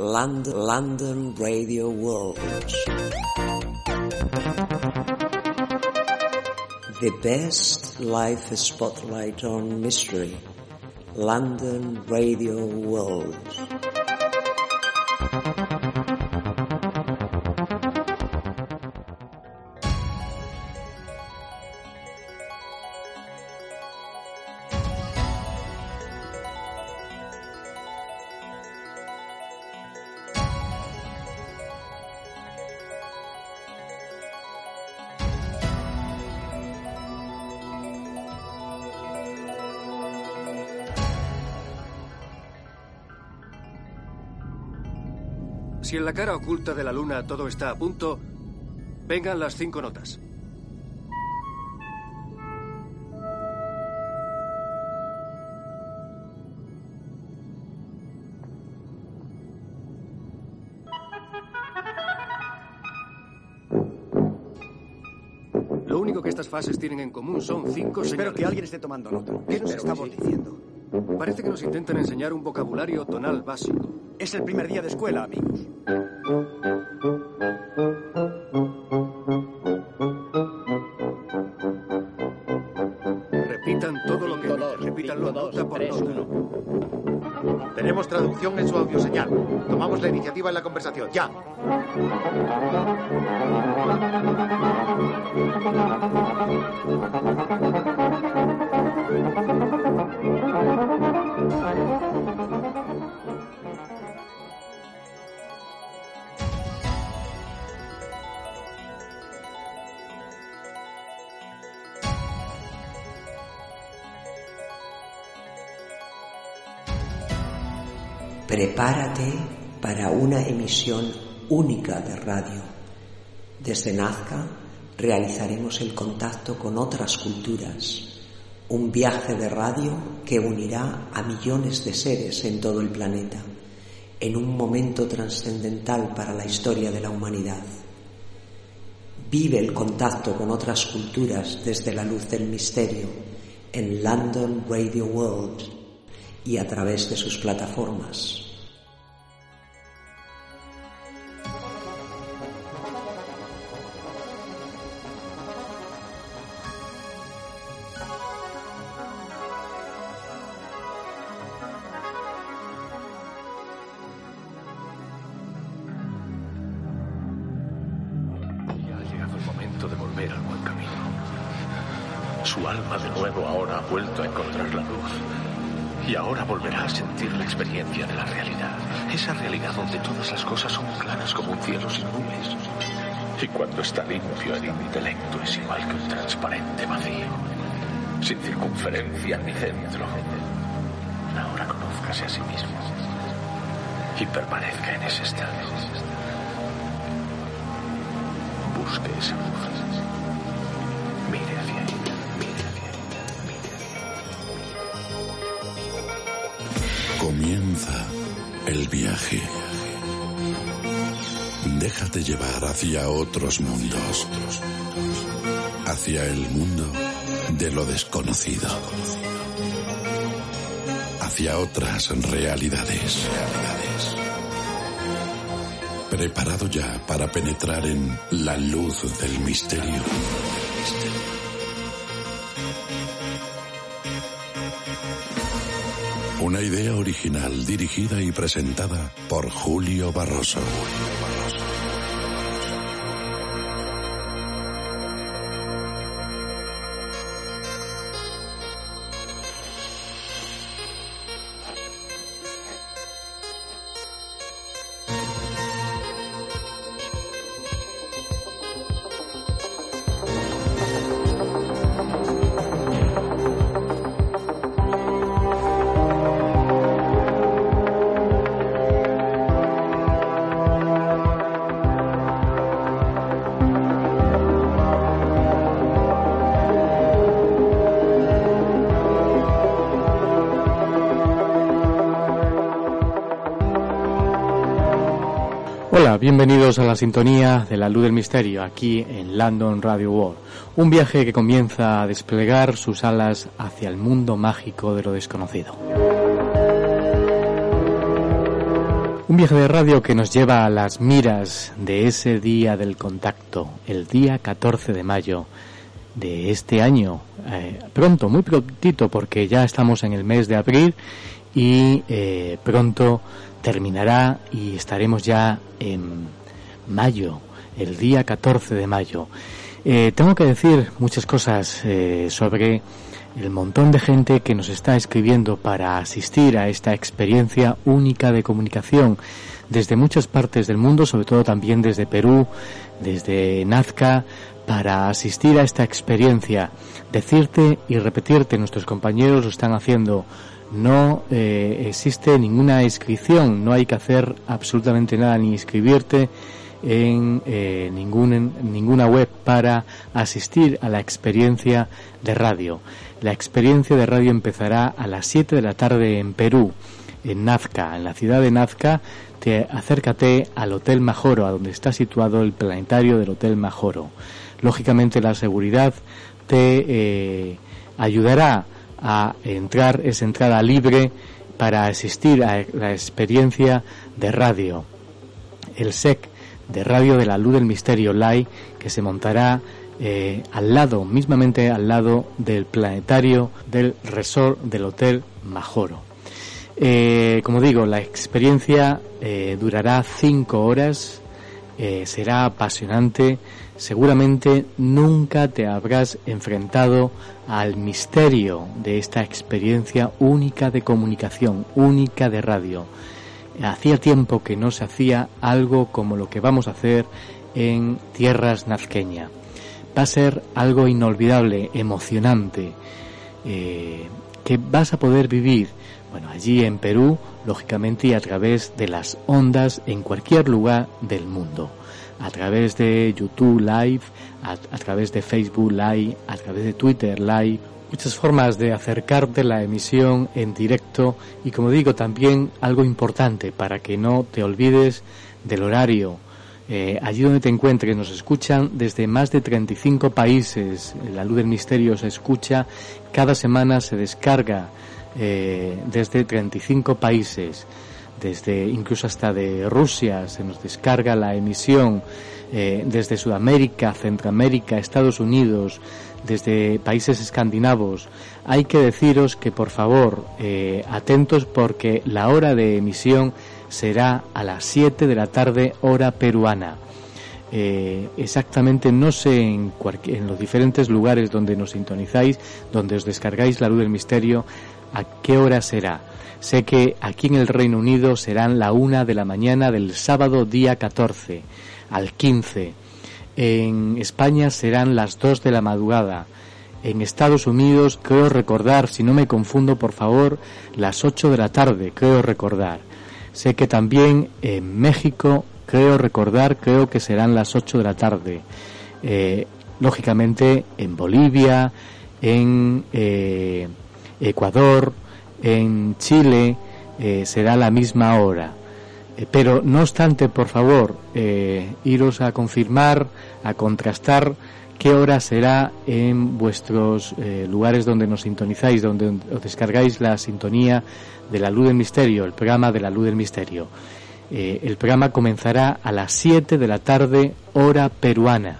London, London Radio World. The best live spotlight on mystery. London Radio World. Si en la cara oculta de la luna todo está a punto, vengan las cinco notas. Lo único que estas fases tienen en común son cinco Espero señales. que alguien esté tomando nota. ¿Qué nos Espero estamos sí. diciendo? Parece que nos intentan enseñar un vocabulario tonal básico. Es el primer día de escuela, amigos. Nota por nota. Tenemos traducción en su audioseñal. Tomamos la iniciativa en la conversación. Ya. Emisión única de radio. Desde Nazca realizaremos el contacto con otras culturas, un viaje de radio que unirá a millones de seres en todo el planeta, en un momento trascendental para la historia de la humanidad. Vive el contacto con otras culturas desde la luz del misterio en London Radio World y a través de sus plataformas. Mundos. Hacia el mundo de lo desconocido. Hacia otras realidades. Preparado ya para penetrar en la luz del misterio. Una idea original dirigida y presentada por Julio Barroso. Bienvenidos a la sintonía de la luz del misterio aquí en London Radio World. Un viaje que comienza a desplegar sus alas hacia el mundo mágico de lo desconocido. Un viaje de radio que nos lleva a las miras de ese día del contacto, el día 14 de mayo de este año. Eh, pronto, muy prontito, porque ya estamos en el mes de abril y eh, pronto terminará y estaremos ya en mayo, el día 14 de mayo. Eh, tengo que decir muchas cosas sobre el montón de gente que nos está escribiendo para asistir a esta experiencia única de comunicación desde muchas partes del mundo, sobre todo también desde Perú, desde Nazca, para asistir a esta experiencia. Decirte y repetirte, nuestros compañeros lo están haciendo. No eh, existe ninguna inscripción, no hay que hacer absolutamente nada, ni inscribirte en eh, ninguna web para asistir a la experiencia de radio. La experiencia de radio empezará a las 7 de la tarde en Perú, en Nazca, en la ciudad de Nazca. Te, acércate al Hotel Majoro, a donde está situado el planetario del Hotel Majoro. Lógicamente la seguridad te eh, ayudará a entrar, es entrada libre para asistir a la experiencia de radio. El SEC de Radio de la Luz del Misterio Live que se montará eh, al lado, mismamente al lado del planetario del resort del Hotel Majoro. Eh, como digo, la experiencia eh, durará cinco horas, será apasionante, seguramente nunca te habrás enfrentado al misterio de esta experiencia única de comunicación, única de radio. Hacía tiempo que no se hacía algo como lo que vamos a hacer en tierras nazqueña va a ser algo inolvidable, emocionante, eh, que vas a poder vivir, bueno, allí en Perú, lógicamente, y a través de las ondas en cualquier lugar del mundo. A través de YouTube Live, a, través de Facebook Live, a través de Twitter Live, muchas formas de acercarte la emisión en directo y como digo también algo importante para que no te olvides del horario. Eh, allí donde te encuentres, nos escuchan desde más de 35 países. La luz del misterio se escucha, cada semana se descarga eh, desde 35 países, desde incluso hasta de Rusia se nos descarga la emisión, eh, desde Sudamérica, Centroamérica, Estados Unidos, desde países escandinavos. Hay que deciros que por favor, atentos porque la hora de emisión será a las 7 de la tarde hora peruana. Eh, exactamente no sé en, en, los diferentes lugares donde nos sintonizáis, donde os descargáis la luz del misterio, a qué hora será. Sé que aquí en el Reino Unido serán la una de la mañana del sábado día 14 al 15. En España serán las 2 de la madrugada. En Estados Unidos creo recordar, si no me confundo por favor, las 8 de la tarde, creo recordar. Sé que también en México, creo recordar, creo que serán las 8 de la tarde. Eh, lógicamente en Bolivia, en eh, Ecuador, en Chile, eh, será la misma hora. pero no obstante, por favor, iros a confirmar, a contrastar qué hora será en vuestros lugares donde nos sintonizáis, donde os descargáis la sintonía de la Luz del Misterio, el programa de la Luz del Misterio. Eh, el programa comenzará a las 7 de la tarde, hora peruana.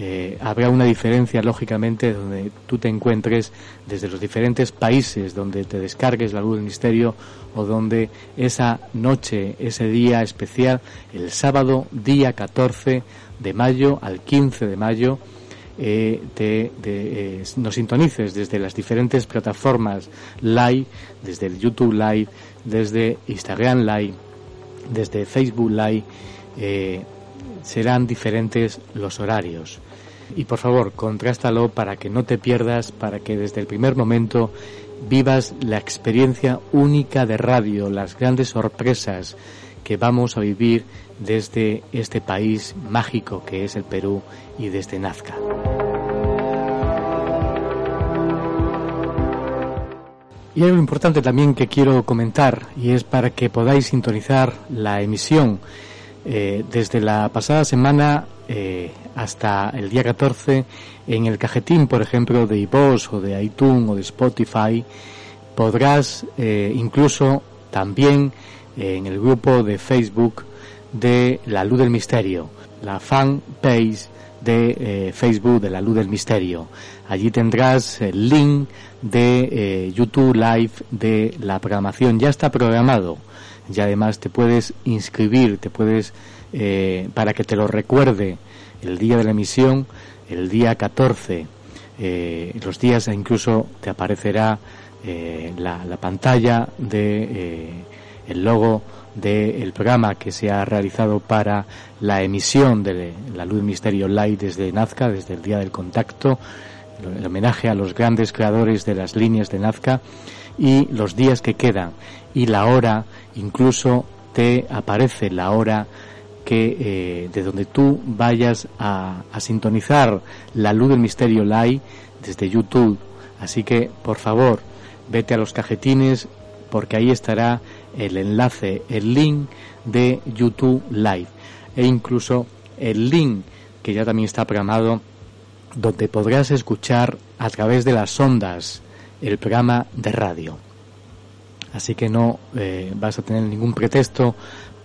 Eh, habrá una diferencia, lógicamente, donde tú te encuentres desde los diferentes países donde te descargues la luz del misterio o donde esa noche, ese día especial, el sábado, día 14 de mayo al 15 de mayo, eh, eh, nos sintonices desde las diferentes plataformas live, desde el YouTube Live, desde Instagram Live, desde Facebook Live, serán diferentes los horarios. Y por favor, contrástalo para que no te pierdas, para que desde el primer momento vivas la experiencia única de radio, las grandes sorpresas que vamos a vivir desde este país mágico que es el Perú y desde Nazca. Y hay algo importante también que quiero comentar y es para que podáis sintonizar la emisión eh, desde la pasada semana eh, hasta el día 14 en el cajetín, por ejemplo, de iVoox o de iTunes o de Spotify, podrás eh, incluso también en el grupo de Facebook de La Luz del Misterio, la fan page de eh, Facebook de La Luz del Misterio. Allí tendrás el link de eh, YouTube Live de la programación. Ya está programado y además te puedes inscribir, te puedes, eh, para que te lo recuerde el día de la emisión, el día 14, los días incluso te aparecerá la, la, pantalla de el logo del programa que se ha realizado para la emisión de la Luz Misterio Light desde Nazca, desde el Día del Contacto, el homenaje a los grandes creadores de las líneas de Nazca y los días que quedan. Y la hora, incluso te aparece la hora que eh, de donde tú vayas a, sintonizar la Luz del Misterio Light desde YouTube. Así que, por favor, vete a los cajetines porque ahí estará el enlace, el link de YouTube Live e incluso el link que ya también está programado donde podrás escuchar a través de las ondas el programa de radio. Así que no eh, vas a tener ningún pretexto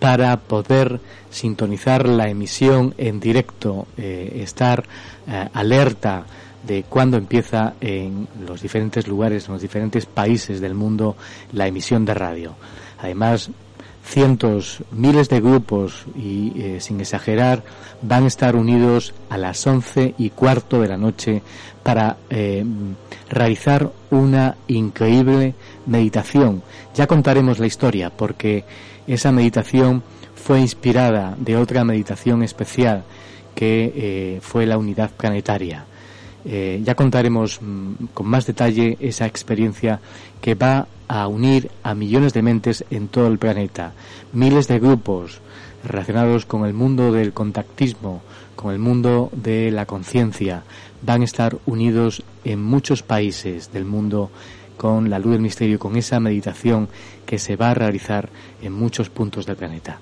para poder sintonizar la emisión en directo, eh, estar eh, alerta de cuándo empieza en los diferentes lugares, en los diferentes países del mundo la emisión de radio. Además, cientos, miles de grupos y eh, sin exagerar van a estar unidos a las once y cuarto de la noche para realizar una increíble meditación. Ya contaremos la historia porque esa meditación fue inspirada de otra meditación especial que eh, fue la unidad planetaria. ya contaremos mm, con más detalle esa experiencia que va a unir a millones de mentes en todo el planeta. Miles de grupos relacionados con el mundo del contactismo, con el mundo de la conciencia, van a estar unidos en muchos países del mundo con la luz del misterio, con esa meditación que se va a realizar en muchos puntos del planeta.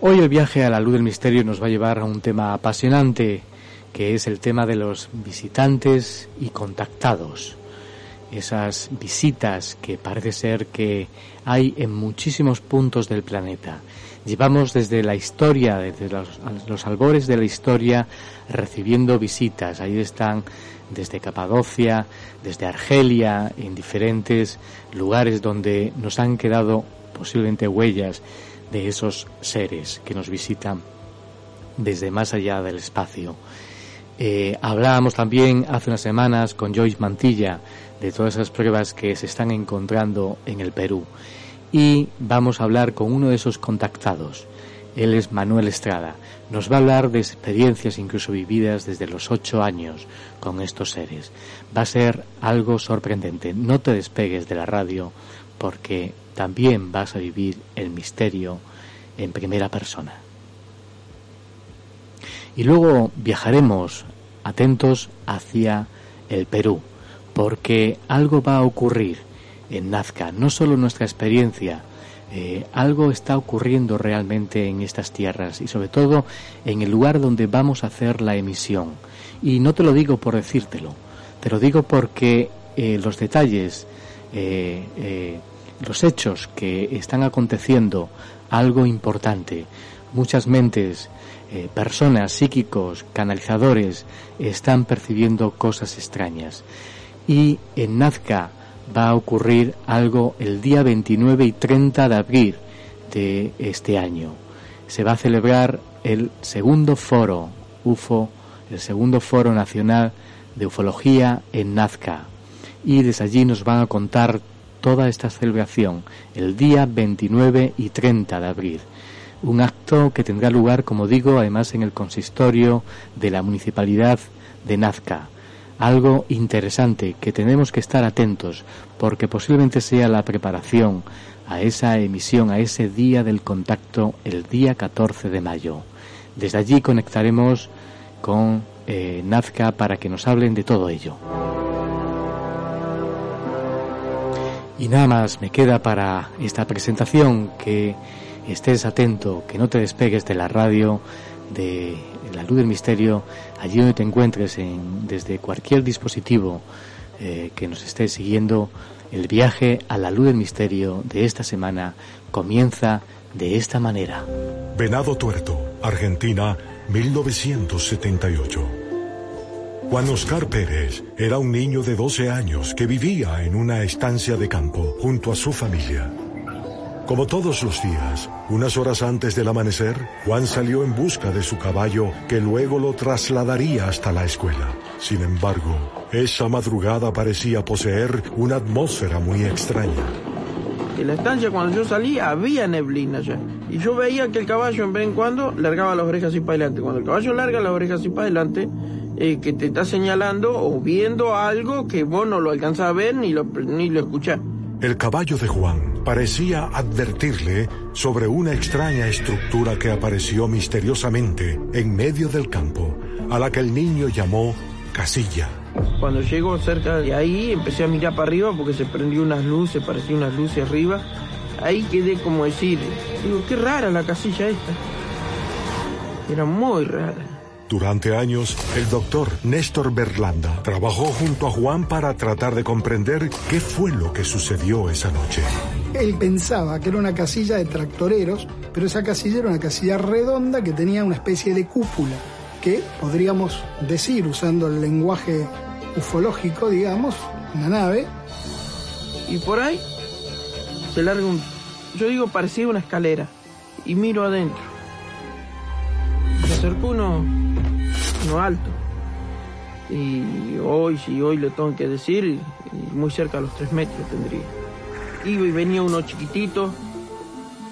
Hoy el viaje a la luz del misterio nos va a llevar a un tema apasionante que es el tema de los visitantes y contactados. Esas visitas que parece ser que hay en muchísimos puntos del planeta. Llevamos desde la historia, desde los, albores de la historia, recibiendo visitas. Ahí están desde Capadocia, desde Argelia, en diferentes lugares donde nos han quedado posiblemente huellas de esos seres que nos visitan desde más allá del espacio. Eh, hablábamos también hace unas semanas con Joyce Mantilla de todas esas pruebas que se están encontrando en el Perú. Y vamos a hablar con uno de esos contactados. Él es Manuel Estrada. Nos va a hablar de experiencias incluso vividas desde los ocho años con estos seres. Va a ser algo sorprendente. No te despegues de la radio porque también vas a vivir el misterio en primera persona. Y luego viajaremos atentos hacia el Perú, porque algo va a ocurrir en Nazca, no solo nuestra experiencia, eh, algo está ocurriendo realmente en estas tierras y sobre todo en el lugar donde vamos a hacer la emisión. Y no te lo digo por decírtelo, te lo digo porque eh, los detalles, eh, los hechos que están aconteciendo, algo importante, muchas mentes personas, psíquicos, canalizadores, están percibiendo cosas extrañas. Y en Nazca va a ocurrir algo el día 29 y 30 de abril de este año. Se va a celebrar el segundo foro UFO, el segundo foro nacional de ufología en Nazca. Y desde allí nos van a contar toda esta celebración el día 29 y 30 de abril un acto que tendrá lugar, como digo, además en el consistorio de la municipalidad de Nazca. Algo interesante que tenemos que estar atentos porque posiblemente sea la preparación a esa emisión, a ese día del contacto, el día 14 de mayo. Desde allí conectaremos con eh, Nazca para que nos hablen de todo ello. Y nada más me queda para esta presentación que estés atento, que no te despegues de la radio, de la luz del misterio, allí donde te encuentres, en, desde cualquier dispositivo eh, que nos esté siguiendo, el viaje a la luz del misterio de esta semana comienza de esta manera. Venado Tuerto, Argentina, 1978. Juan Oscar Pérez era un niño de 12 años que vivía en una estancia de campo junto a su familia. Como todos los días, unas horas antes del amanecer, Juan salió en busca de su caballo que luego lo trasladaría hasta la escuela. Sin embargo, esa madrugada parecía poseer una atmósfera muy extraña. En la estancia cuando yo salí había neblina ya. Y yo veía que el caballo en vez en cuando largaba las orejas así para adelante. Cuando el caballo larga las orejas así para adelante, eh, que te está señalando o viendo algo que vos no lo alcanzás a ver ni lo, ni lo escuchás. El caballo de Juan parecía advertirle sobre una extraña estructura que apareció misteriosamente en medio del campo, a la que el niño llamó casilla. Cuando llegó cerca de ahí, empecé a mirar para arriba porque se prendió unas luces, parecía unas luces arriba. Ahí quedé como decir, digo, qué rara la casilla esta. Era muy rara. Durante años, el doctor Néstor Berlanda trabajó junto a Juan para tratar de comprender qué fue lo que sucedió esa noche. Él pensaba que era una casilla de tractoreros, pero esa casilla era una casilla redonda que tenía una especie de cúpula, que podríamos decir, usando el lenguaje ufológico, digamos, una nave. Y por ahí se larga un... Yo digo, parecía una escalera. Y miro adentro. Se acercó uno, uno alto. Y hoy, si hoy le tengo que decir, muy cerca de los tres metros tendría. Iba y venía uno chiquitito.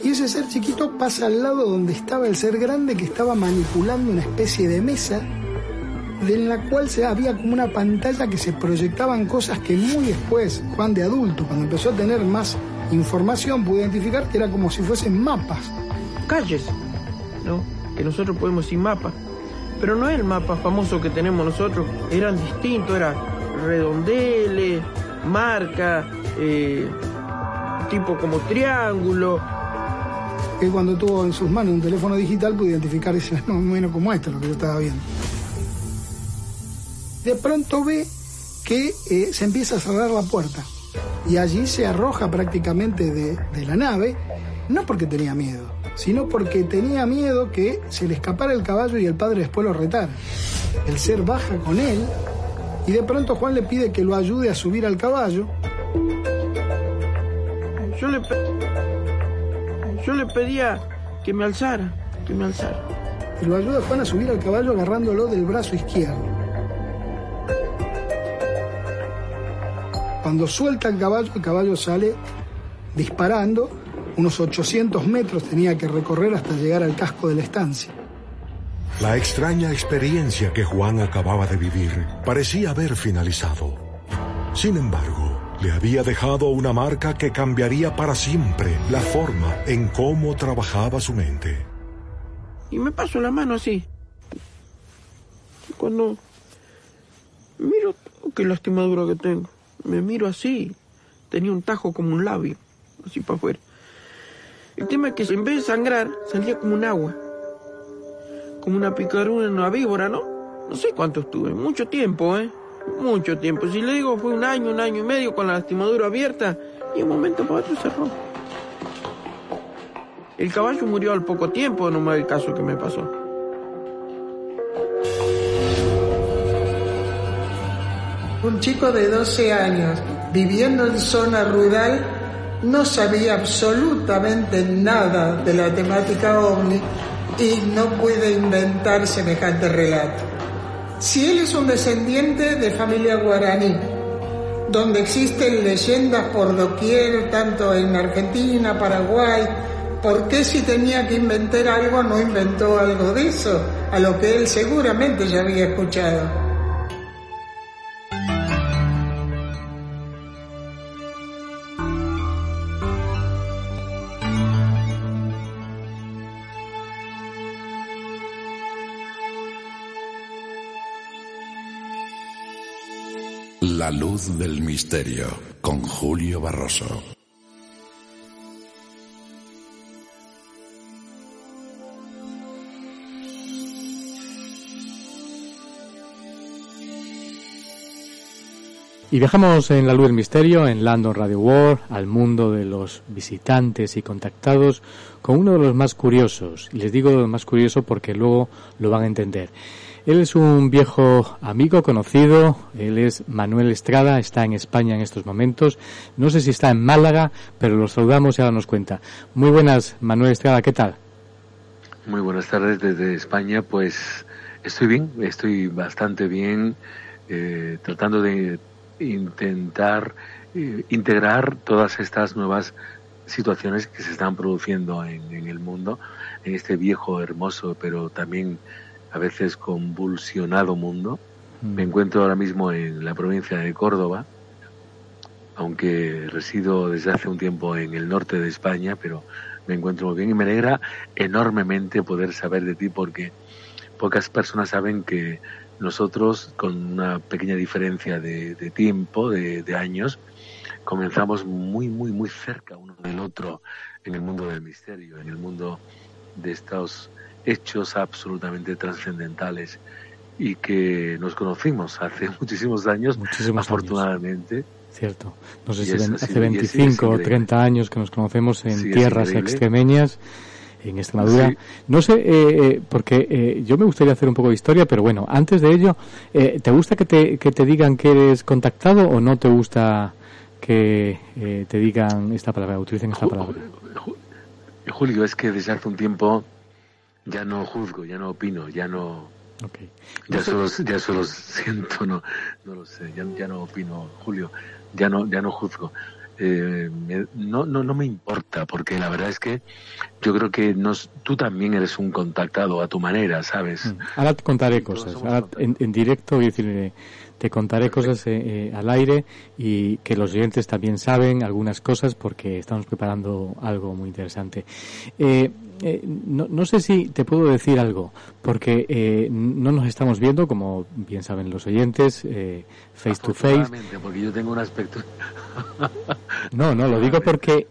Y ese ser chiquito pasa al lado donde estaba el ser grande que estaba manipulando una especie de mesa en la cual se había como una pantalla que se proyectaban cosas que muy después, Juan de adulto, cuando empezó a tener más información, pudo identificar que era como si fuesen mapas. Calles, ¿no? Que nosotros podemos decir mapas. Pero no es el mapa famoso que tenemos nosotros, eran distintos, era redondeles, marca, eh, tipo como triángulo. Que cuando tuvo en sus manos un teléfono digital pudo identificar ese fenómeno como esto, lo que yo estaba viendo. De pronto ve que eh, se empieza a cerrar la puerta y allí se arroja prácticamente de, de la nave, no porque tenía miedo, sino porque tenía miedo que se le escapara el caballo y el padre después lo retara. El ser baja con él y de pronto Juan le pide que lo ayude a subir al caballo. Yo le, yo le pedía que me alzara, que me alzara. Y lo ayuda Juan a subir al caballo agarrándolo del brazo izquierdo. Cuando suelta el caballo, el caballo sale disparando. Unos 800 metros tenía que recorrer hasta llegar al casco de la estancia. La extraña experiencia que Juan acababa de vivir parecía haber finalizado. Sin embargo, le había dejado una marca que cambiaría para siempre la forma en cómo trabajaba su mente. Y me paso la mano así. Cuando miro, oh, qué lastimadura que tengo. Me miro así. Tenía un tajo como un labio, así para afuera. El tema es que en vez de sangrar, salía como un agua. Como una picadura en una víbora, ¿no? No sé cuánto estuve, mucho tiempo, ¿eh? Mucho tiempo. Si le digo fue un año, un año y medio con la lastimadura abierta y un momento para otro cerró. El caballo murió al poco tiempo, nomás el caso que me pasó. Un chico de 12 años viviendo en zona rural no sabía absolutamente nada de la temática ovni y no puede inventar semejante relato. Si él es un descendiente de familia guaraní, donde existen leyendas por doquier, tanto en Argentina, Paraguay, ¿por qué si tenía que inventar algo no inventó algo de eso, a lo que él seguramente ya había escuchado? La luz del misterio con Julio Barroso. Y viajamos en la luz del misterio, en London Radio World, al mundo de los visitantes y contactados con uno de los más curiosos. Y les digo lo más curioso porque luego lo van a entender. Él es un viejo amigo conocido, él es Manuel Estrada, está en España en estos momentos. No sé si está en Málaga, pero lo saludamos y ahora nos cuenta. Muy buenas, Manuel Estrada, ¿qué tal? Muy buenas tardes desde España, pues estoy bien, estoy bastante bien, eh, tratando de intentar eh, integrar todas estas nuevas situaciones que se están produciendo en, el mundo, en este viejo, hermoso, pero también a veces convulsionado mundo. Mm. Me encuentro ahora mismo en la provincia de Córdoba, aunque resido desde hace un tiempo en el norte de España, pero me encuentro muy bien y me alegra enormemente poder saber de ti porque pocas personas saben que nosotros, con una pequeña diferencia de, tiempo, de, años, comenzamos muy, muy, muy cerca uno del otro en el mundo del misterio, en el mundo de estos hechos absolutamente trascendentales y que nos conocimos hace muchísimos años, afortunadamente. Cierto. No sé si hace 25 o 30 años que nos conocemos en tierras extremeñas en Extremadura. No sé, eh, eh, porque eh, yo me gustaría hacer un poco de historia, pero bueno, antes de ello, ¿te gusta que te, que te digan que eres contactado o no te gusta que te digan esta palabra, utilicen esta palabra? Julio, es que desde hace un tiempo ya no juzgo, ya no opino, ya no... Ya, solo, ya solo siento, no, no lo sé, ya, ya no opino, Julio, ya no, ya no juzgo eh, no, no, no me importa, porque la verdad es que yo creo que nos, tú también eres un contactado a tu manera, ¿sabes? Mm. Ahora te contaré cosas, ahora en, en, directo voy a decirle, te contaré cosas eh, eh, al aire y que los oyentes también saben algunas cosas porque estamos preparando algo muy interesante. Eh, no, no, sé si te puedo decir algo, porque no nos estamos viendo, como bien saben los oyentes, face to face. porque yo tengo un aspecto. no, no, lo digo porque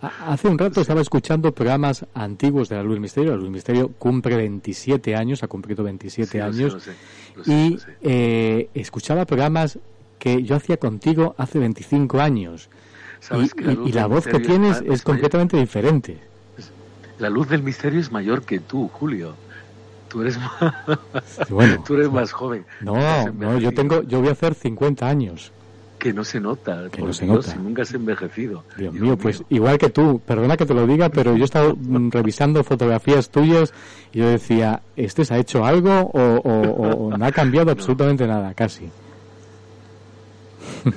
hace un rato estaba escuchando programas antiguos de la Luz Misterio. La Luz Misterio cumple 27 años, ha cumplido 27 años y eh, escuchaba programas que yo hacía contigo hace 25 años. y, la, voz que tienes es, completamente diferente. La luz del misterio es mayor que tú, Julio. Tú eres más, bueno, tú eres más joven. No, no, yo tengo, yo voy a hacer 50 años que no se nota, que no se nota. nunca has envejecido. Dios, mío, pues igual que tú, perdona que te lo diga, pero yo he estado mm, revisando fotografías tuyas y yo decía, ¿este se ha hecho algo o, no ha cambiado absolutamente nada, casi?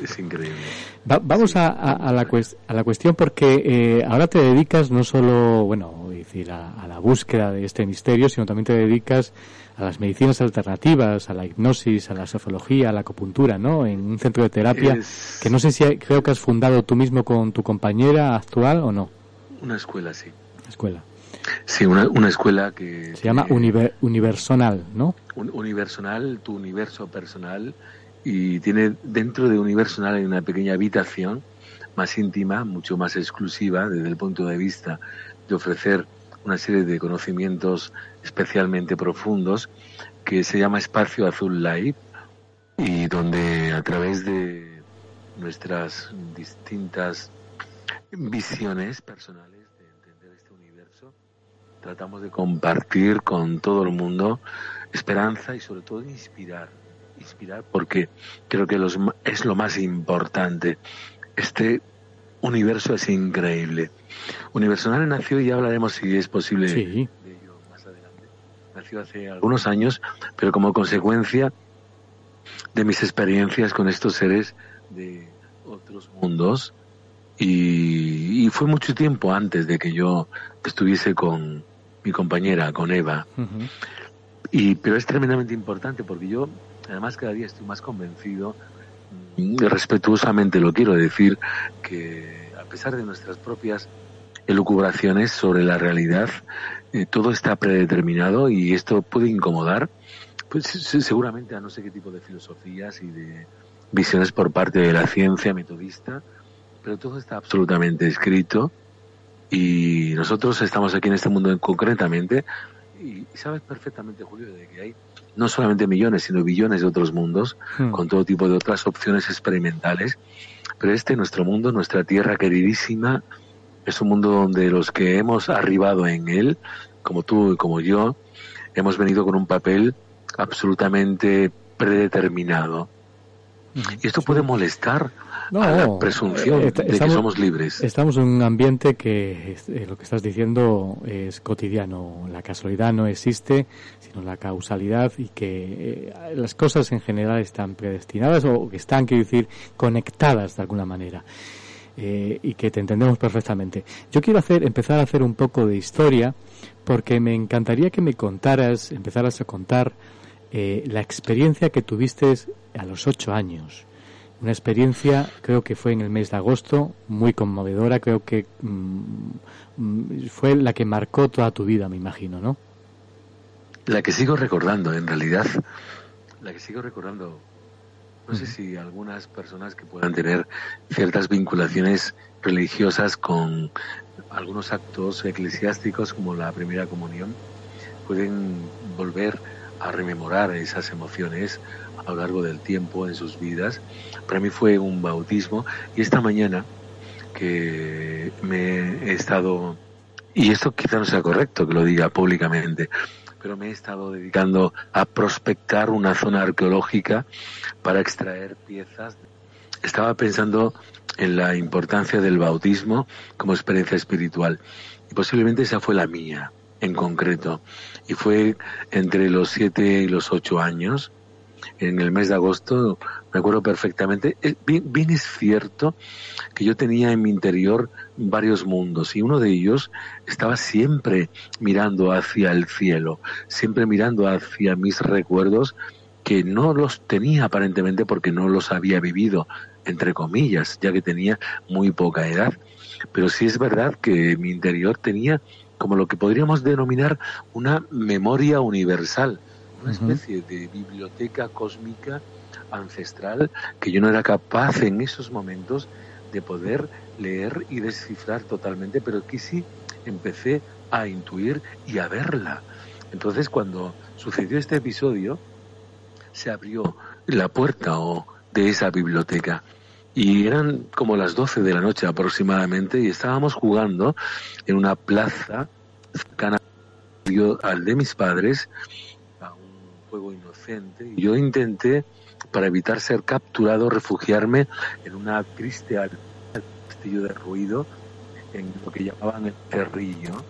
Es increíble. Vamos a, a, la a la cuestión porque eh, ahora te dedicas no solo, bueno, decir, a la búsqueda de este misterio, sino también te dedicas a las medicinas alternativas, a la hipnosis, a la sofología, a la acupuntura, ¿no? En un centro de terapia que no sé si creo que has fundado tú mismo con tu compañera actual o no. Una escuela, sí. Escuela. Sí, una, una escuela que... Se llama Universonal, ¿no? Un, universonal, tu universo personal, y tiene dentro de Universonal hay una pequeña habitación más íntima, mucho más exclusiva desde el punto de vista de ofrecer una serie de conocimientos especialmente profundos que se llama Espacio Azul Live y donde a través de nuestras distintas visiones personales de entender este universo tratamos de compartir con todo el mundo esperanza y sobre todo inspirar inspirar porque creo que los, es lo más importante este universo es increíble Universal nació y ya hablaremos si es posible de ello más adelante. Nació hace algunos años, pero como consecuencia de mis experiencias con estos seres de otros mundos y, fue mucho tiempo antes de que yo estuviese con mi compañera, con Eva. y, pero es tremendamente importante porque yo, además, cada día estoy más convencido, mm, respetuosamente lo quiero decir, que a pesar de nuestras propias elucubraciones sobre la realidad, eh, todo está predeterminado y esto puede incomodar, pues seguramente a no sé qué tipo de filosofías y de visiones por parte de la ciencia metodista, pero todo está absolutamente escrito y nosotros estamos aquí en este mundo concretamente Y sabes perfectamente, Julio, de que hay no solamente millones, sino billones de otros mundos, Hmm. con todo tipo de otras opciones experimentales. Pero este, nuestro mundo, nuestra tierra queridísima, es un mundo donde los que hemos arribado en él, como tú y como yo, hemos venido con un papel absolutamente predeterminado. Y esto puede molestar No, a la presunción eh, de que somos libres. Estamos en un ambiente que eh, lo que estás diciendo es cotidiano. La casualidad no existe, sino la causalidad y que eh, las cosas en general están predestinadas o que están, quiero decir, conectadas de alguna manera. Eh, y que te entendemos perfectamente. Yo quiero hacer, empezar a hacer un poco de historia porque me encantaría que me contaras, empezaras a contar eh, la experiencia que tuviste a los ocho años. Una experiencia, creo que fue en el mes de agosto, muy conmovedora, creo que mm, mm, fue la que marcó toda tu vida, me imagino, ¿no? La que sigo recordando, en realidad, la que sigo recordando, no sé si algunas personas que puedan tener ciertas vinculaciones religiosas con algunos actos eclesiásticos como la primera comunión, pueden volver a rememorar esas emociones a lo largo del tiempo en sus vidas. Para mí fue un bautismo y esta mañana que me he estado, y esto quizá no sea correcto que lo diga públicamente, pero me he estado dedicando a prospectar una zona arqueológica para extraer piezas. Estaba pensando en la importancia del bautismo como experiencia espiritual y posiblemente esa fue la mía en concreto y fue entre los siete y los ocho años en el mes de agosto me acuerdo perfectamente bien, bien es cierto que yo tenía en mi interior varios mundos y uno de ellos estaba siempre mirando hacia el cielo, siempre mirando hacia mis recuerdos que no los tenía aparentemente porque no los había vivido, entre comillas, ya que tenía muy poca edad. Pero sí es verdad que mi interior tenía como lo que podríamos denominar una memoria universal, una especie de biblioteca cósmica ancestral que yo no era capaz en esos momentos de poder leer y descifrar totalmente, pero que sí empecé a intuir y a verla. Entonces, cuando sucedió este episodio, se abrió la puerta o de esa biblioteca y eran como las 12 de la noche aproximadamente y estábamos jugando en una plaza cercana al de mis padres a un juego inocente y yo intenté para evitar ser capturado refugiarme en una triste castillo de ruido en lo que llamaban el cerrillo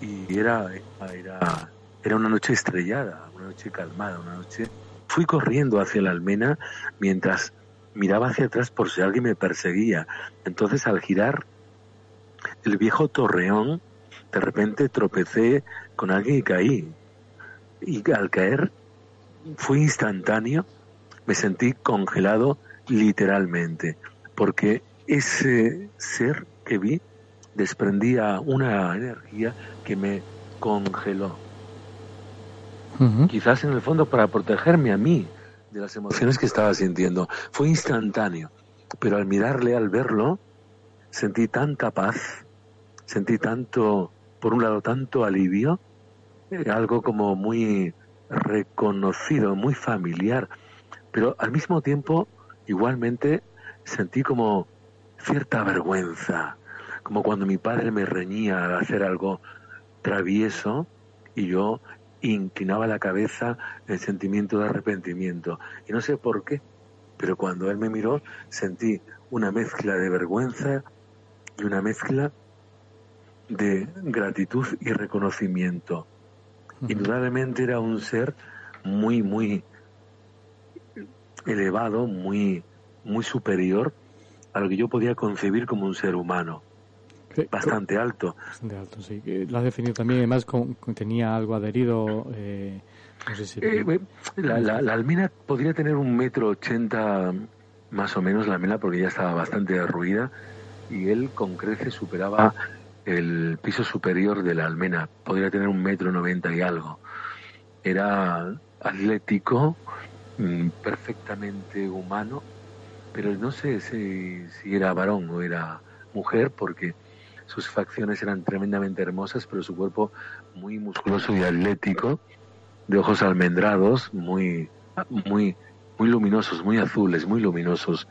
y era era era una noche estrellada una noche calmada una noche fui corriendo hacia la almena mientras miraba hacia atrás por si alguien me perseguía. Entonces al girar el viejo torreón de repente tropecé con alguien y caí. Y al caer fue instantáneo me sentí congelado literalmente porque ese ser que vi desprendía una energía que me congeló. Quizás en el fondo para protegerme a mí de las emociones. Que estaba sintiendo fue instantáneo pero al mirarle al verlo sentí tanta paz sentí tanto por un lado tanto alivio eh, algo como muy reconocido, muy familiar, pero al mismo tiempo igualmente sentí como cierta vergüenza, como cuando mi padre me reñía al hacer algo travieso y yo inclinaba la cabeza en sentimiento de arrepentimiento. Y no sé por qué, pero cuando él me miró sentí una mezcla de vergüenza y una mezcla de gratitud y reconocimiento. Indudablemente era un ser muy, muy elevado, muy, muy superior a lo que yo podía concebir como un ser humano. Bastante alto. Bastante alto, sí. Que Lo has definido también, además con, con- tenía algo adherido, eh, no sé si... Eh, eh, la, la, la almena podría tener un metro ochenta más o menos la almena porque ya estaba bastante derruida y él con creces superaba el piso superior de la almena. Podría tener un metro noventa y algo. Era atlético, mm, perfectamente humano, pero no sé si, si era varón o era mujer porque sus facciones eran tremendamente hermosas, pero su cuerpo muy musculoso y atlético, de ojos almendrados, muy, muy, muy luminosos, muy azules, muy luminosos,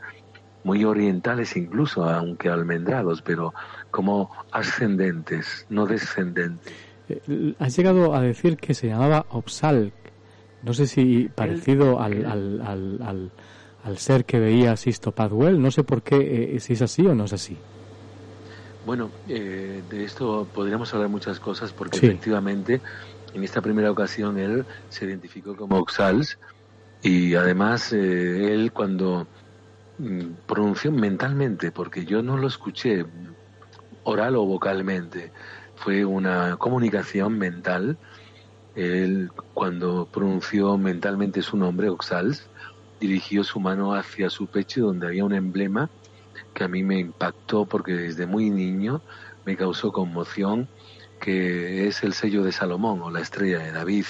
muy orientales incluso, aunque almendrados, pero como ascendentes, no descendentes. Eh, has llegado a decir que se llamaba Opsal, no sé si parecido al, al, al, al, ser que veía Sisto Padwell, no sé por qué, eh, si es así o no es así. Bueno, eh, de esto podríamos hablar muchas cosas porque efectivamente en esta primera ocasión él se identificó como Oxals y además eh, él cuando mm, pronunció mentalmente, porque yo no lo escuché oral o vocalmente, fue una comunicación mental, él cuando pronunció mentalmente su nombre, Oxals, dirigió su mano hacia su pecho donde había un emblema que a mí me impactó porque desde muy niño me causó conmoción, que es el sello de Salomón o la estrella de David.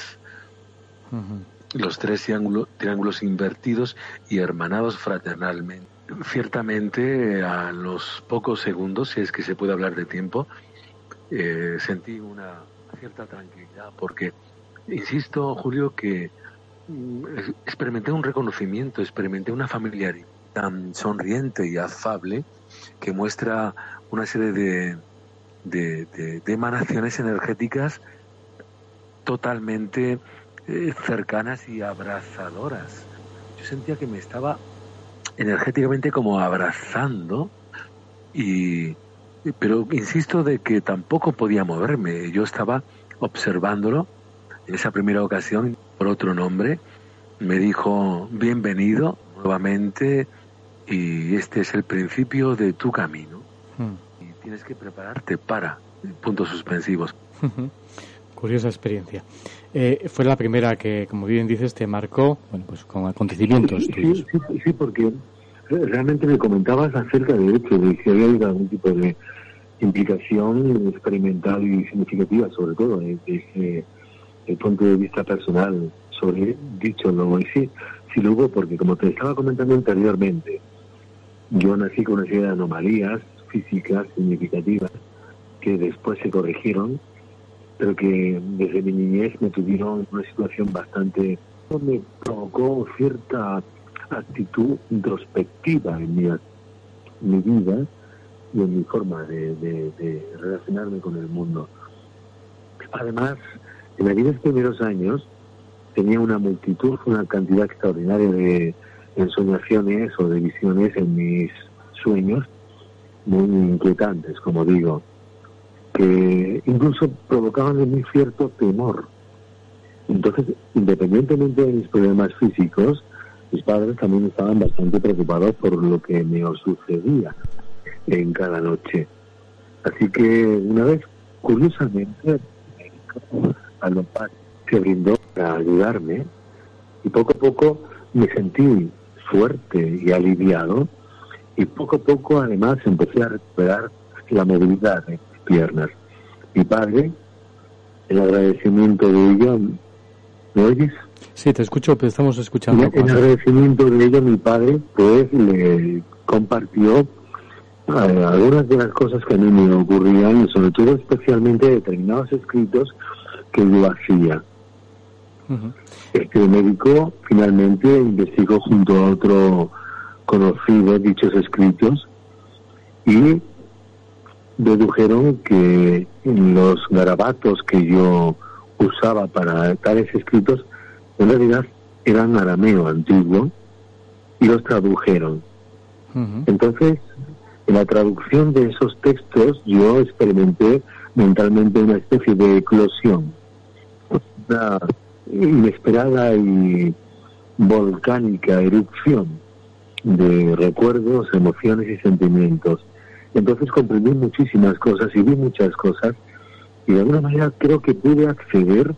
Los tres triángulos invertidos y hermanados fraternalmente. Ciertamente, a los pocos segundos, si es que se puede hablar de tiempo, eh, sentí una cierta tranquilidad porque, insisto, Julio, que mm, experimenté un reconocimiento, experimenté una familiaridad tan sonriente y afable que muestra una serie de, de, emanaciones energéticas totalmente eh, cercanas y abrazadoras. Yo sentía que me estaba energéticamente como abrazando y pero insisto de que tampoco podía moverme. Yo estaba observándolo en esa primera ocasión por otro nombre. Me dijo bienvenido nuevamente y este es el principio de tu camino. Hmm. Y tienes que prepararte para puntos suspensivos. Curiosa experiencia. Eh, fue la primera que, como bien dices, te marcó bueno, pues con acontecimientos sí, Sí, porque realmente me comentabas acerca de hecho de si había habido algún tipo de implicación experimental y significativa, sobre todo desde el punto de vista personal sobre dicho lo y sí, sí lo hubo porque como te estaba comentando anteriormente, yo nací con una serie de anomalías físicas significativas que después se corrigieron, pero que desde mi niñez me tuvieron una situación bastante... me provocó cierta actitud introspectiva en mi, vida y en mi forma de, de, relacionarme con el mundo. Además, en aquellos primeros años tenía una multitud, una cantidad extraordinaria de ensoñaciones o de visiones en mis sueños muy inquietantes, como digo, que incluso provocaban en mí cierto temor. Entonces, independientemente de mis problemas físicos, mis padres también estaban bastante preocupados por lo que me sucedía en cada noche. Así que una vez, curiosamente, a lo se brindó para ayudarme y poco a poco me sentí fuerte y aliviado y poco a poco además empecé a recuperar la movilidad de mis piernas. Mi padre, el agradecimiento de ello, ¿me oyes? Sí, te escucho, pero estamos escuchando. En, agradecimiento de ello, mi padre, pues le compartió eh, algunas de las cosas que a mí me ocurrían, y sobre todo especialmente determinados escritos que yo hacía. Este médico finalmente investigó junto a otro conocido dichos escritos y dedujeron que los garabatos que yo usaba para tales escritos en realidad eran arameo antiguo y los tradujeron. Entonces, en la traducción de esos textos yo experimenté mentalmente una especie de eclosión, inesperada y volcánica erupción de recuerdos, emociones y sentimientos. Entonces comprendí muchísimas cosas y vi muchas cosas y de alguna manera creo que pude acceder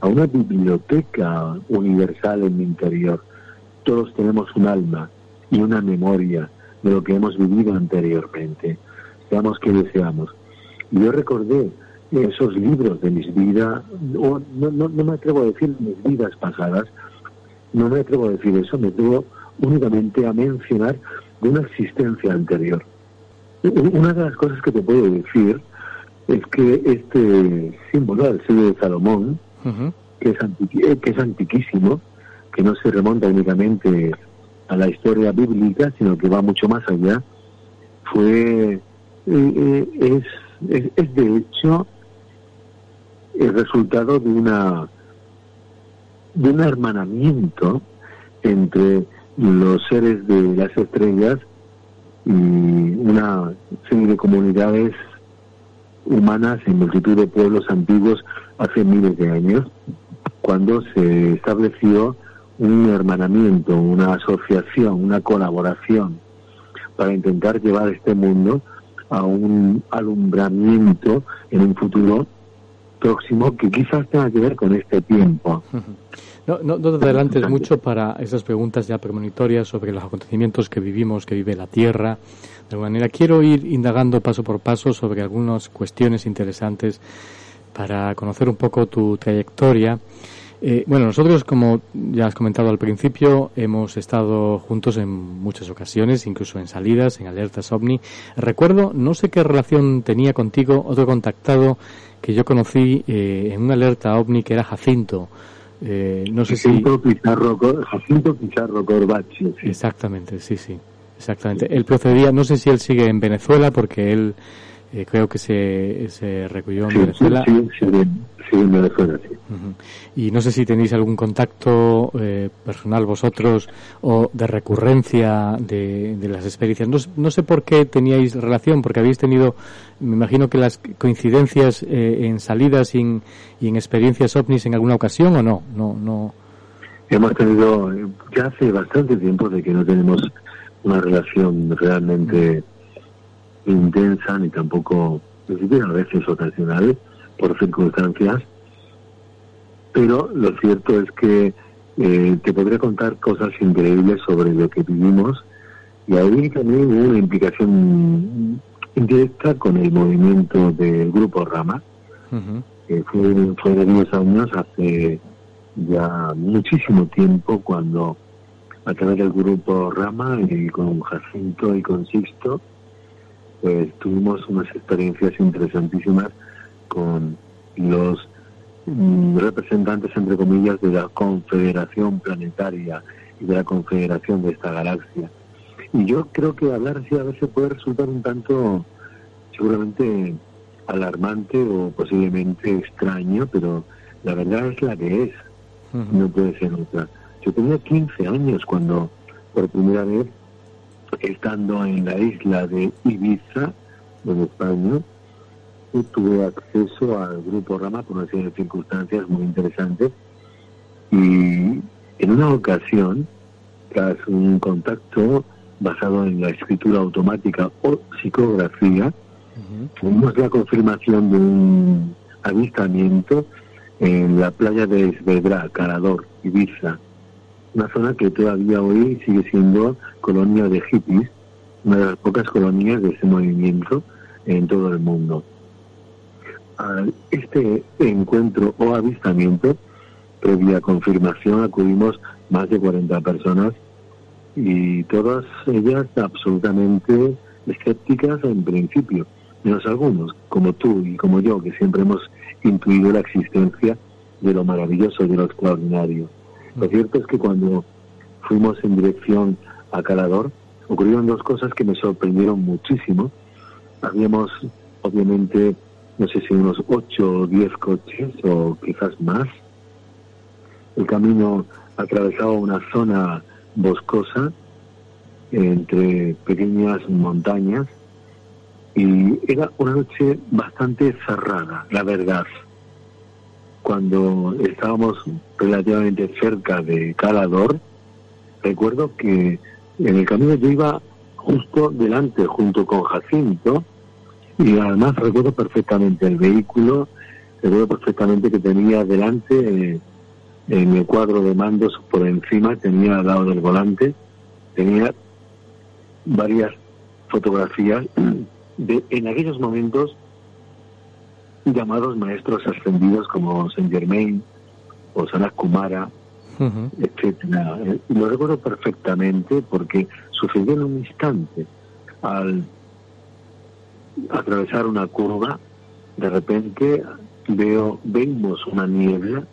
a una biblioteca universal en mi interior. Todos tenemos un alma y una memoria de lo que hemos vivido anteriormente, seamos que deseamos. Yo recordé esos libros de mis vidas, no, no, no me atrevo a decir mis vidas pasadas, no me atrevo a decir eso, me atrevo únicamente a mencionar de una existencia anterior. Una de las cosas que te puedo decir, es que este símbolo, el sello de Salomón, que, es que es antiquísimo, que no se remonta únicamente a la historia bíblica, sino que va mucho más allá, fue, eh, eh, es, es, es de hecho el resultado de una de un hermanamiento entre los seres de las estrellas y una serie de comunidades humanas en multitud de pueblos antiguos hace miles de años, cuando se estableció un hermanamiento, una asociación, una colaboración para intentar llevar este mundo a un alumbramiento en un futuro próximo que quizás tenga que ver con este tiempo. No, no, no te adelantes mucho para esas preguntas ya premonitorias sobre los acontecimientos que vivimos, que vive la Tierra. De alguna manera, quiero ir indagando paso por paso sobre algunas cuestiones interesantes para conocer un poco tu trayectoria. Eh, bueno, nosotros, como ya has comentado al principio, hemos estado juntos en muchas ocasiones, incluso en salidas, en alertas ovni. Recuerdo, no sé qué relación tenía contigo otro contactado que yo conocí eh, en una alerta ovni que era Jacinto. Eh, no sé Jacinto si... Pizarro, Jacinto Pizarro Corbacho. Exactamente, sí, sí. Exactamente. Él procedía, no sé si él sigue en Venezuela porque él eh, creo que se, se recluyó en Venezuela. Sí, sí, sí, en Venezuela, sí. Y no sé si tenéis algún contacto eh, personal vosotros o de recurrencia de, de las experiencias. No, no, sé por qué teníais relación, porque habéis tenido, me imagino que las coincidencias eh, en salidas y en, y en experiencias ovnis en alguna ocasión o no, no, no. Hemos tenido, ya hace bastante tiempo de que no tenemos una relación realmente intensa ni tampoco, ni siquiera a veces ocasional, por circunstancias. Pero lo cierto es que eh, te podría contar cosas increíbles sobre lo que vivimos y ahí también hubo una implicación indirecta con el movimiento del grupo Rama, que fue, fue de 10 años, hace ya muchísimo tiempo, cuando a través del grupo Rama y con Jacinto y con Sixto, pues tuvimos unas experiencias interesantísimas con los mm, representantes, entre comillas, de la Confederación Planetaria y de la Confederación de esta galaxia. Y yo creo que hablar así a veces puede resultar un tanto, seguramente, alarmante o posiblemente extraño, pero la verdad es la que es. No puede ser otra. Yo tenía 15 años cuando por primera vez estando en la isla de Ibiza, en España, tuve acceso al grupo Rama por una serie de circunstancias muy interesantes. Y en una ocasión, tras un contacto basado en la escritura automática o psicografía, tuvimos la confirmación de un avistamiento en la playa de Esvedra, Carador, Ibiza, una zona que todavía hoy sigue siendo colonia de hippies, una de las pocas colonias de ese movimiento en todo el mundo. A este encuentro o avistamiento, previa confirmación, acudimos más de 40 personas y todas ellas absolutamente escépticas en principio, menos algunos, como tú y como yo, que siempre hemos intuido la existencia de lo maravilloso, y de lo extraordinario. Lo cierto es que cuando fuimos en dirección a Calador, ocurrieron dos cosas que me sorprendieron muchísimo. Habíamos, obviamente, no sé si unos ocho o diez coches o quizás más. El camino atravesaba una zona boscosa entre pequeñas montañas y era una noche bastante cerrada, la verdad cuando estábamos relativamente cerca de Calador, recuerdo que en el camino yo iba justo delante, junto con Jacinto, y además recuerdo perfectamente el vehículo, recuerdo perfectamente que tenía delante, eh, en el cuadro de mandos por encima, tenía al lado del volante, tenía varias fotografías de en aquellos momentos llamados maestros ascendidos como Saint Germain o Sanat Kumara, etcétera. Eh, lo recuerdo perfectamente porque sucedió en un instante al atravesar una curva de repente veo, vemos una niebla,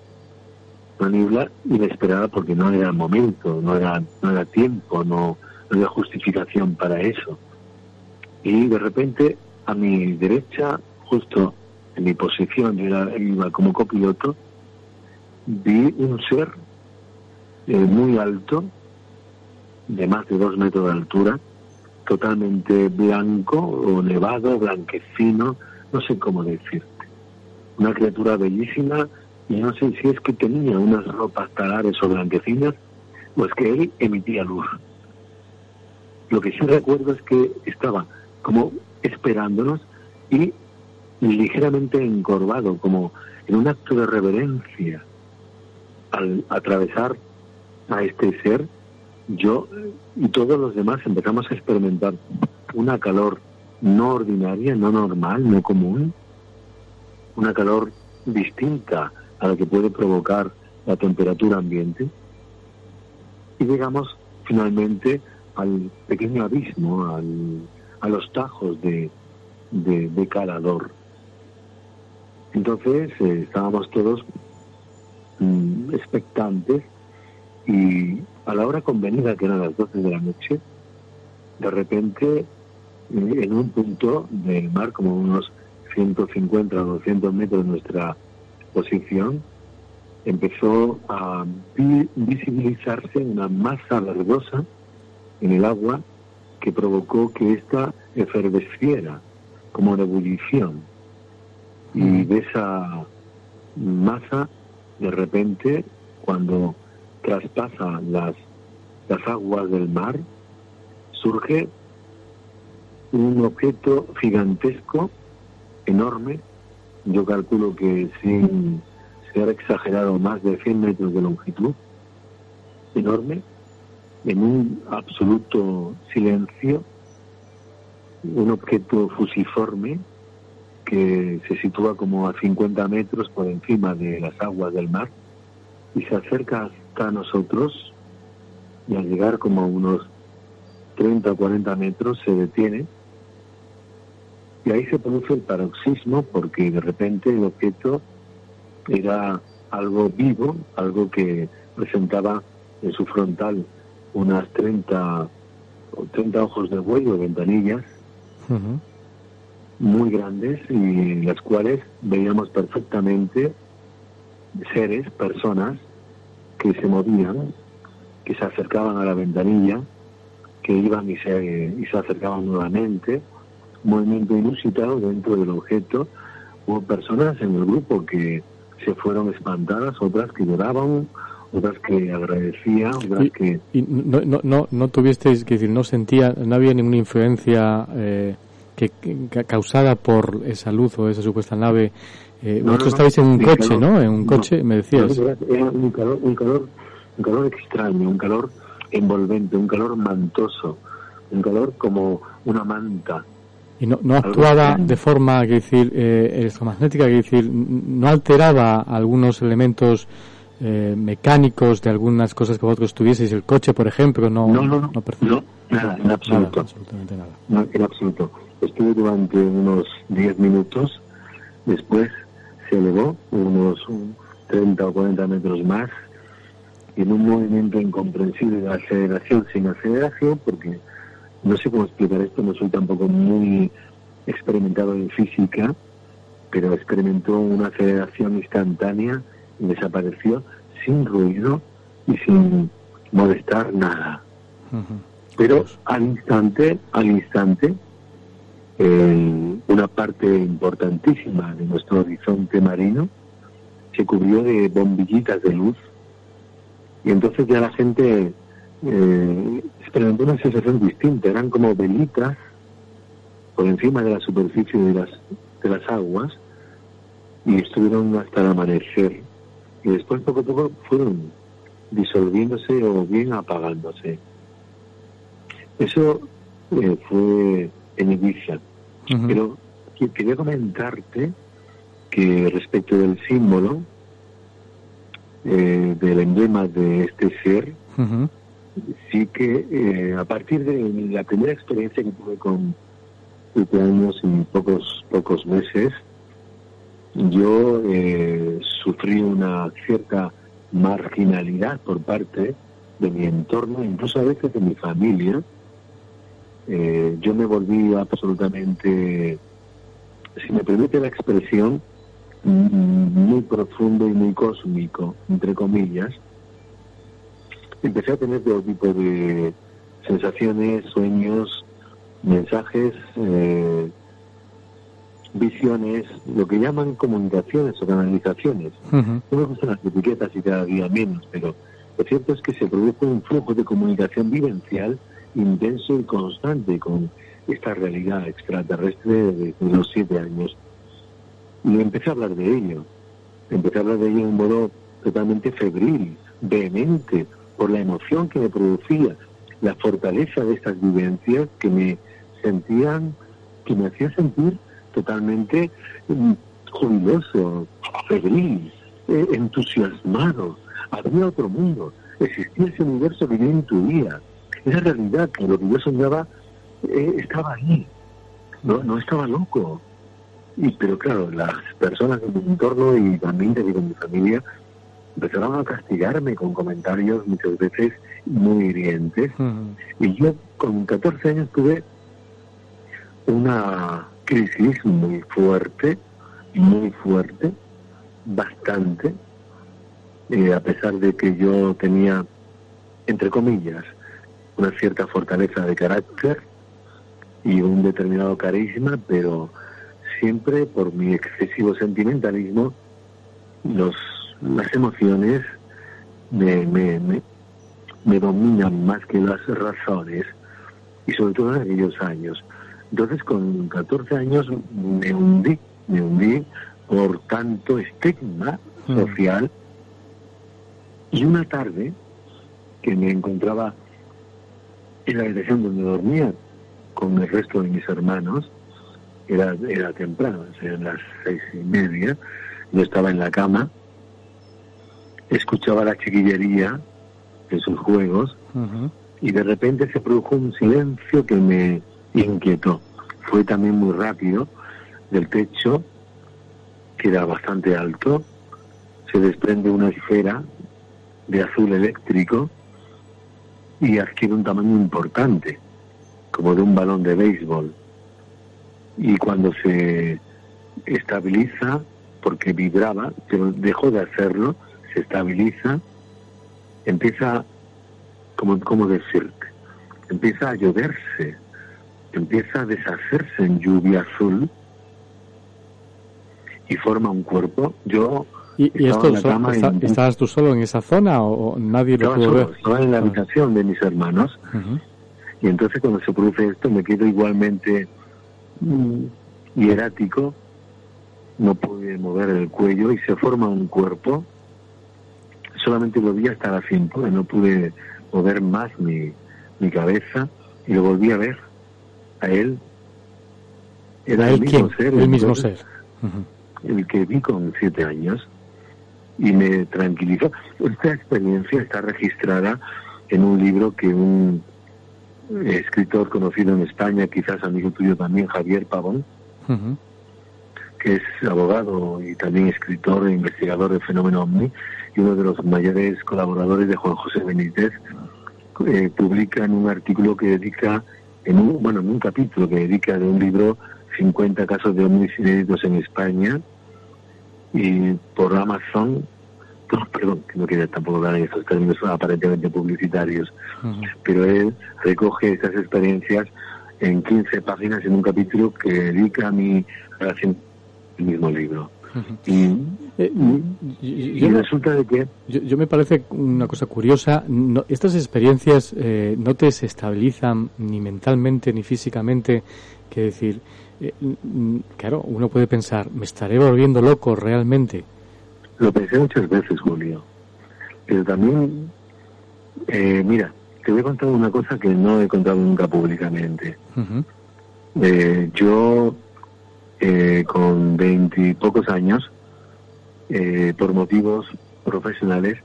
una niebla inesperada porque no era momento, no era, no era tiempo, no, no había justificación para eso. Y de repente a mi derecha, justo en mi posición, yo era, como copiloto, vi un ser eh, muy alto, de más de dos metros de altura, totalmente blanco o nevado, blanquecino, no sé cómo decirte. Una criatura bellísima y no sé si es que tenía unas ropas talares o blanquecinas o es que él emitía luz. Lo que sí recuerdo es que estaba como esperándonos y ligeramente encorvado, como en un acto de reverencia. Al atravesar a este ser, yo y todos los demás empezamos a experimentar una calor no ordinaria, no normal, no común, una calor distinta a la que puede provocar la temperatura ambiente. Y llegamos finalmente al pequeño abismo, al, a los tajos de, de, calador. Entonces eh, estábamos todos mm, expectantes y a la hora convenida, que eran las 12 de la noche, de repente, eh, en un punto del mar, como unos 150 o 200 metros de nuestra posición, empezó a visibilizarse una masa verdosa en el agua que provocó que ésta efervesciera como una ebullición. Y de esa masa, de repente, cuando traspasa las, las aguas del mar, surge un objeto gigantesco, enorme, yo calculo que sin ser exagerado más de 100 metros de longitud, enorme, en un absoluto silencio, un objeto fusiforme se sitúa como a 50 metros por encima de las aguas del mar y se acerca hasta nosotros y al llegar como a unos 30 o 40 metros se detiene. Y ahí se produce el paroxismo porque de repente el objeto era algo vivo, algo que presentaba en su frontal unas 30, 30 ojos de vuelo, ventanillas, muy grandes y las cuales veíamos perfectamente seres, personas que se movían, que se acercaban a la ventanilla, que iban y se, y se acercaban nuevamente, movimiento inusitado dentro del objeto. Hubo personas en el grupo que se fueron espantadas, otras que lloraban, otras que agradecía, otras que... Y no, no, no, no tuvisteis, que decir, no sentía, no había ninguna influencia eh, que, causada por esa luz o esa supuesta nave. Eh, vosotros estabais en un coche, ¿no? En un coche, me decías. Era un calor, un calor, un calor extraño, un calor envolvente, un calor mantoso, un calor como una manta. Y no, no actuaba de forma, que decir, eh, electromagnética, que decir, no alteraba algunos elementos eh, mecánicos de algunas cosas que vosotros tuvieseis, el coche, por ejemplo, no No, no, no, no, nada, en absoluto. absolutamente nada. En absoluto. Estuve durante unos 10 minutos, después se elevó unos 30 o 40 metros más, y en un movimiento incomprensible de aceleración sin aceleración, porque no sé cómo explicar esto, no soy tampoco muy experimentado en física, pero experimentó una aceleración instantánea desapareció sin ruido y sin molestar nada. Pero al instante, al instante, una parte importantísima de nuestro horizonte marino se cubrió de bombillitas de luz. Y entonces ya la gente eh, experimentó una sensación distinta, eran como velitas por encima de la superficie de las, de las aguas y estuvieron hasta el amanecer. Y después poco a poco fueron disolviéndose o bien apagándose. Eso eh, fue en Ibiza. Pero quería comentarte que respecto del símbolo, eh, del emblema de este ser, sí que eh, a partir de la primera experiencia que tuve con siete años y pocos, pocos meses, yo eh, sufrí una cierta marginalidad por parte de mi entorno, incluso a veces de mi familia. Eh, yo me volví absolutamente, si me permite la expresión, mm, muy profundo y muy cósmico, entre comillas. Empecé a tener todo tipo de sensaciones, sueños, mensajes, eh, visiones, lo que llaman comunicaciones o canalizaciones. No me gustan las etiquetas y cada día menos, pero lo cierto es que se produjo un flujo de comunicación vivencial intenso y constante con esta realidad extraterrestre desde los siete años. Y empecé a hablar de ello. Empecé a hablar de ello de un modo totalmente febril, vehemente, por la emoción que me producía, la fortaleza de estas vivencias que me sentían, que me hacía sentir totalmente mm, jubiloso, febril, eh, entusiasmado. Había otro mundo, existía ese universo que yo intuía. Esa realidad que lo que yo soñaba eh, estaba ahí, no, no estaba loco. Y, pero claro, las personas de mi entorno y también de mi familia empezaron a castigarme con comentarios muchas veces muy hirientes. Y yo con 14 años tuve una crisis muy fuerte, muy fuerte, bastante, eh, a pesar de que yo tenía, entre comillas, una cierta fortaleza de carácter y un determinado carisma, pero siempre por mi excesivo sentimentalismo, los, las emociones me, me, me, me dominan más que las razones, y sobre todo en aquellos años. Entonces, con 14 años me hundí, me hundí por tanto estigma mm. social. Y una tarde, que me encontraba en la habitación donde dormía con el resto de mis hermanos, era, era temprano, eran las seis y media, yo estaba en la cama, escuchaba la chiquillería de sus juegos, y de repente se produjo un silencio que me inquietó. Fue también muy rápido del techo, que era bastante alto, se desprende una esfera de azul eléctrico y adquiere un tamaño importante, como de un balón de béisbol. Y cuando se estabiliza, porque vibraba, pero dejó de hacerlo, se estabiliza, empieza, como, ¿cómo decirte? Empieza a lloverse empieza a deshacerse en lluvia azul y forma un cuerpo. Yo ¿Y, esto estabas tú solo en esa zona o, nadie lo pudo ver? Estaba en la ah. habitación de mis hermanos y entonces cuando se produce esto me quedo igualmente mm, hierático, no pude mover el cuello y se forma un cuerpo. Solamente lo vi hasta la cintura, no pude mover más mi, mi cabeza y lo volví a ver a él era el mismo ser. El mismo ser. El que vi con siete años y me tranquilizó. Esta experiencia está registrada en un libro que un escritor conocido en España, quizás amigo tuyo también, Javier Pavón, que es abogado y también escritor e investigador del fenómeno OVNI y uno de los mayores colaboradores de Juan José Benítez, eh, publica en un artículo que dedica en un, bueno, en un capítulo que dedica de un libro 50 casos de ovnis inéditos en España y por Amazon, perdón, que no quería tampoco dar en esos términos aparentemente publicitarios, pero él recoge esas experiencias en 15 páginas en un capítulo que dedica a mi relación el mismo libro. Y, eh, y, resulta de que... Yo, me parece una cosa curiosa, estas experiencias eh, no te desestabilizan ni mentalmente ni físicamente, que decir, eh, claro, uno puede pensar, ¿me estaré volviendo loco realmente? Lo pensé muchas veces, Julio, pero también, mira, te voy a contar una cosa que no he contado nunca públicamente. yo eh, con veintipocos años, eh, por motivos profesionales,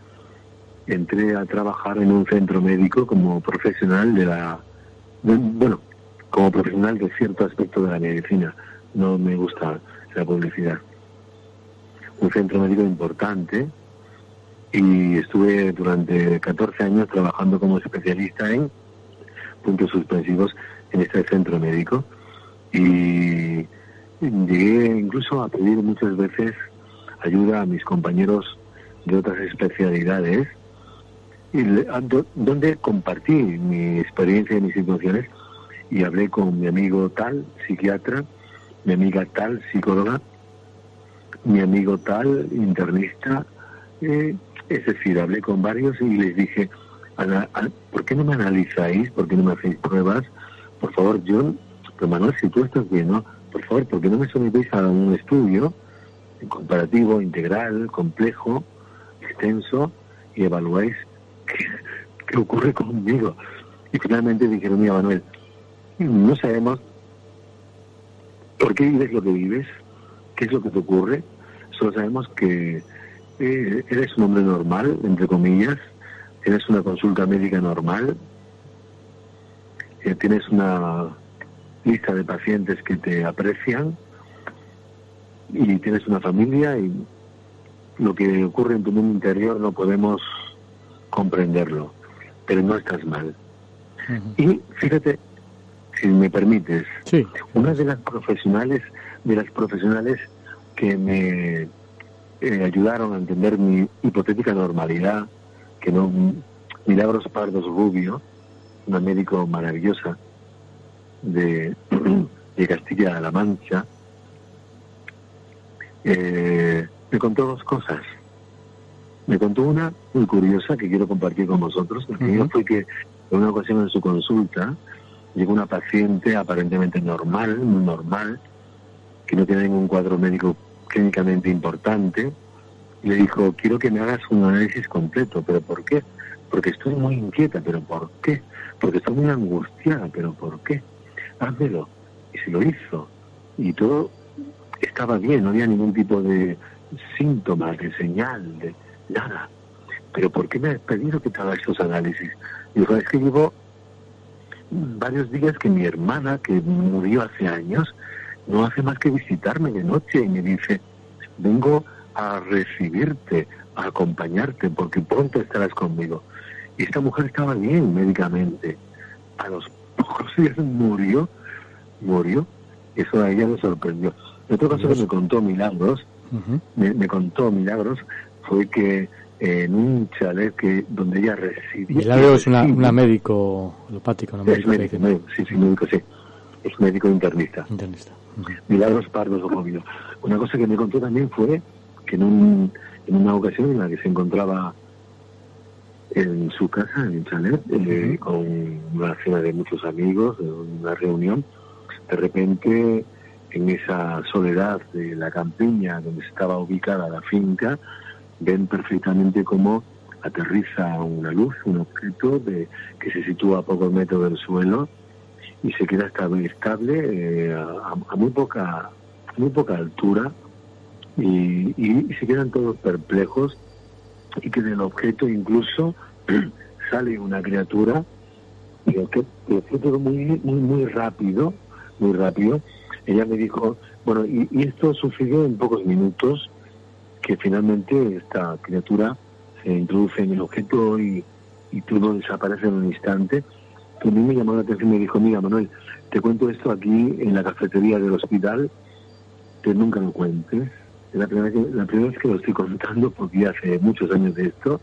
entré a trabajar en un centro médico como profesional de la, bueno, como profesional de cierto aspecto de la medicina. No me gusta la publicidad. un centro médico importante y estuve durante 14 años trabajando como especialista en puntos suspensivos en este centro médico y llegué incluso a pedir muchas veces ayuda a mis compañeros de otras especialidades y donde compartí mi experiencia y mis situaciones y hablé con mi amigo tal psiquiatra, mi amiga tal psicóloga, mi amigo tal internista, eh, es decir, hablé con varios y les dije, ¿por qué no me analizáis? ¿Por qué no me hacéis pruebas? Por favor, John, pero Manuel, si tú estás bien, ¿no? Por favor, ¿por qué no me sometéis a un estudio comparativo, integral, complejo, extenso y evaluáis qué, ocurre conmigo? Y finalmente dijeron, mira, Manuel, no sabemos por qué vives lo que vives, qué es lo que te ocurre, solo sabemos que eh, eres un hombre normal, entre comillas, tienes una consulta médica normal, eh, tienes una lista de pacientes que te aprecian y tienes una familia y lo que ocurre en tu mundo interior no podemos comprenderlo, pero no estás mal. Y fíjate, si me permites, una de las profesionales, de las profesionales que me eh, ayudaron a entender mi hipotética normalidad, que no Milagros Pardos Rubio, una médico maravillosa de, de Castilla-La Mancha, eh, me contó dos cosas. Me contó una muy curiosa que quiero compartir con vosotros. La primera fue que en una ocasión en su consulta llegó una paciente aparentemente normal, muy normal, que no tiene ningún cuadro médico clínicamente importante, y le dijo, quiero que me hagas un análisis completo, pero ¿por qué? Porque estoy muy inquieta, pero ¿por qué? Porque estoy muy angustiada, pero ¿por qué? Házmelo. Y se lo hizo. Y todo estaba bien, no había ningún tipo de síntomas, de señal, de nada. Pero ¿por qué me has pedido que te haga esos análisis? Y dijo, es que llevo varios días que mi hermana, que murió hace años, no hace más que visitarme de noche y me dice, vengo a recibirte, a acompañarte, porque pronto estarás conmigo. Y esta mujer estaba bien médicamente. A los pocos días murió, murió. Eso a ella me sorprendió. En otro caso que me contó milagros, me, contó milagros, fue que en un chalet que donde ella residía. Milagros es una, una médico alopático, una médico, médico, sí, sí, médico, sí. Es médico internista. Internista. Milagros Pardos Rubio. Una cosa que me contó también fue que en, un, en una ocasión en la que se encontraba en su casa, en chalet, eh, con una cena de muchos amigos, una reunión, de repente en esa soledad de la campiña donde estaba ubicada la finca, ven perfectamente cómo aterriza una luz, un objeto de, que se sitúa a pocos metros del suelo y se queda estable, eh, a, muy poca muy poca altura y, y, se quedan todos perplejos y que del objeto incluso sale una criatura y el objeto muy muy muy rápido muy rápido. Ella me dijo bueno y, esto sucedió en pocos minutos que finalmente esta criatura se introduce en el objeto y, y todo desaparece en un instante que a mí me llamó la atención y me dijo, mira Manuel, te cuento esto aquí en la cafetería del hospital, que nunca lo cuentes. Es la primera, que, la primera vez que lo estoy contando porque ya hace muchos años de esto.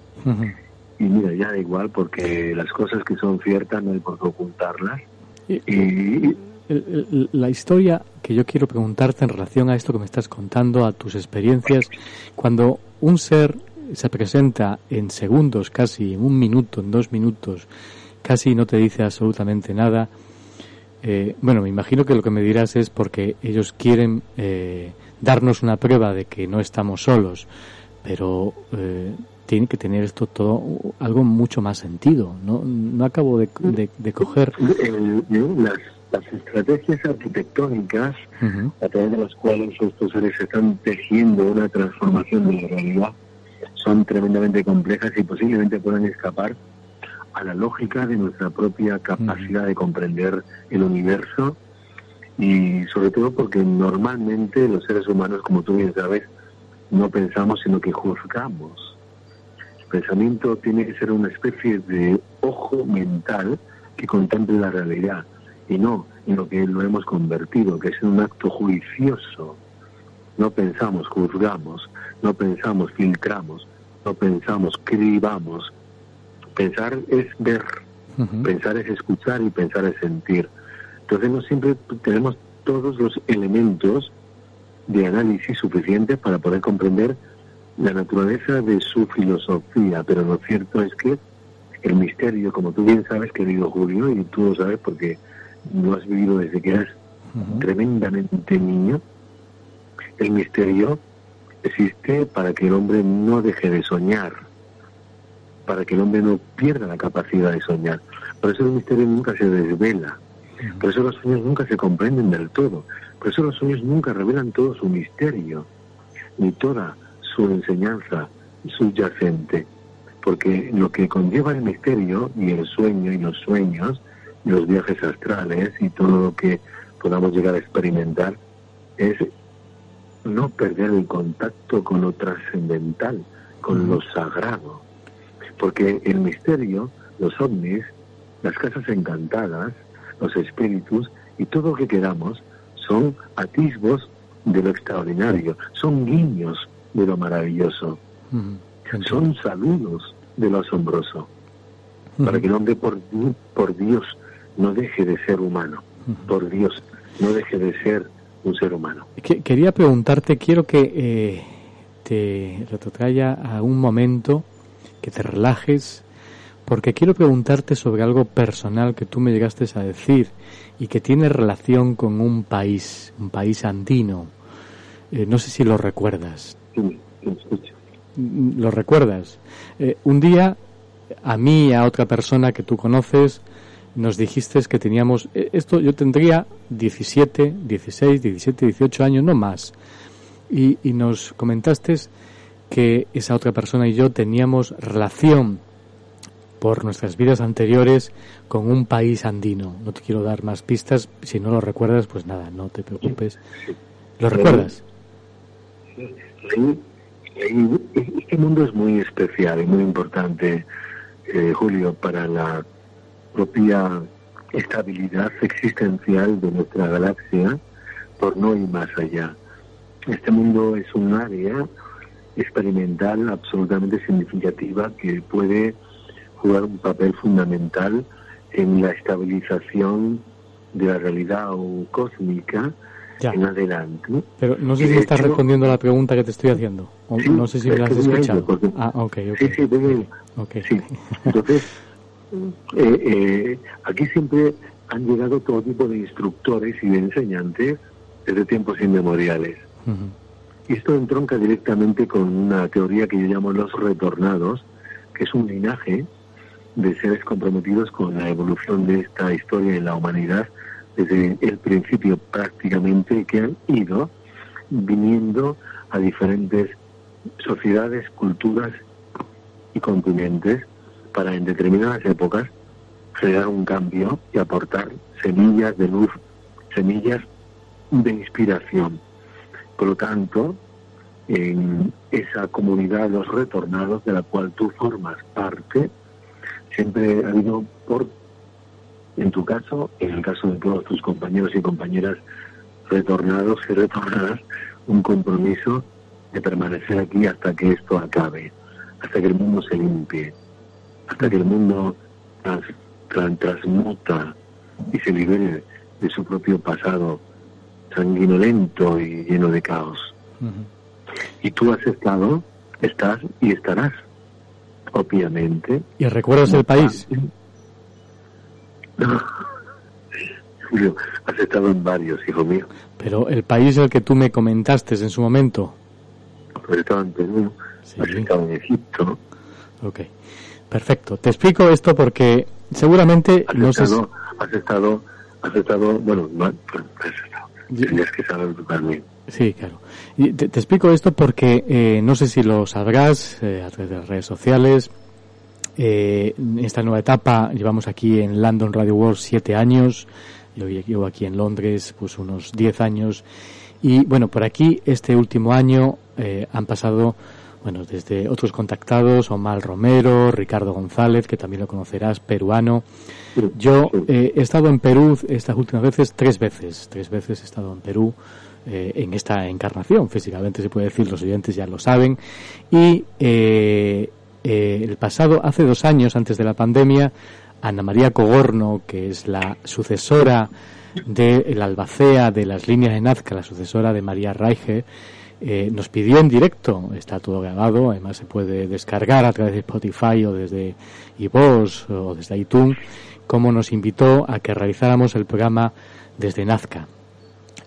Y mira, ya da igual porque las cosas que son ciertas no hay por qué ocultarlas. Y, la historia que yo quiero preguntarte en relación a esto que me estás contando, a tus experiencias, cuando un ser se presenta en segundos, casi en un minuto, en dos minutos, casi no te dice absolutamente nada. Eh, bueno, me imagino que lo que me dirás es porque ellos quieren eh, darnos una prueba de que no estamos solos, pero eh, tiene que tener esto todo algo mucho más sentido. No, no acabo de, coger. Las, las, estrategias arquitectónicas a través de las cuales estos seres están tejiendo una transformación de la realidad son tremendamente complejas y posiblemente puedan escapar a la lógica de nuestra propia capacidad de comprender el universo y sobre todo porque normalmente los seres humanos, como tú bien sabes, no pensamos, sino que juzgamos. El pensamiento tiene que ser una especie de ojo mental que contemple la realidad y no en lo que lo hemos convertido, que es un acto juicioso. No pensamos, juzgamos, no pensamos, filtramos, no pensamos, cribamos. Pensar es ver, pensar es escuchar y pensar es sentir. Entonces no siempre tenemos todos los elementos de análisis suficientes para poder comprender la naturaleza de su filosofía, pero lo cierto es que el misterio, como tú bien sabes, querido Julio, y tú lo sabes porque lo has vivido desde que eras tremendamente niño, el misterio existe para que el hombre no deje de soñar, para que el hombre no pierda la capacidad de soñar. Por eso el misterio nunca se desvela, por eso los sueños nunca se comprenden del todo, por eso los sueños nunca revelan todo su misterio, ni toda su enseñanza subyacente, porque lo que conlleva el misterio y el sueño y los sueños, los viajes astrales y todo lo que podamos llegar a experimentar es no perder el contacto con lo trascendental, con lo sagrado. Porque el misterio, los ovnis, las casas encantadas, los espíritus y todo lo que queramos son atisbos de lo extraordinario, son guiños de lo maravilloso, son saludos de lo asombroso, para que el hombre por, por Dios no deje de ser humano, por Dios no deje de ser un ser humano. quería preguntarte, quiero que eh, te retrotraiga a un momento, que te relajes, porque quiero preguntarte sobre algo personal que tú me llegaste a decir y que tiene relación con un país, un país andino. Eh, no sé si lo recuerdas. Sí, lo escucho. Mm, ¿Lo recuerdas? Eh, un día, a mí y a otra persona que tú conoces, nos dijiste que teníamos, eh, esto yo tendría 17, 16, 17, 18 años, no más. Y, y nos comentaste que esa otra persona y yo teníamos relación por nuestras vidas anteriores con un país andino. No te quiero dar más pistas, si no lo recuerdas, pues nada, no te preocupes. ¿Lo recuerdas? Este mundo es muy especial y muy importante, eh, Julio, para la propia estabilidad existencial de nuestra galaxia, por no ir más allá. Este mundo es un área experimental absolutamente significativa que puede jugar un papel fundamental en la estabilización de la realidad cósmica en adelante. Pero no sé si estás respondiendo a la pregunta que te estoy haciendo. no sé si me la has escuchado. ah, ok, ok. Sí, sí, okay. Entonces, eh, eh, aquí siempre han llegado todo tipo de instructores y de enseñantes desde tiempos inmemoriales. Y esto entronca directamente con una teoría que yo llamo los retornados, que es un linaje de seres comprometidos con la evolución de esta historia en la humanidad desde el principio prácticamente que han ido viniendo a diferentes sociedades, culturas y continentes para en determinadas épocas generar un cambio y aportar semillas de luz, semillas de inspiración. Por lo tanto, en esa comunidad de los retornados de la cual tú formas parte, siempre ha habido por, en tu caso, en el caso de todos tus compañeros y compañeras retornados y retornadas, un compromiso de permanecer aquí hasta que esto acabe, hasta que el mundo se limpie, hasta que el mundo transmuta y se libere de su propio pasado sanguinolento y lleno de caos. Y tú has estado, estás y estarás obviamente. ¿Y recuerdas el país? Julio, has estado en varios, hijo mío. Pero el país el que tú me comentaste en su momento. Has estado en Perú, has estado en Egipto. Ok, perfecto. Te explico esto porque seguramente has estado, has estado, has estado, bueno, no, estado. Tienes que saberlo también. Sí, claro. Y te, explico esto porque eh, no sé si lo sabrás eh, a través de las redes sociales. Eh, esta nueva etapa llevamos aquí en London Radio World siete años. Yo llevo aquí en Londres pues unos diez años. Y bueno, por aquí este último año eh, han pasado, bueno, desde otros contactados, Omar Romero, Ricardo González, que también lo conocerás, peruano. Yo eh, he estado en Perú estas últimas veces, tres veces, tres veces he estado en Perú. Eh, en esta encarnación, físicamente se puede decir, los oyentes ya lo saben. Y eh, el pasado, hace dos años, antes de la pandemia, Ana María Cogorno, que es la sucesora del albacea de las líneas de Nazca, la sucesora de María Raige, eh, nos pidió en directo, está todo grabado, además se puede descargar a través de Spotify o desde iVoox o desde iTunes, como nos invitó a que realizáramos el programa desde Nazca.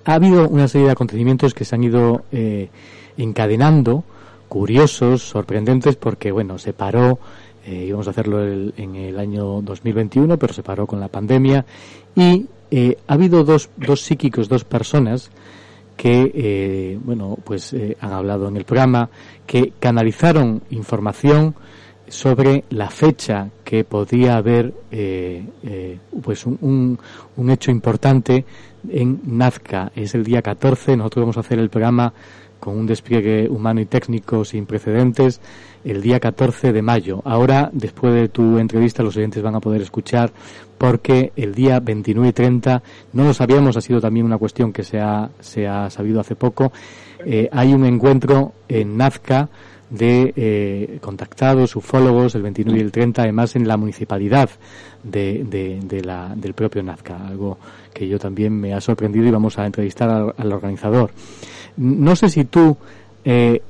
Ha habido una serie de acontecimientos que se han ido eh, encadenando, curiosos, sorprendentes, porque, bueno, se paró, eh, íbamos a hacerlo en el año 2021, pero se paró con la pandemia, y eh, ha habido dos, dos psíquicos, dos personas, que, bueno, pues han hablado en el programa, que canalizaron información sobre la fecha que podía haber pues un, un, hecho importante en Nazca. Es el día 14. Nosotros vamos a hacer el programa con un despliegue humano y técnico sin precedentes el día 14 de mayo. Ahora, después de tu entrevista, los oyentes van a poder escuchar porque el día 29 y 30, no lo sabíamos, ha sido también una cuestión que se ha, se ha sabido hace poco, eh, hay un encuentro en Nazca de eh, contactados, ufólogos, el 29 y el 30, además en la municipalidad de, de, la, del propio Nazca, algo que yo también me ha sorprendido y vamos a entrevistar al, organizador. No sé si tú eh,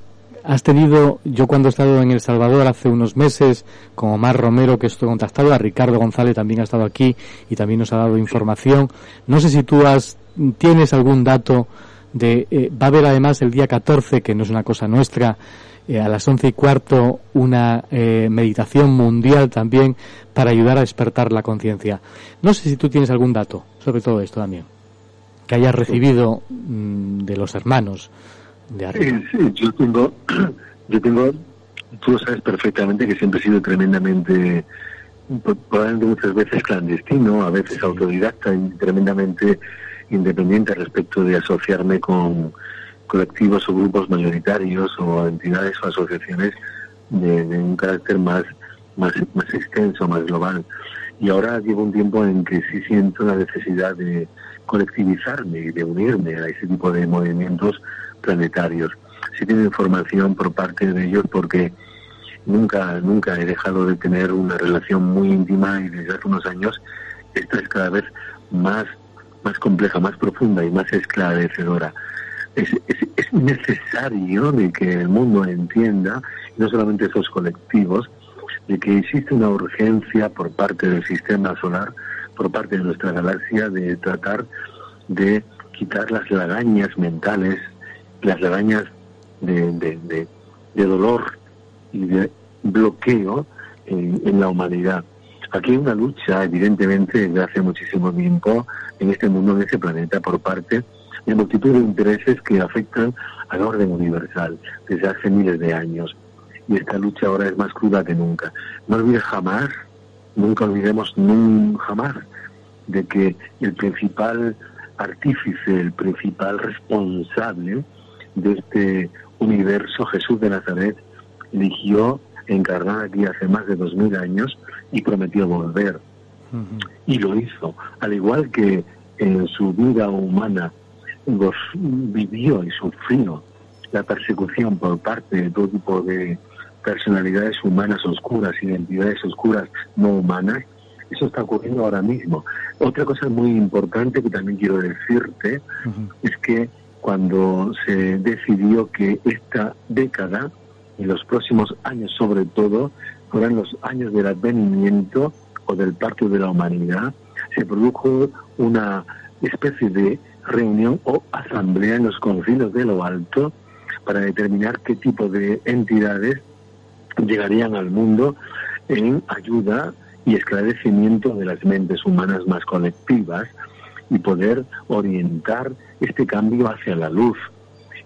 has tenido, yo cuando he estado en El Salvador hace unos meses, con Omar Romero, que estoy contactado, a Ricardo González también ha estado aquí y también nos ha dado información. No sé si tú has, tienes algún dato de, eh, va a haber además el día 14, que no es una cosa nuestra, eh, a las once y cuarto una eh, meditación mundial también para ayudar a despertar la conciencia. No sé si tú tienes algún dato sobre todo esto también, que hayas recibido mm, de los hermanos de arriba. Sí, sí, yo tengo, yo tengo, tú lo sabes perfectamente que siempre he sido tremendamente, probablemente muchas veces clandestino, a veces autodidacta y tremendamente independiente respecto de asociarme con colectivos o grupos mayoritarios o entidades o asociaciones de, un carácter más, más, más extenso, más global. Y ahora llevo un tiempo en que sí siento la necesidad de colectivizarme y de unirme a ese tipo de movimientos planetarios. Sí tengo información por parte de ellos porque nunca, nunca he dejado de tener una relación muy íntima y desde hace unos años esta es cada vez más, más compleja, más profunda y más esclarecedora es, es, necesario de que el mundo entienda, no solamente esos colectivos, de que existe una urgencia por parte del sistema solar, por parte de nuestra galaxia, de tratar de quitar las lagañas mentales, las lagañas de, de, dolor y de bloqueo en, en, la humanidad. Aquí hay una lucha, evidentemente, desde hace muchísimo tiempo en este mundo, en este planeta, por parte de multitud de intereses que afectan al orden universal desde hace miles de años. Y esta lucha ahora es más cruda que nunca. No olvides jamás, nunca olvidemos jamás, de que el principal artífice, el principal responsable de este universo, Jesús de Nazaret, eligió encarnar aquí hace más de dos mil años y prometió volver. Y lo hizo, al igual que en su vida humana vivió y sufrió la persecución por parte de todo tipo de personalidades humanas oscuras, identidades oscuras no humanas, eso está ocurriendo ahora mismo. Otra cosa muy importante que también quiero decirte es que cuando se decidió que esta década y los próximos años sobre todo fueran los años del advenimiento o del parto de la humanidad, se produjo una especie de reunión o asamblea en los confines de lo alto para determinar qué tipo de entidades llegarían al mundo en ayuda y esclarecimiento de las mentes humanas más colectivas y poder orientar este cambio hacia la luz.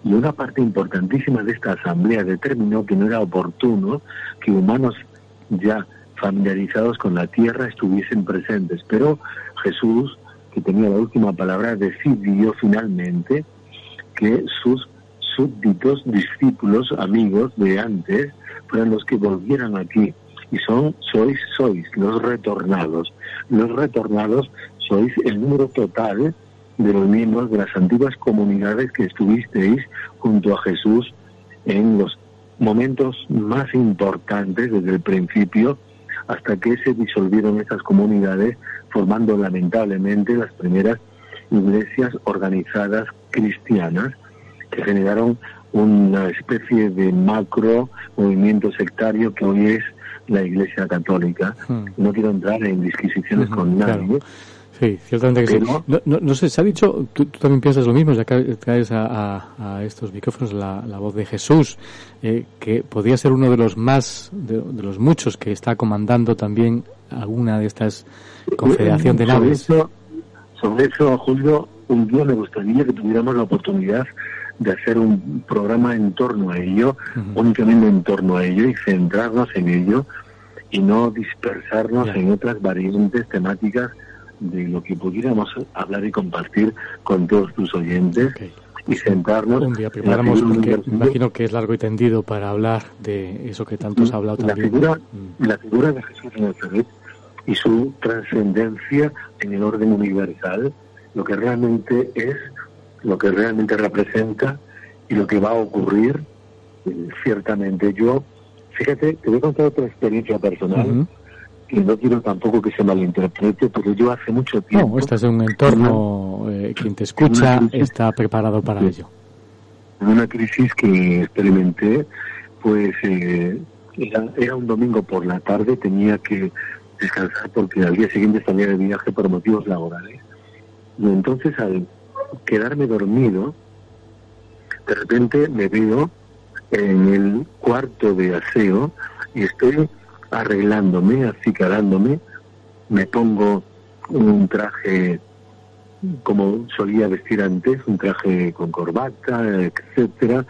Y una parte importantísima de esta asamblea determinó que no era oportuno que humanos ya familiarizados con la tierra estuviesen presentes, pero Jesús que tenía la última palabra, decidió finalmente que sus súbditos, discípulos, amigos de antes, fueran los que volvieran aquí. Y son, sois, sois, los retornados. Los retornados sois el número total de los miembros de las antiguas comunidades que estuvisteis junto a Jesús en los momentos más importantes desde el principio hasta que se disolvieron estas comunidades formando lamentablemente las primeras iglesias organizadas cristianas que generaron una especie de macro movimiento sectario que hoy es la Iglesia Católica. Hmm. No quiero entrar en disquisiciones con nadie. Sí, ciertamente que sí. No, sé, se ha dicho, tú, también piensas lo mismo, ya que traes a, estos micrófonos la, voz de Jesús, eh, que podría ser uno de los más, de, los muchos que está comandando también alguna de estas confederación de naves. Sobre eso, sobre eso, Julio, un día me gustaría que tuviéramos la oportunidad de hacer un programa en torno a ello, únicamente en torno a ello y centrarnos en ello y no dispersarnos en otras variantes temáticas de lo que pudiéramos hablar y compartir con todos tus oyentes y sentarnos. Un día preparamos, porque imagino que es largo y tendido para hablar de eso que tanto se ha hablado la Figura, mm. La figura de Jesús en Nazaret y su trascendencia en el orden universal, lo que realmente es, lo que realmente representa y lo que va a ocurrir, eh, ciertamente. Yo, fíjate, te voy a contar otra experiencia personal y no quiero tampoco que se malinterprete, pero yo hace mucho tiempo... No, estás en un entorno, eh, quien te escucha está preparado para ello. En una crisis que experimenté, pues eh, era, un domingo por la tarde, tenía que descansar porque al día siguiente salía de viaje por motivos laborales. Y entonces al quedarme dormido, de repente me veo en el cuarto de aseo y estoy arreglándome, acicalándome, me pongo un traje como solía vestir antes, un traje con corbata, etcétera,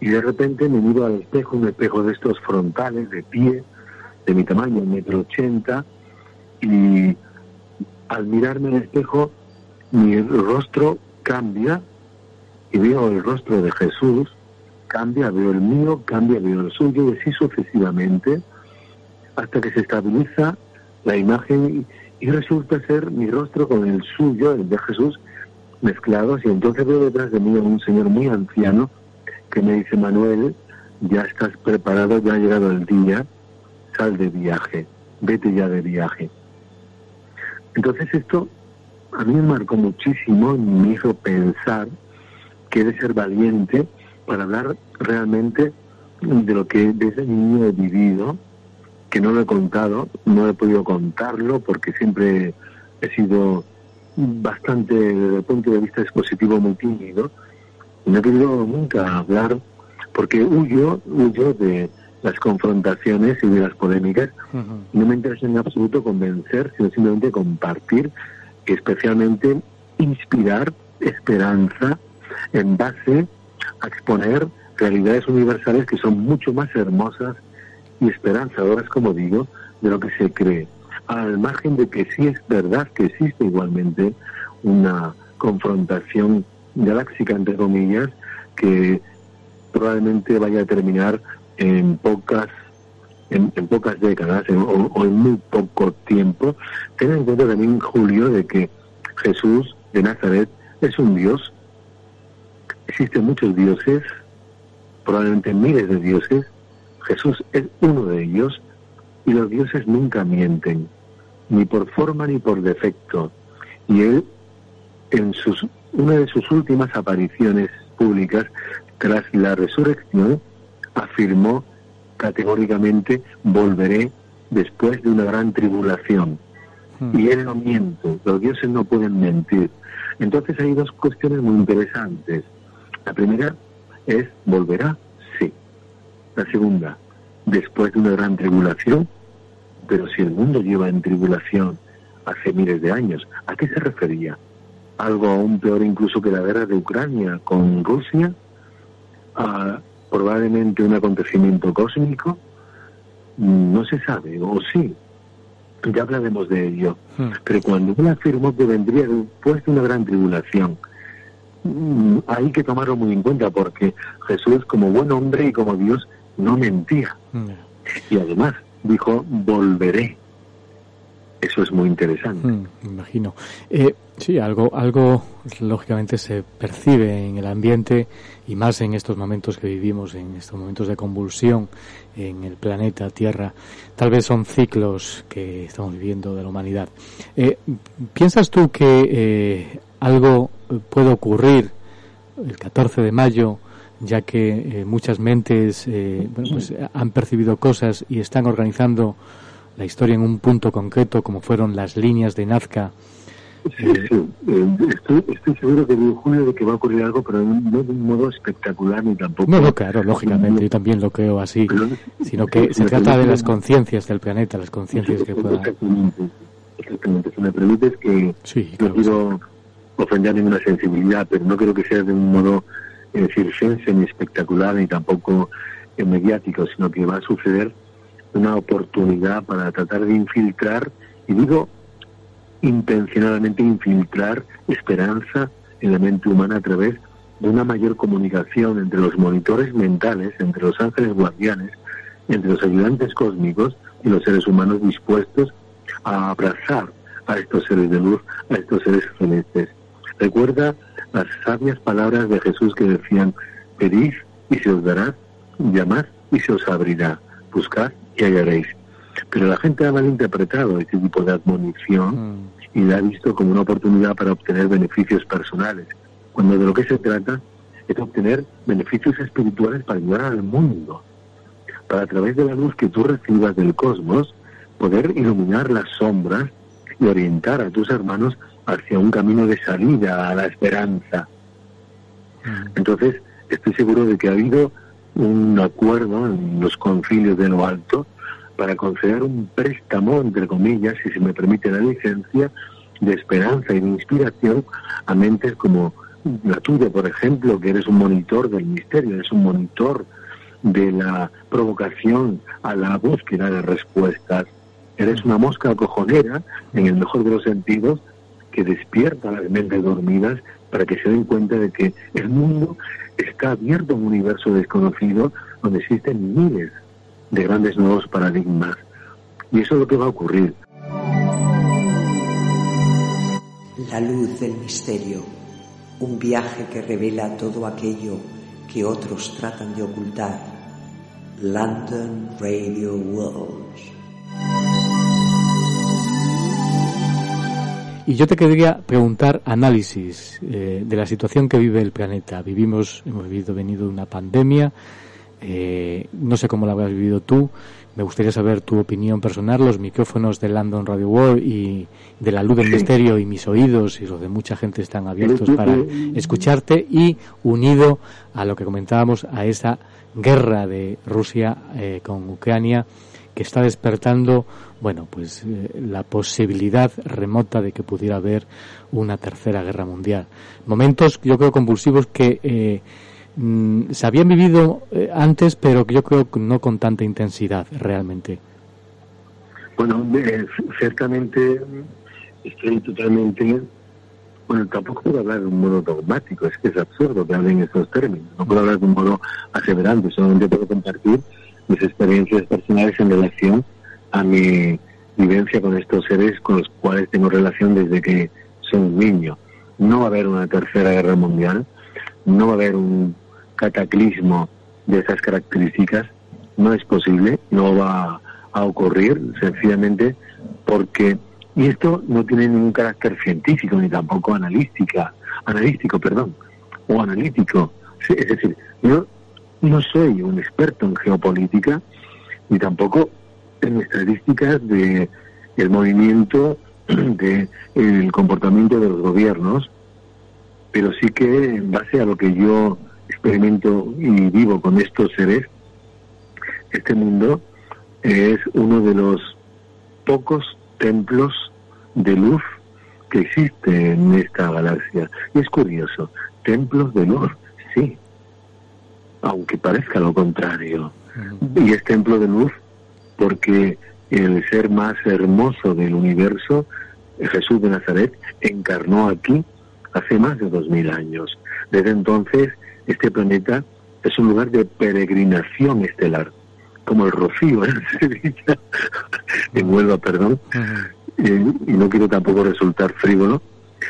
y de repente me miro al espejo, un espejo de estos frontales, de pie, de mi tamaño, un metro ochenta, y al mirarme al espejo, mi rostro cambia y veo el rostro de Jesús, cambia, veo el mío, cambia, veo el suyo, y así sucesivamente, hasta que se estabiliza la imagen y, resulta ser mi rostro con el suyo, el de Jesús, mezclados. Y entonces veo detrás de mí a un señor muy anciano que me dice, Manuel, ya estás preparado, ya ha llegado el día, sal de viaje, vete ya de viaje. Entonces esto a mí me marcó muchísimo y me hizo pensar que he de ser valiente para hablar realmente de lo que desde niño he vivido que no lo he contado, no he podido contarlo porque siempre he sido bastante, desde el punto de vista expositivo, muy tímido. No he querido nunca hablar porque huyo, huyo de las confrontaciones y de las polémicas. No me interesa en absoluto convencer, sino simplemente compartir y especialmente inspirar esperanza en base a exponer realidades universales que son mucho más hermosas y esperanzadoras, como digo, de lo que se cree, al margen de que sí es verdad que existe igualmente una confrontación galáctica, entre comillas, que probablemente vaya a terminar en pocas en, pocas décadas o, en muy poco tiempo. Ten en cuenta también, Julio, de que Jesús de Nazaret es un Dios. Existen muchos dioses, probablemente miles de dioses, Jesús es uno de ellos y los dioses nunca mienten, ni por forma ni por defecto. Y él, en sus, una de sus últimas apariciones públicas, tras la resurrección, afirmó categóricamente, volveré después de una gran tribulación. Hmm. Y él no miente, los dioses no pueden mentir. Entonces hay dos cuestiones muy interesantes. La primera es, ¿volverá? La segunda, después de una gran tribulación, pero si el mundo lleva en tribulación hace miles de años, ¿a qué se refería? ¿Algo aún peor incluso que la guerra de Ucrania con Rusia? ¿A probablemente un acontecimiento cósmico? No se sabe, o sí, ya hablaremos de ello. Hmm. Pero cuando él afirmó que vendría después de una gran tribulación, mm, hay que tomarlo muy en cuenta porque Jesús como buen hombre y como Dios no mentía. Y además dijo, volveré. Eso es muy interesante. Mm, imagino. Eh, sí, algo, algo lógicamente se percibe en el ambiente y más en estos momentos que vivimos, en estos momentos de convulsión en el planeta Tierra. Tal vez son ciclos que estamos viviendo de la humanidad. Eh, ¿Piensas tú que eh, algo puede ocurrir el 14 de mayo? Ya que muchas mentes bueno, pues, han percibido cosas y están organizando la historia en un punto concreto, como fueron las líneas de Nazca. Sí, sí. Eh, estoy, estoy, seguro que en junio de que va a ocurrir algo, pero no de un modo espectacular ni tampoco. No, no claro, lógicamente, yo también lo creo así. sino que se trata de las conciencias del planeta, las conciencias que puedan. Exactamente, Si me permites que no quiero ofender ninguna sensibilidad, pero no creo que sea de un modo, es decir, ni espectacular ni tampoco mediático, sino que va a suceder una oportunidad para tratar de infiltrar, y digo intencionadamente infiltrar esperanza en la mente humana a través de una mayor comunicación entre los monitores mentales, entre los ángeles guardianes, entre los ayudantes cósmicos y los seres humanos dispuestos a abrazar a estos seres de luz, a estos seres celestes. Recuerda las sabias palabras de Jesús que decían, pedid y se os dará, llamad y se os abrirá, buscad y hallaréis. Pero la gente ha malinterpretado este tipo de admonición mm. y la ha visto como una oportunidad para obtener beneficios personales, cuando de lo que se trata es obtener beneficios espirituales para ayudar al mundo, para a través de la luz que tú recibas del cosmos, poder iluminar las sombras y orientar a tus hermanos hacia un camino de salida a la esperanza. Mm. Entonces, estoy seguro de que ha habido un acuerdo en los concilios de lo alto para conceder un préstamo, entre comillas, si se me permite la licencia, de esperanza y de inspiración a mentes como la tuya, por ejemplo, que eres un monitor del misterio, eres un monitor de la provocación a la búsqueda de respuestas. Eres una mosca cojonera, en el mejor de los sentidos, que despierta las mentes dormidas para que se den cuenta de que el mundo está abierto a un universo desconocido donde existen miles de grandes nuevos paradigmas. Y eso es lo que va a ocurrir. La luz del misterio, un viaje que revela todo aquello que otros tratan de ocultar. London Radio World. Y yo te quería preguntar análisis eh, de la situación que vive el planeta. Vivimos, hemos vivido, venido una pandemia. Eh, no sé cómo la habrás vivido tú. Me gustaría saber tu opinión personal. Los micrófonos de London Radio World y de la luz del misterio y mis oídos y los de mucha gente están abiertos para escucharte y unido a lo que comentábamos a esa guerra de Rusia eh, con Ucrania que está despertando, bueno, pues eh, la posibilidad remota de que pudiera haber una tercera guerra mundial. Momentos, yo creo, convulsivos que eh, mm, se habían vivido eh, antes, pero que yo creo que no con tanta intensidad realmente. Bueno, ciertamente estoy totalmente bueno, tampoco puedo hablar de un modo dogmático, es que es absurdo que hablen esos términos. No puedo hablar de un modo aseverante, solamente puedo compartir mis experiencias personales en relación a mi vivencia con estos seres con los cuales tengo relación desde que soy un niño. No va a haber una tercera guerra mundial, no va a haber un cataclismo de esas características, no es posible, no va a ocurrir sencillamente porque y esto no tiene ningún carácter científico ni tampoco analística, analístico, perdón, o analítico. Es decir, yo no soy un experto en geopolítica ni tampoco en estadísticas de el movimiento de el comportamiento de los gobiernos, pero sí que en base a lo que yo experimento y vivo con estos seres, este mundo es uno de los pocos templos de luz que existe en esta galaxia. Y es curioso, templos de luz, sí, aunque parezca lo contrario. Y es templo de luz porque el ser más hermoso del universo, Jesús de Nazaret, encarnó aquí hace más de dos mil años. Desde entonces, este planeta es un lugar de peregrinación estelar, como el Rocío en Sevilla, en Huelva, perdón, eh, y no quiero tampoco resultar frívolo,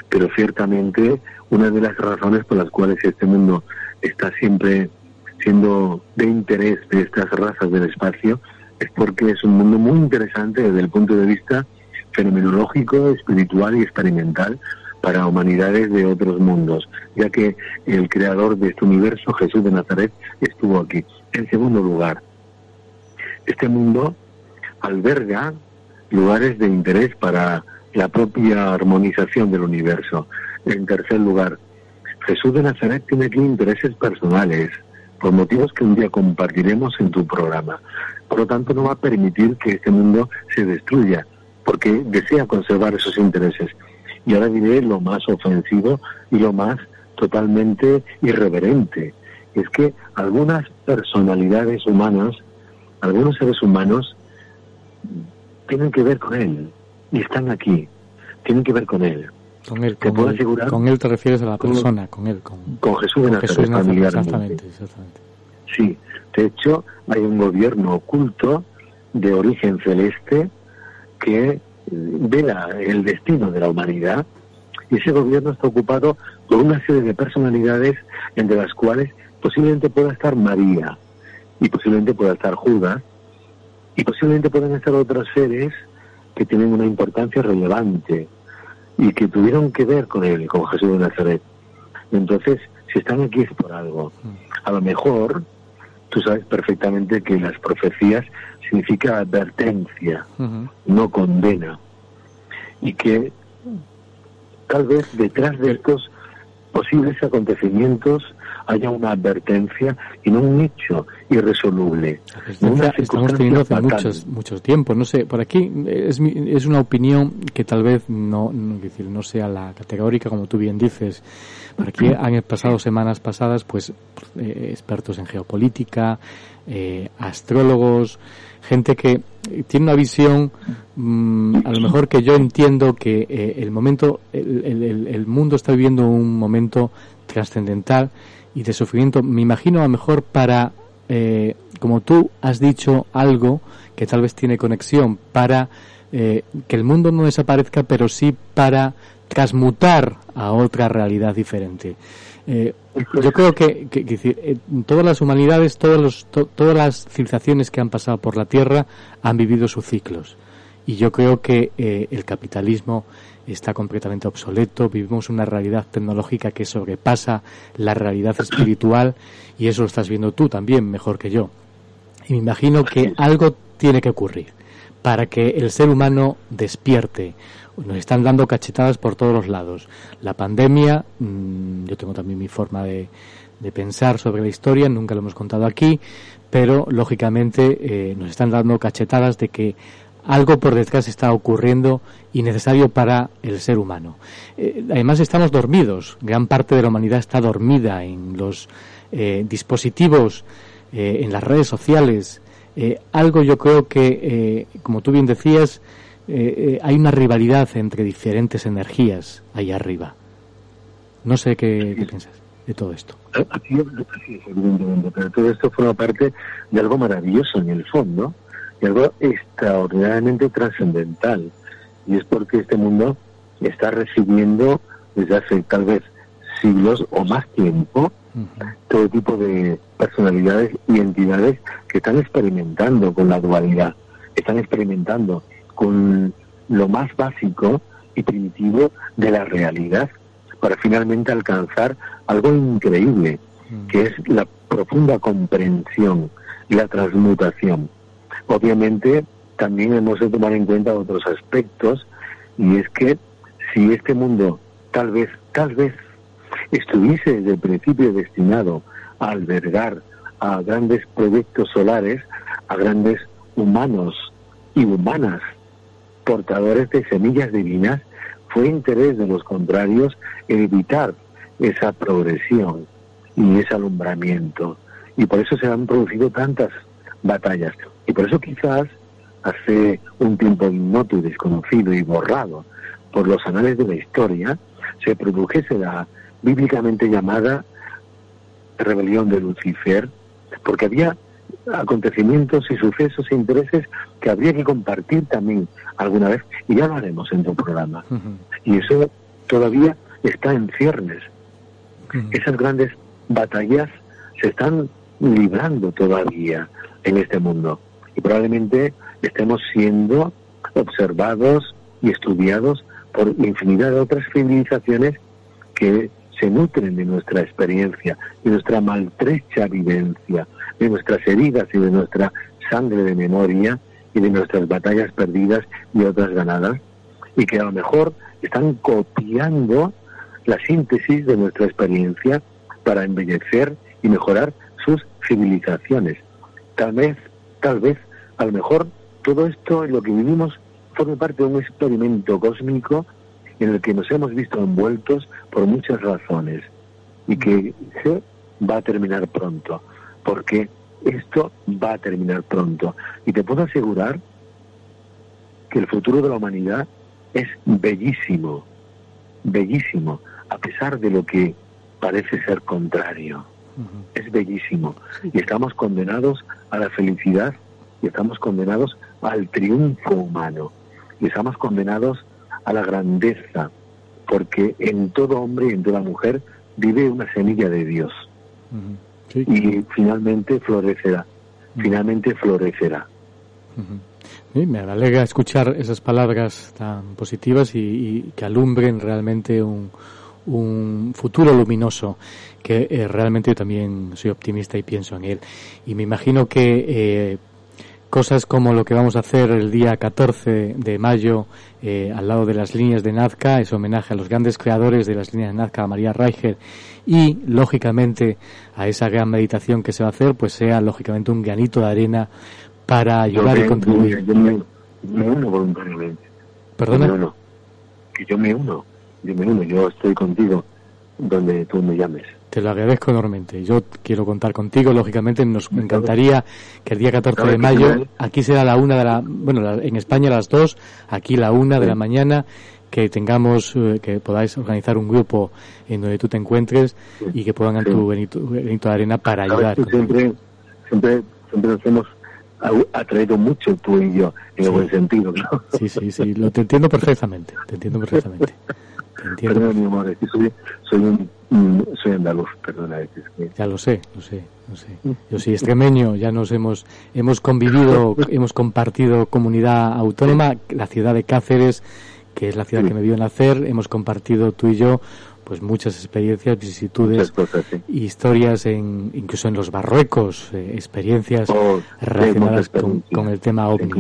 pero ciertamente una de las razones por las cuales este mundo está siempre siendo de interés de estas razas del espacio es porque es un mundo muy interesante desde el punto de vista fenomenológico, espiritual y experimental para humanidades de otros mundos, ya que el creador de este universo, Jesús de Nazaret, estuvo aquí. En segundo lugar, este mundo alberga lugares de interés para la propia armonización del universo. En tercer lugar, Jesús de Nazaret tiene aquí intereses personales, por motivos que un día compartiremos en tu programa. Por lo tanto, no va a permitir que este mundo se destruya, porque desea conservar esos intereses. Y ahora diré lo más ofensivo y lo más totalmente irreverente. Es que algunas personalidades humanas, algunos seres humanos, tienen que ver con él y están aquí, tienen que ver con él. Con él, te con puedo él, asegurar. Con él te refieres a la persona, con él. Con, con Jesús de Nazaret, exactamente, exactamente. Sí, hecho hay un gobierno oculto de origen celeste que eh, vela el destino de la humanidad y ese gobierno está ocupado por una serie de personalidades entre las cuales posiblemente pueda estar María y posiblemente pueda estar Judas y posiblemente puedan estar otros seres que tienen una importancia relevante y que tuvieron que ver con él, con Jesús de Nazaret. Entonces, si están aquí es por algo. A lo mejor, tú sabes perfectamente que las profecías significa advertencia, no condena. Y que tal vez detrás de estos posibles acontecimientos haya una advertencia y no un hecho irresoluble. no una Advertencia estamos teniendo hace muchos, muchos tiempos. No sé, por aquí es, mi- es una opinión que tal vez no, no, decir, no sea la categórica, como tú bien dices. Aquí han pasado semanas pasadas, pues, eh, expertos en geopolítica, eh, astrólogos, gente que tiene una visión, mm, a lo mejor que yo entiendo que eh, el momento, el- el- el mundo está viviendo un momento trascendental y de sufrimiento. Me imagino a lo mejor para, eh, como tú has dicho algo que tal vez tiene conexión, para eh, que el mundo no desaparezca, pero sí para transmutar a otra realidad diferente. Eh, yo creo que, que- que eh, todas las humanidades, todos los, to- todas las civilizaciones que han pasado por la Tierra han vivido sus ciclos. Y yo creo que eh, el capitalismo está completamente obsoleto. Vivimos una realidad tecnológica que sobrepasa la realidad espiritual y eso lo estás viendo tú también mejor que yo. Y me imagino que algo tiene que ocurrir para que el ser humano despierte. Nos están dando cachetadas por todos los lados. La pandemia, mm, yo tengo también mi forma de, de pensar sobre la historia, nunca lo hemos contado aquí, pero lógicamente eh, nos están dando cachetadas de que algo por detrás está ocurriendo y necesario para el ser humano. Eh, además estamos dormidos, gran parte de la humanidad está dormida en los eh, dispositivos, eh, en las redes sociales. Algo yo creo que, como tú bien decías, eh, eh, hay una rivalidad entre diferentes energías ahí arriba. No sé qué, qué piensas de todo esto. Así es, así es, evidentemente, pero todo esto forma parte de algo maravilloso en el fondo y algo extraordinariamente trascendental. Y es porque este mundo está recibiendo desde hace tal vez siglos o más tiempo todo tipo de personalidades y entidades que están experimentando con la dualidad, están experimentando con lo más básico y primitivo de la realidad para finalmente alcanzar algo increíble, que es la profunda comprensión y la transmutación. Obviamente, también hemos de tomar en cuenta otros aspectos, y es que si este mundo tal vez, tal vez, estuviese desde el principio destinado a albergar a grandes proyectos solares, a grandes humanos y humanas portadores de semillas divinas, fue interés de los contrarios evitar esa progresión y ese alumbramiento. Y por eso se han producido tantas batallas. Y por eso quizás hace un tiempo ignoto y desconocido y borrado por los anales de la historia, se produjese la bíblicamente llamada rebelión de Lucifer, porque había acontecimientos y sucesos e intereses que habría que compartir también alguna vez, y ya lo haremos en tu programa. Y eso todavía está en ciernes. Esas grandes batallas se están librando todavía en este mundo y probablemente estemos siendo observados y estudiados por infinidad de otras civilizaciones que se nutren de nuestra experiencia, de nuestra maltrecha vivencia, de nuestras heridas y de nuestra sangre de memoria y de nuestras batallas perdidas y otras ganadas, y que a lo mejor están copiando la síntesis de nuestra experiencia para embellecer y mejorar sus civilizaciones. Tal vez, tal vez, a lo mejor todo esto en lo que vivimos forma parte de un experimento cósmico en el que nos hemos visto envueltos por muchas razones y que se va a terminar pronto, porque esto va a terminar pronto. Y te puedo asegurar que el futuro de la humanidad es bellísimo, bellísimo, a pesar de lo que parece ser contrario. Es bellísimo. Y estamos condenados a la felicidad y estamos condenados al triunfo humano. Y estamos condenados a la grandeza, porque en todo hombre y en toda mujer vive una semilla de Dios. Y finalmente florecerá, finalmente florecerá. me alegra escuchar esas palabras tan positivas y, que alumbren realmente un, un futuro luminoso que eh, realmente yo también soy optimista y pienso en él. Y me imagino que eh, cosas como lo que vamos a hacer el día 14 de mayo eh, al lado de las líneas de Nazca, es homenaje a los grandes creadores de las líneas de Nazca, a María Reicher, y lógicamente a esa gran meditación que se va a hacer, pues sea lógicamente un granito de arena para ayudar y contribuir. Yo me, uno voluntariamente. ¿Perdona? Que yo me uno, yo me uno, yo estoy contigo donde tú me llames. Te lo agradezco enormemente. Yo quiero contar contigo, lógicamente. Nos encantaría que el día 14 de mayo, aquí será la una de la, bueno, en España las dos, aquí la una de la mañana, que tengamos, eh, que podáis organizar un grupo en donde tú te encuentres y que pongan tu Benito, de arena para ayudar. Siempre, siempre, siempre nos hemos atraído mucho tú y yo, en el buen sentido, Sí, sí, sí, lo te entiendo perfectamente, te entiendo perfectamente. Perdona, mi amor, soy, soy, un, soy andaluz, perdona. Ya lo sé, lo sé, lo sé. Yo soy extremeño, ya nos hemos, hemos convivido, hemos compartido comunidad autónoma, la ciudad de Cáceres, que es la ciudad que me vio nacer, hemos compartido tú y yo pues muchas experiencias, vicisitudes, historias en, incluso en los barruecos, eh, experiencias oh, relacionadas con, con, el tema ovni.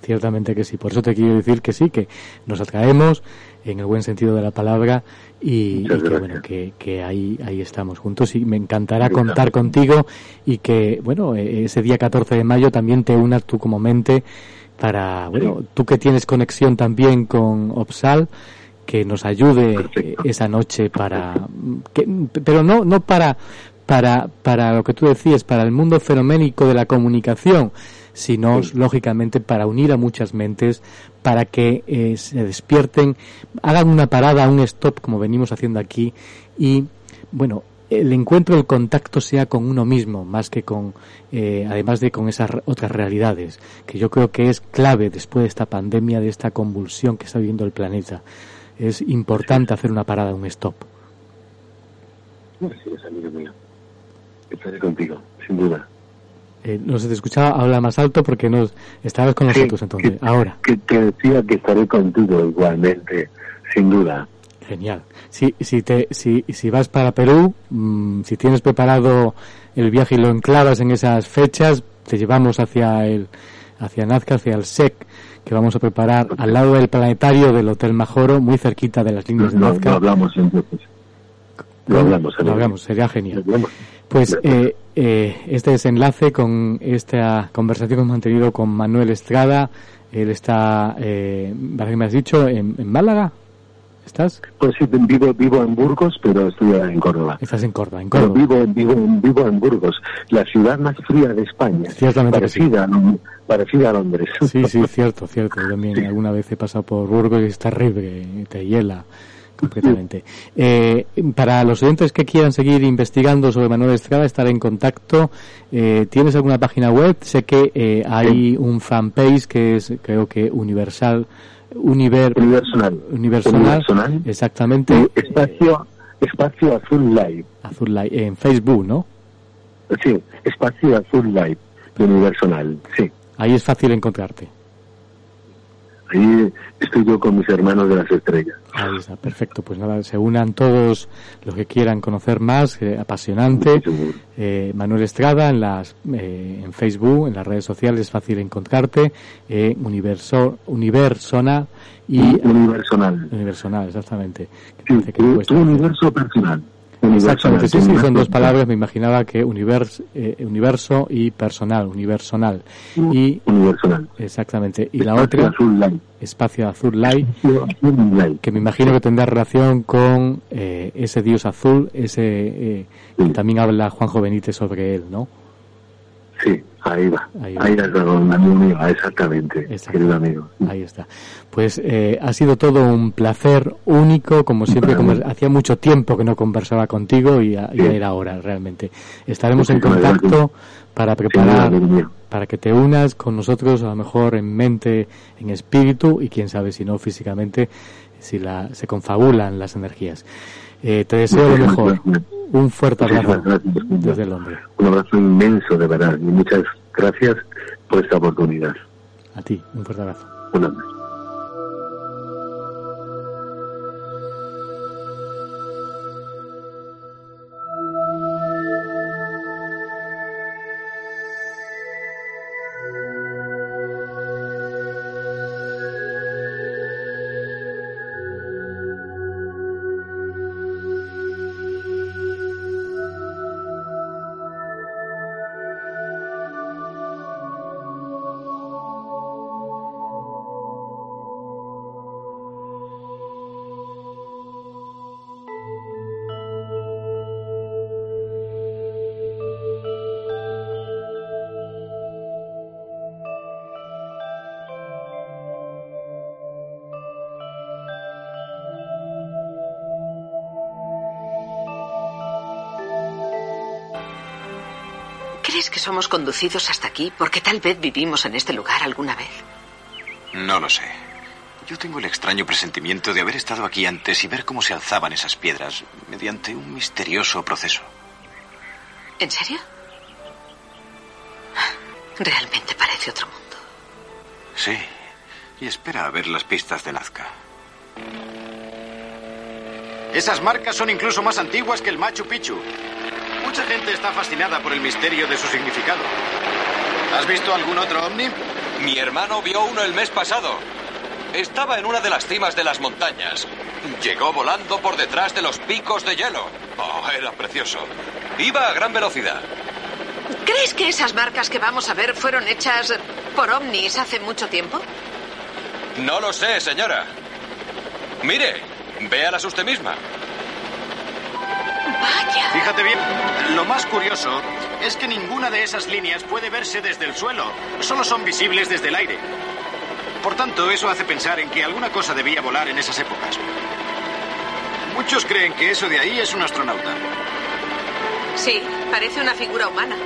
Ciertamente que sí. Por eso te quiero decir que sí, que nos atraemos en el buen sentido de la palabra y, que bueno que, que, ahí ahí estamos juntos. Y me encantará contar contigo y que bueno e, ese día 14 de mayo también te unas tú como mente para bueno tú que tienes conexión también con Opsal que nos ayude esa noche para que, pero no no para para para lo que tú decías para el mundo fenoménico de la comunicación sino lógicamente para unir a muchas mentes, para que eh, se despierten, hagan una parada, un stop, como venimos haciendo aquí, y bueno, el encuentro, el contacto sea con uno mismo, más que con, eh, además de con esas otras realidades, que yo creo que es clave después de esta pandemia, de esta convulsión que está viviendo el planeta. Es importante hacer una parada, un stop. Sí, es amigo mío. Estaré contigo, sin duda. Eh, no se te escuchaba hablar más alto porque no estabas con nosotros entonces. Ahora. Que te decía que estaré contigo igualmente, sin duda. Genial. Si, si, te, si, si vas para Perú, mm, si tienes preparado el viaje y lo enclavas en esas fechas, te llevamos hacia el hacia Nazca, hacia el SEC, que vamos a preparar al lado del planetario del Hotel Majoro, muy cerquita de las líneas de Nazca. Lo hablamos entonces. Lo hablamos. Lo hablamos, sería genial. Pues eh, eh, este desenlace con esta conversación que hemos mantenido con Manuel Estrada, él está, eh, me has dicho, en, Málaga. ¿Estás? Pues sí, vivo, vivo en Burgos, pero estoy en Córdoba. Estás en Córdoba, en Pero vivo, vivo, vivo en Burgos, la ciudad más fría de España. Ciertamente sí. parecida, a Lon- parecida a Londres. Sí, sí, cierto, cierto. Yo también alguna vez he pasado por Burgos y es terrible, te hiela completamente. Eh, para los oyentes que quieran seguir investigando sobre Manuel Estrada, estar en contacto, eh, ¿tienes alguna página web? Sé que eh, hay un fanpage que es, creo que universal, univer, Universal. universal, Universal. exactamente, Espacio, espacio Azul Live. Azul Light, en Facebook, ¿no? Sí, Espacio Azul Live de Universal, sí. Ahí es fácil encontrarte. Ahí estoy yo con mis hermanos de las estrellas. Ahí está, perfecto. Pues nada, se unan todos los que quieran conocer más, eh, apasionante. Eh, Manuel Estrada en las eh, en Facebook, en las redes sociales es fácil encontrarte. Eh, Universo, Universona y Universal. Universonal, exactamente. Sí, tu, tu universo personal. Universal, Exactamente, sí, sí, son dos palabras, me imaginaba que univers, eh, universo y personal, universonal. Y, universal. Exactamente. Y la otra, Azul Light. espacio azul light, Espacio Azul Light. que me imagino que tendrá relación con eh, ese dios azul, ese eh, que también habla Juanjo Benítez sobre él, ¿no? Sí, ahí va. Ahí Ahí, va. va. don amigo mío, exactamente, querido amigo. Ahí está. Pues eh, ha sido todo un placer único, como siempre, como hacía mucho tiempo que no conversaba contigo y, ya era hora realmente. Estaremos en contacto gracias. para preparar, para que te unas con nosotros, a lo mejor en mente, en espíritu y quién sabe si no físicamente, si la, se confabulan las energías. Eh, te deseo lo mejor. gracias. Un fuerte abrazo desde Londres. Un abrazo inmenso, de verdad. Y muchas gracias por esta oportunidad. A ti, un fuerte abrazo. Un abrazo. Que somos conducidos hasta aquí porque tal vez vivimos en este lugar alguna vez? No lo sé. Yo tengo el extraño presentimiento de haber estado aquí antes y ver cómo se alzaban esas piedras mediante un misterioso proceso. ¿En serio? Realmente parece otro mundo. Sí. Y espera a ver las pistas de Nazca. Esas marcas son incluso más antiguas que el Machu Picchu. Mucha gente está fascinada por el misterio de su significado. ¿Has visto algún otro ovni? Mi hermano vio uno el mes pasado. Estaba en una de las cimas de las montañas. Llegó volando por detrás de los picos de hielo. Oh, era precioso. Iba a gran velocidad. ¿Crees que esas marcas que vamos a ver fueron hechas por ovnis hace mucho tiempo? No lo sé, señora. Mire, véalas usted misma. Vaya. Fíjate bien, lo más curioso es que ninguna de esas líneas puede verse desde el suelo, solo son visibles desde el aire. Por tanto, eso hace pensar en que alguna cosa debía volar en esas épocas. Muchos creen que eso de ahí es un astronauta. Sí, parece una figura humana.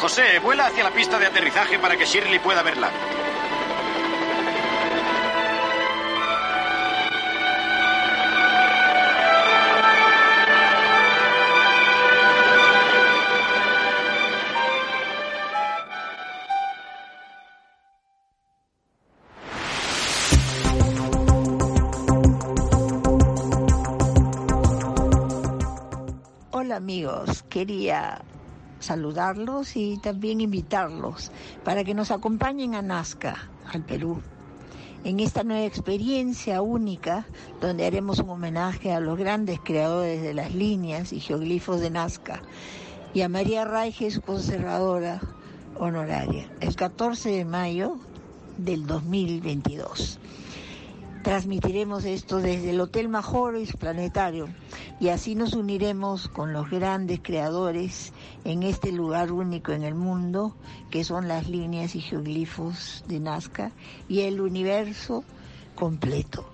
José, vuela hacia la pista de aterrizaje para que Shirley pueda verla. Amigos, quería saludarlos y también invitarlos para que nos acompañen a Nazca, al Perú, en esta nueva experiencia única donde haremos un homenaje a los grandes creadores de las líneas y geoglifos de Nazca y a María Raiges, conservadora honoraria, el 14 de mayo del 2022. Transmitiremos esto desde el Hotel Majores Planetario y así nos uniremos con los grandes creadores en este lugar único en el mundo, que son las líneas y geoglifos de Nazca y el universo completo.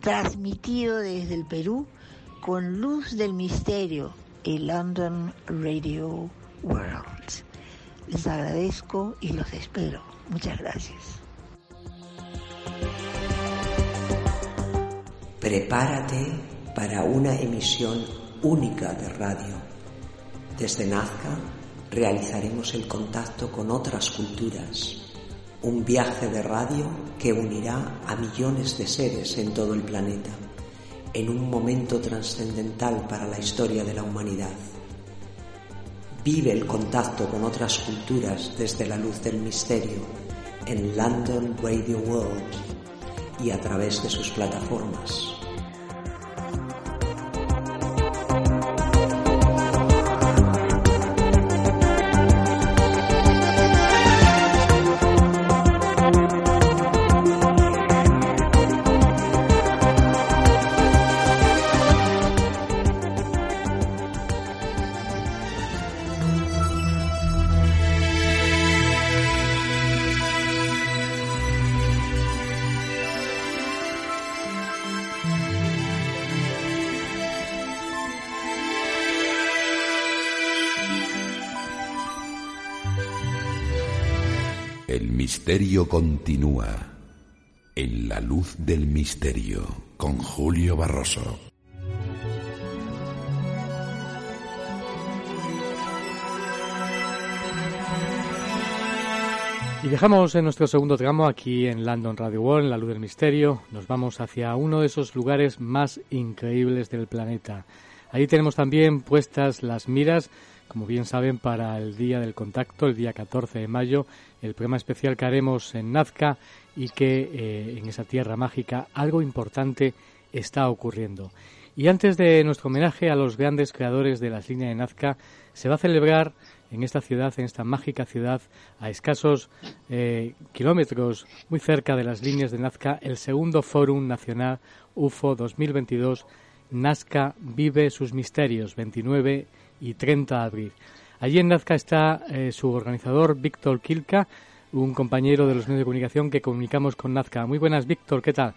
Transmitido desde el Perú con luz del misterio, el London Radio World. Les agradezco y los espero. Muchas gracias. Prepárate para una emisión única de radio. Desde Nazca realizaremos el contacto con otras culturas, un viaje de radio que unirá a millones de seres en todo el planeta, en un momento trascendental para la historia de la humanidad. Vive el contacto con otras culturas desde la luz del misterio en London Radio World y a través de sus plataformas. Misterio continúa en la luz del misterio con Julio Barroso. Y dejamos en nuestro segundo tramo aquí en London Radio World, en la luz del misterio. Nos vamos hacia uno de esos lugares más increíbles del planeta. Ahí tenemos también puestas las miras, como bien saben, para el Día del Contacto, el día 14 de mayo, el programa especial que haremos en Nazca y que eh, en esa tierra mágica algo importante está ocurriendo. Y antes de nuestro homenaje a los grandes creadores de las líneas de Nazca, se va a celebrar en esta ciudad, en esta mágica ciudad, a escasos eh, kilómetros, muy cerca de las líneas de Nazca, el segundo Fórum Nacional UFO 2022, Nazca vive sus misterios, 29 y 30 de abril. Allí en Nazca está eh, su organizador, Víctor Kilka, un compañero de los medios de comunicación que comunicamos con Nazca. Muy buenas, Víctor, ¿qué tal?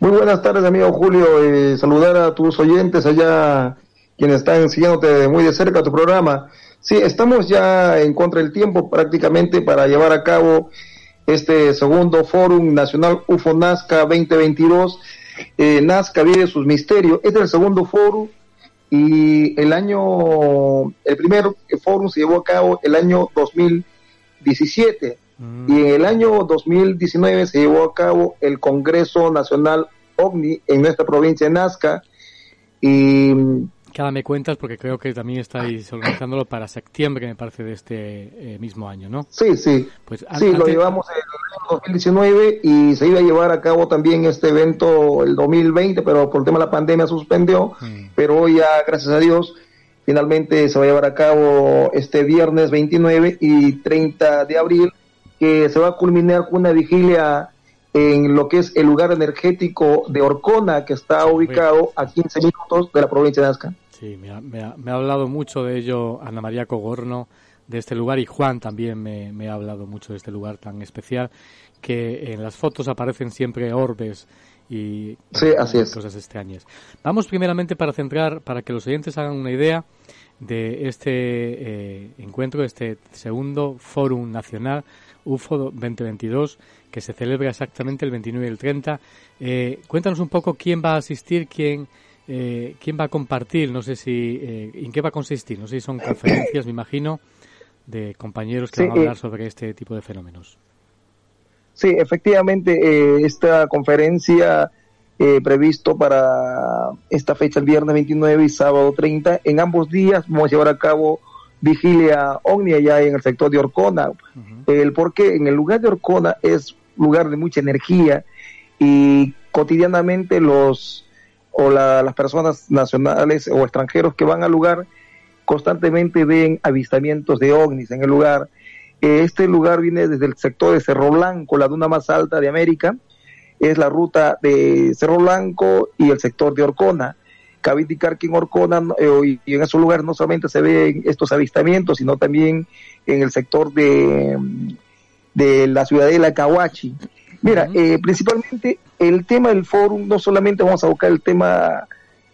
Muy buenas tardes, amigo Julio. Eh, saludar a tus oyentes allá, quienes están siguiéndote muy de cerca tu programa. Sí, estamos ya en contra del tiempo prácticamente para llevar a cabo este segundo Fórum Nacional UFO Nazca 2022. Eh, Nazca vive sus misterios. Este es el segundo foro y el año, el primer foro se llevó a cabo el año 2017 y en el año 2019 se llevó a cabo el Congreso Nacional OVNI en nuestra provincia de Nazca. Y Cada me cuentas porque creo que también estáis organizándolo para septiembre, me parece, de este eh, mismo año, ¿no? Sí, sí. Pues sí, lo llevamos en el año 2019 y se iba a llevar a cabo también este evento el 2020, pero por el tema de la pandemia suspendió. Pero hoy ya, gracias a Dios, finalmente se va a llevar a cabo este viernes 29 y 30 de abril, que se va a culminar con una vigilia en lo que es el lugar energético de Orcona, que está ubicado a 15 minutos de la provincia de Nazca. Sí, me ha, me ha- me ha hablado mucho de ello Ana María Cogorno, de este lugar, y Juan también me, me ha hablado mucho de este lugar tan especial, que en las fotos aparecen siempre orbes y Sí, así es. cosas extrañas. Vamos primeramente para centrar, para que los oyentes hagan una idea de este eh, encuentro, este segundo Fórum Nacional UFO 2022, que se celebra exactamente el 29 y el 30. Eh, cuéntanos un poco quién va a asistir, quién, eh, quién va a compartir, no sé si, eh, en qué va a consistir, no sé si son conferencias, me imagino, de compañeros que Sí, van a hablar eh, sobre este tipo de fenómenos. Sí, efectivamente, eh, esta conferencia eh, previsto para esta fecha, el viernes 29 y sábado 30, en ambos días vamos a llevar a cabo vigilia ovni allá en el sector de Orcona. El porque en el lugar de Orcona es lugar de mucha energía y cotidianamente los o la- las personas nacionales o extranjeros que van al lugar constantemente ven avistamientos de ovnis en el lugar. Eh, Este lugar viene desde el sector de Cerro Blanco, la duna más alta de América. es la ruta de Cerro Blanco y el sector de Orcona. Cabe indicar que en Orcona eh, y en esos lugares no solamente se ven estos avistamientos, sino también en el sector de, de la ciudadela Cahuachi. Mira, eh, principalmente el tema del fórum, no solamente vamos a buscar el tema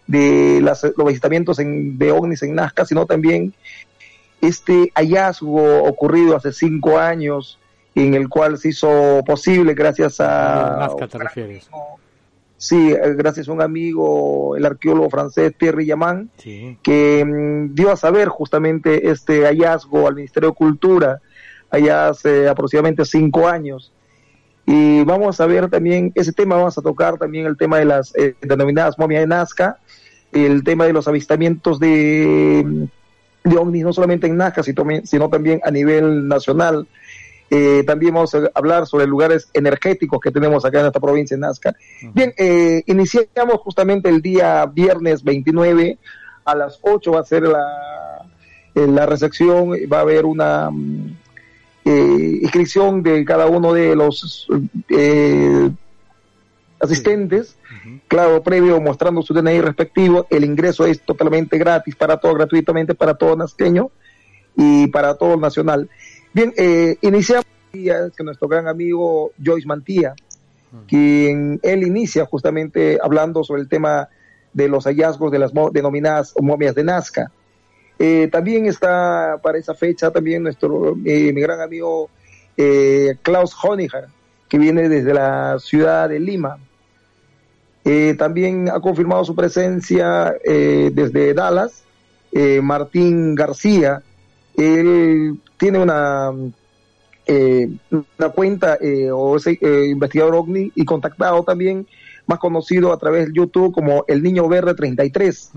de las, los avistamientos en, de ovnis en Nazca, sino también este hallazgo ocurrido hace cinco años, en el cual se hizo posible gracias a... Nazca te refieres. Sí, eh, gracias a un amigo, el arqueólogo francés Thierry Yaman, que mm, dio a saber justamente este hallazgo al Ministerio de Cultura allá hace aproximadamente cinco años. Y vamos a ver también ese tema, vamos a tocar también el tema de las eh, denominadas momias de Nazca, el tema de los avistamientos de, de ovnis, no solamente en Nazca, sino también a nivel nacional eh, también vamos a hablar sobre lugares energéticos que tenemos acá en esta provincia de Nazca. Bien, eh, iniciamos justamente el día viernes 29 a las 8 va a ser la, eh, la recepción, va a haber una mm, eh, inscripción de cada uno de los asistentes, claro, previo mostrando su DNI respectivo, el ingreso es totalmente gratis para todo, gratuitamente para todo nazqueño y para todo nacional. Bien, eh, iniciamos que nuestro gran amigo Joyce Mantía, quien él inicia justamente hablando sobre el tema de los hallazgos de las denominadas momias de Nazca. Eh, también está para esa fecha también nuestro eh, mi gran amigo eh, Klaus Honiger, que viene desde la ciudad de Lima. también ha confirmado su presencia desde Dallas, Martín García, él tiene una, eh, una cuenta eh, o es eh, investigador OVNI y contactado también, más conocido a través de YouTube como el Niño Verde 33.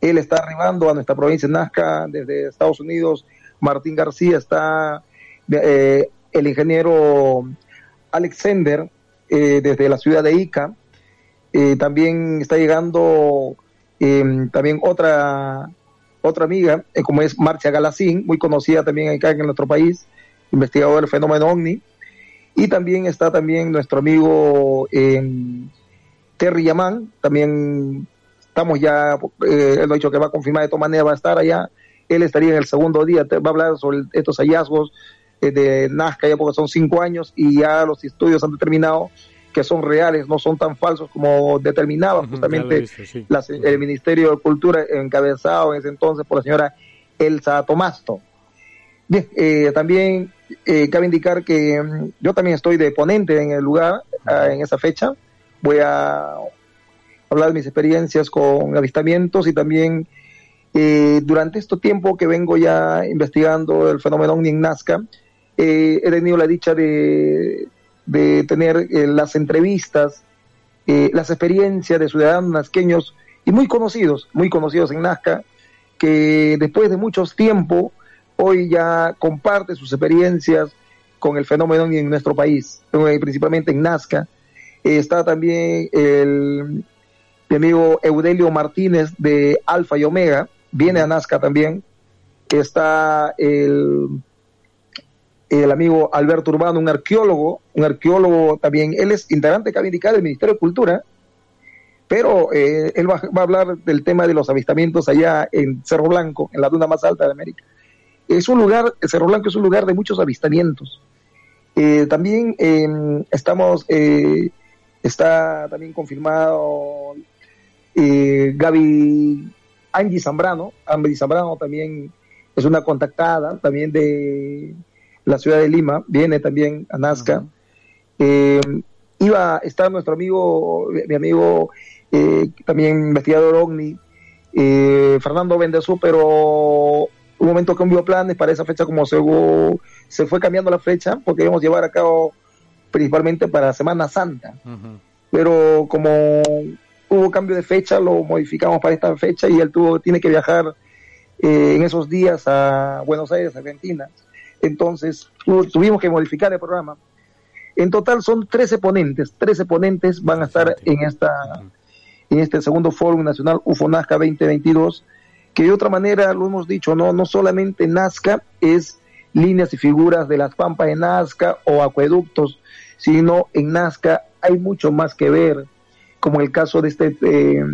Él está arribando a nuestra provincia de Nazca desde Estados Unidos. Martín García está, el ingeniero Alexander desde la ciudad de Ica. también está llegando también otra otra amiga, eh, como es Marcia Galacín, muy conocida también acá en nuestro país, investigador del fenómeno OVNI. Y también está también nuestro amigo eh, Terry Yaman, también estamos ya, eh, él ha dicho que va a confirmar de todas maneras, va a estar allá. Él estaría en el segundo día, va a hablar sobre estos hallazgos de Nazca, ya porque son cinco años y ya los estudios han determinado que son reales, no son tan falsos como determinaba justamente el Ministerio de Cultura encabezado en ese entonces por la señora Elsa Tomasto. Bien, eh, también eh, cabe indicar que mm, yo también estoy de ponente en el lugar ah, en esa fecha. Voy a hablar de mis experiencias con avistamientos y también eh, durante este tiempo que vengo ya investigando el fenómeno en Nazca, he tenido la dicha de de tener eh, las entrevistas, eh, las experiencias de ciudadanos nazqueños y muy conocidos, muy conocidos en Nazca, que después de muchos tiempo hoy ya comparte sus experiencias con el fenómeno en nuestro país, eh, principalmente en Nazca. Está también el, mi amigo Eudelio Martínez de Alfa y Omega, viene a Nazca también. Está el el amigo Alberto Urbano, un arqueólogo, un arqueólogo también, él es integrante cabe indicar del Ministerio de Cultura, pero eh, él va, a hablar del tema de los avistamientos allá en Cerro Blanco, en la duna más alta de América. Es un lugar, Cerro Blanco es un lugar de muchos avistamientos. Eh, también em, estamos, eh, está también confirmado Gaby Angie Zambrano, Angie Zambrano también es una contactada también de la ciudad de Lima, viene también a Nazca. Eh, iba a estar nuestro amigo, mi amigo, eh, también investigador OVNI, eh, Fernando Bendezú, pero un momento cambió planes para esa fecha, como se, se fue cambiando la fecha, porque íbamos a llevar a cabo principalmente para Semana Santa. Pero como hubo cambio de fecha, lo modificamos para esta fecha y él tuvo, tiene que viajar en esos días a Buenos Aires, Argentina. Entonces tuvimos que modificar el programa. En total son 13 ponentes, 13 ponentes van a estar en esta en este segundo Foro Nacional UFO Nazca 2022, que de otra manera lo hemos dicho, no no solamente Nazca es líneas y figuras de las pampas de Nazca o acueductos, sino en Nazca hay mucho más que ver, como el caso de este eh,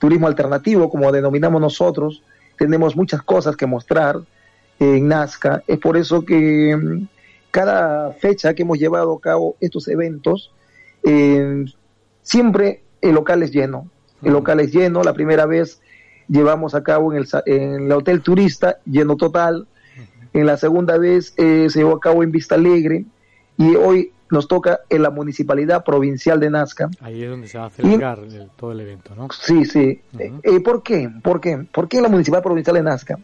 turismo alternativo, como denominamos nosotros, tenemos muchas cosas que mostrar en Nazca. Es por eso que mm, cada fecha que hemos llevado a cabo estos eventos, eh, siempre el local es lleno. El local es lleno. La primera vez llevamos a cabo en el, en el Hotel Turista, lleno total. En la segunda vez eh, se llevó a cabo en Vista Alegre. Y hoy nos toca en la Municipalidad Provincial de Nazca. Ahí es donde se va a celebrar el, todo el evento, ¿no? Sí, sí. eh, ¿Por qué? ¿Por qué? ¿Por qué en la Municipalidad Provincial de Nazca?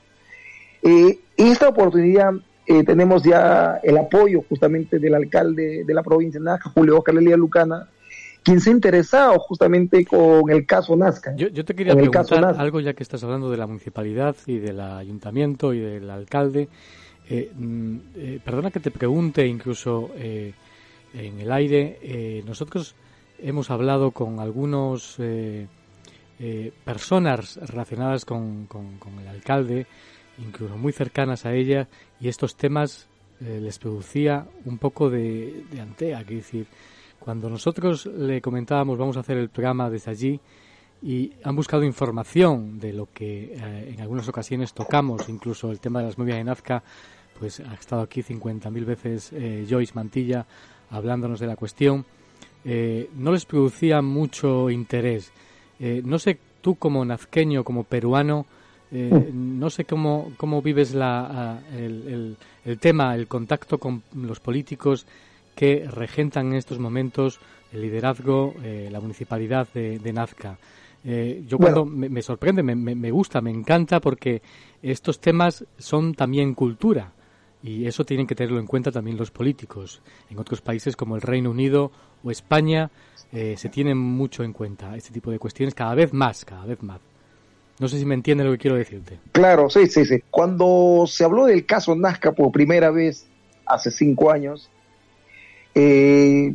Eh, esta oportunidad eh, tenemos ya el apoyo justamente del alcalde de la provincia de Nazca, Julio Oscar Lelia Lucana, quien se ha interesado justamente con el caso Nazca. Yo, yo te quería preguntar algo ya que estás hablando de la municipalidad y del ayuntamiento y del alcalde. Eh, mm, eh, perdona que te pregunte incluso eh, en el aire. Nosotros hemos hablado con algunos personas relacionadas con, el alcalde, incluso muy cercanas a ella, y estos temas les producía un poco de, antea. Que decir, cuando nosotros le comentábamos vamos a hacer el programa desde allí y han buscado información de lo que en algunas ocasiones tocamos, incluso el tema de las movias de Nazca, pues ha estado aquí 50.000 veces eh, Joyce Mantilla hablándonos de la cuestión, eh, no les producía mucho interés. Eh, no sé tú como nazqueño, como peruano, no sé cómo, cómo vives la, el, el, el, tema, el contacto con los políticos que regentan en estos momentos el liderazgo, la municipalidad de, de Nazca. Eh, yo bueno. cuando me, me sorprende, me, me, gusta, me encanta porque estos temas son también cultura y eso tienen que tenerlo en cuenta también los políticos. En otros países como el Reino Unido o España eh, se tienen mucho en cuenta este tipo de cuestiones cada vez más, cada vez más. No sé si me entiende lo que quiero decirte. Claro, sí, sí, sí. Cuando se habló del caso Nazca por primera vez hace cinco años, eh,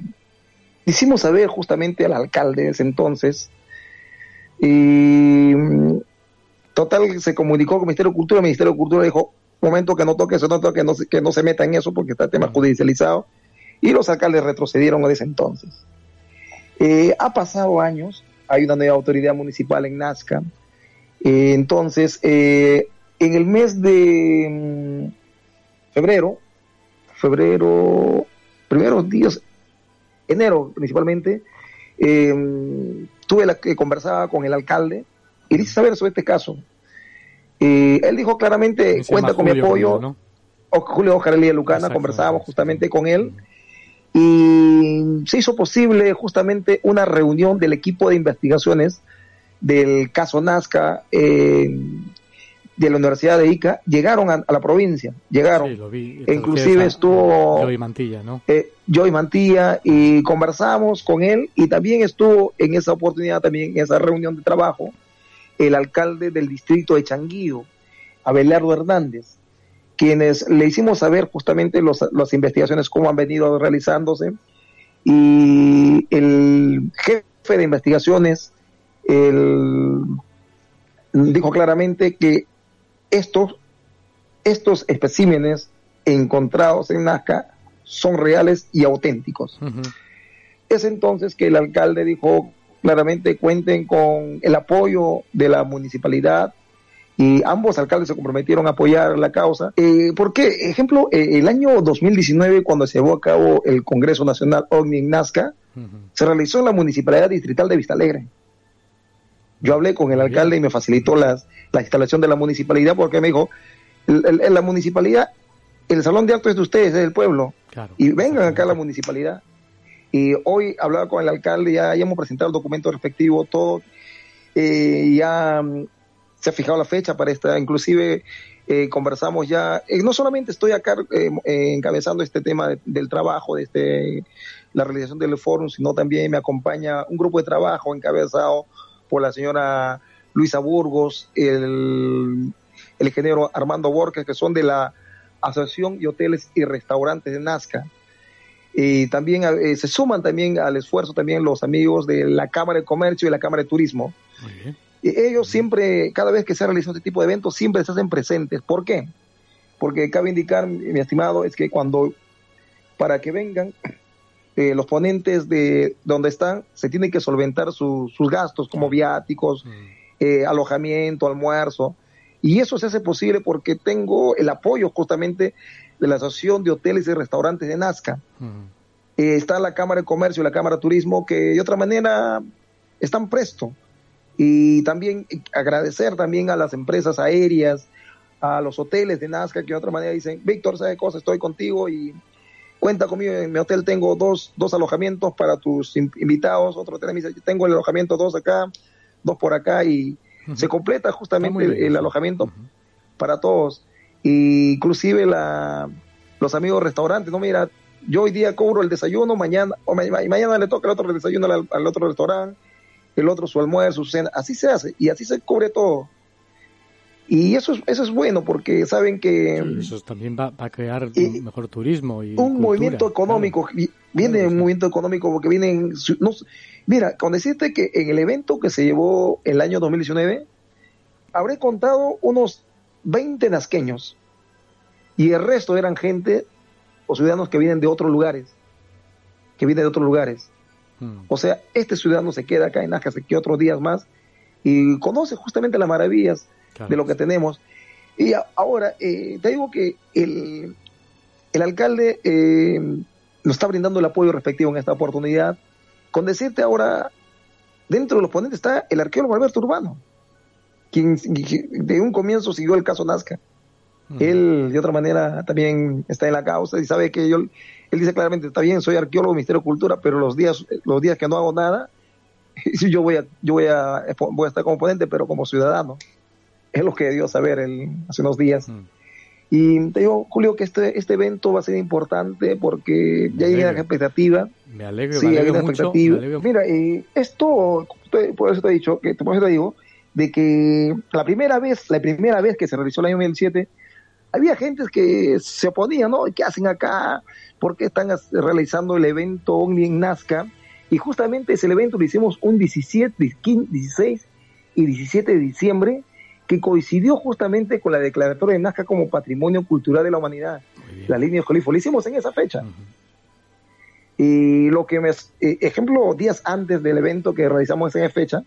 hicimos saber justamente al alcalde de ese entonces y total se comunicó con el Ministerio de Cultura, el Ministerio de Cultura dijo, momento que no toque eso, no toque, que no, que no se meta en eso porque está el tema judicializado. Y los alcaldes retrocedieron desde ese entonces. Eh, ha pasado años, hay una nueva autoridad municipal en Nazca. Eh, entonces, eh, en el mes de mm, febrero, febrero, primeros días, enero principalmente, tuve la que conversaba con el alcalde y dice saber sobre este caso. Eh, él dijo claramente, cuenta con Julio, mi apoyo. ¿no? Julio Oscar Elías Lucana, conversábamos justamente con él y se hizo posible justamente una reunión del equipo de investigaciones del caso Nazca eh, de la Universidad de Ica. Llegaron a, a la provincia, llegaron. Sí, lo vi. E inclusive estuvo Joey Mantilla, ¿no? Eh, Joey Mantilla y conversamos con él y también estuvo en esa oportunidad, también en esa reunión de trabajo, el alcalde del distrito de Changuío, Abelardo Hernández, quienes le hicimos saber justamente los, las investigaciones, cómo han venido realizándose, y el jefe de investigaciones el, dijo claramente que estos, estos especímenes encontrados en Nazca son reales y auténticos. Uh -huh. Es entonces que el alcalde dijo claramente cuenten con el apoyo de la municipalidad y ambos alcaldes se comprometieron a apoyar la causa. Eh, porque, ejemplo, eh, el año 2019, cuando se llevó a cabo el Congreso Nacional OVNI en Nazca, uh -huh. se realizó en la Municipalidad Distrital de Vista Alegre. Yo hablé con el alcalde y me facilitó las, la instalación de la municipalidad porque me dijo, en la municipalidad, el salón de actos es de ustedes, es del pueblo. Claro, y vengan acá a la municipalidad. Y hoy hablaba con el alcalde, ya, hemos presentado el documento respectivo, todo, eh, ya um, se ha fijado la fecha para esta, inclusive eh, conversamos ya, eh, no solamente estoy acá eh, encabezando este tema de, del trabajo, de este, la realización del foro, sino también me acompaña un grupo de trabajo encabezado por la señora Luisa Burgos, el, el ingeniero Armando Borges, que son de la Asociación de Hoteles y Restaurantes de Nazca. Y también eh, se suman también al esfuerzo también los amigos de la Cámara de Comercio y la Cámara de Turismo. Y ellos siempre, cada vez que se realiza este tipo de eventos, siempre se hacen presentes. ¿Por qué? Porque cabe indicar, mi estimado, es que cuando, para que vengan, eh, los ponentes de donde están se tienen que solventar su- sus gastos como viáticos, eh, alojamiento, almuerzo. Y eso se hace posible porque tengo el apoyo justamente de la Asociación de Hoteles y Restaurantes de Nazca. Eh, está la Cámara de Comercio y la Cámara de Turismo que de otra manera están presto. Y también agradecer también a las empresas aéreas, a los hoteles de Nazca que de otra manera dicen, Víctor, ¿sabe cosa? Estoy contigo y cuenta conmigo. En mi hotel tengo dos, dos alojamientos para tus in- invitados. Otro hotel me dice, tengo el alojamiento dos acá, dos por acá y se completa justamente el, alojamiento para todos. Y inclusive la, los amigos restaurantes, no mira, yo hoy día cobro el desayuno, mañana o ma- ma- mañana le toca el otro desayuno al, al otro restaurante, el otro su almuerzo, su cena, así se hace y así se cubre todo. Y eso es, eso es bueno porque saben que Eso también va, va a crear un mejor turismo y un cultura, movimiento económico, vi- viene un movimiento económico porque vienen, su- no, mira, con decirte que en el evento que se llevó el año 2019, habré contado unos 20 nazqueños y el resto eran gente o ciudadanos que vienen de otros lugares, que vienen de otros lugares. O sea, este ciudadano se queda acá en Nazca, se queda otros días más y conoce justamente las maravillas de lo que tenemos. Y a- ahora, eh, te digo que el, el alcalde eh, nos está brindando el apoyo respectivo en esta oportunidad. Con decirte ahora, dentro de los ponentes está el arqueólogo Alberto Urbano, quien de un comienzo siguió el caso Nazca. Él, de otra manera, también está en la causa y sabe que yo, él dice claramente, está bien, soy arqueólogo, Ministerio de Cultura, pero los días, los días que no hago nada, yo voy a, yo voy a, voy a estar como ponente, pero como ciudadano. Es lo que dio saber el, hace unos días. Y te digo, Julio, que este, este evento va a ser importante porque ya hay una expectativa. Me alegro, Sí, me hay alegro una mucho. expectativa. me alegro- Mira, esto, por eso te he dicho, que por eso te digo, de que la primera vez, la primera vez que se realizó el año 2007, había gente que se oponía, ¿no? ¿Qué hacen acá? ¿Por qué están realizando el evento OVNI en Nazca? Y justamente ese evento lo hicimos un 17, 15, 16 y 17 de diciembre, que coincidió justamente con la declaratoria de Nazca como Patrimonio Cultural de la Humanidad, la línea de Jolifo. Lo hicimos en esa fecha. Y lo que me, eh, ejemplo, días antes del evento que realizamos en esa fecha,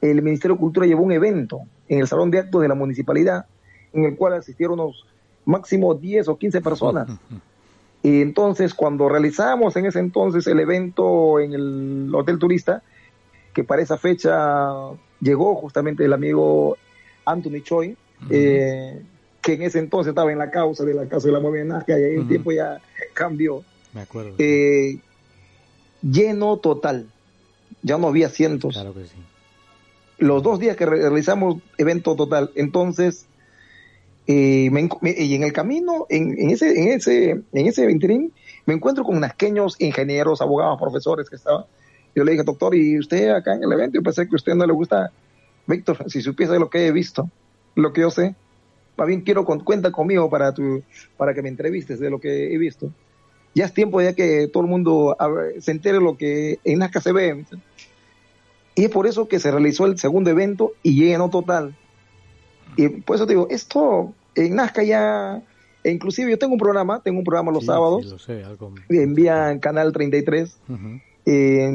el Ministerio de Cultura llevó un evento en el Salón de Actos de la Municipalidad, en el cual asistieron unos máximo 10 o 15 personas. Y entonces, cuando realizamos en ese entonces el evento en el Hotel Turista, que para esa fecha llegó justamente el amigo Anthony Choi, eh, que en ese entonces estaba en la causa de la Casa de la Movida Nazca, y ahí el tiempo ya cambió. Me acuerdo. Eh, lleno total. Ya no había cientos. Claro que sí. Los dos días que re- realizamos evento total. Entonces, eh, me me- y en el camino, en, en ese, en ese, en ese venturín, me encuentro con nasqueños, ingenieros, abogados, profesores que estaban. Yo le dije, doctor, ¿y usted acá en el evento? Yo pensé que a usted no le gusta. Víctor, si supiese lo que he visto, lo que yo sé, más bien quiero con, cuenta conmigo para tu, para que me entrevistes de lo que he visto. Ya es tiempo ya que todo el mundo se entere lo que en Nazca se ve. Y es por eso que se realizó el segundo evento y llenó total. Y por eso te digo, esto en Nazca ya, e inclusive yo tengo un programa, tengo un programa los Sí, sábados, sí, lo sé, algo. envían Canal 33, Ujú. eh,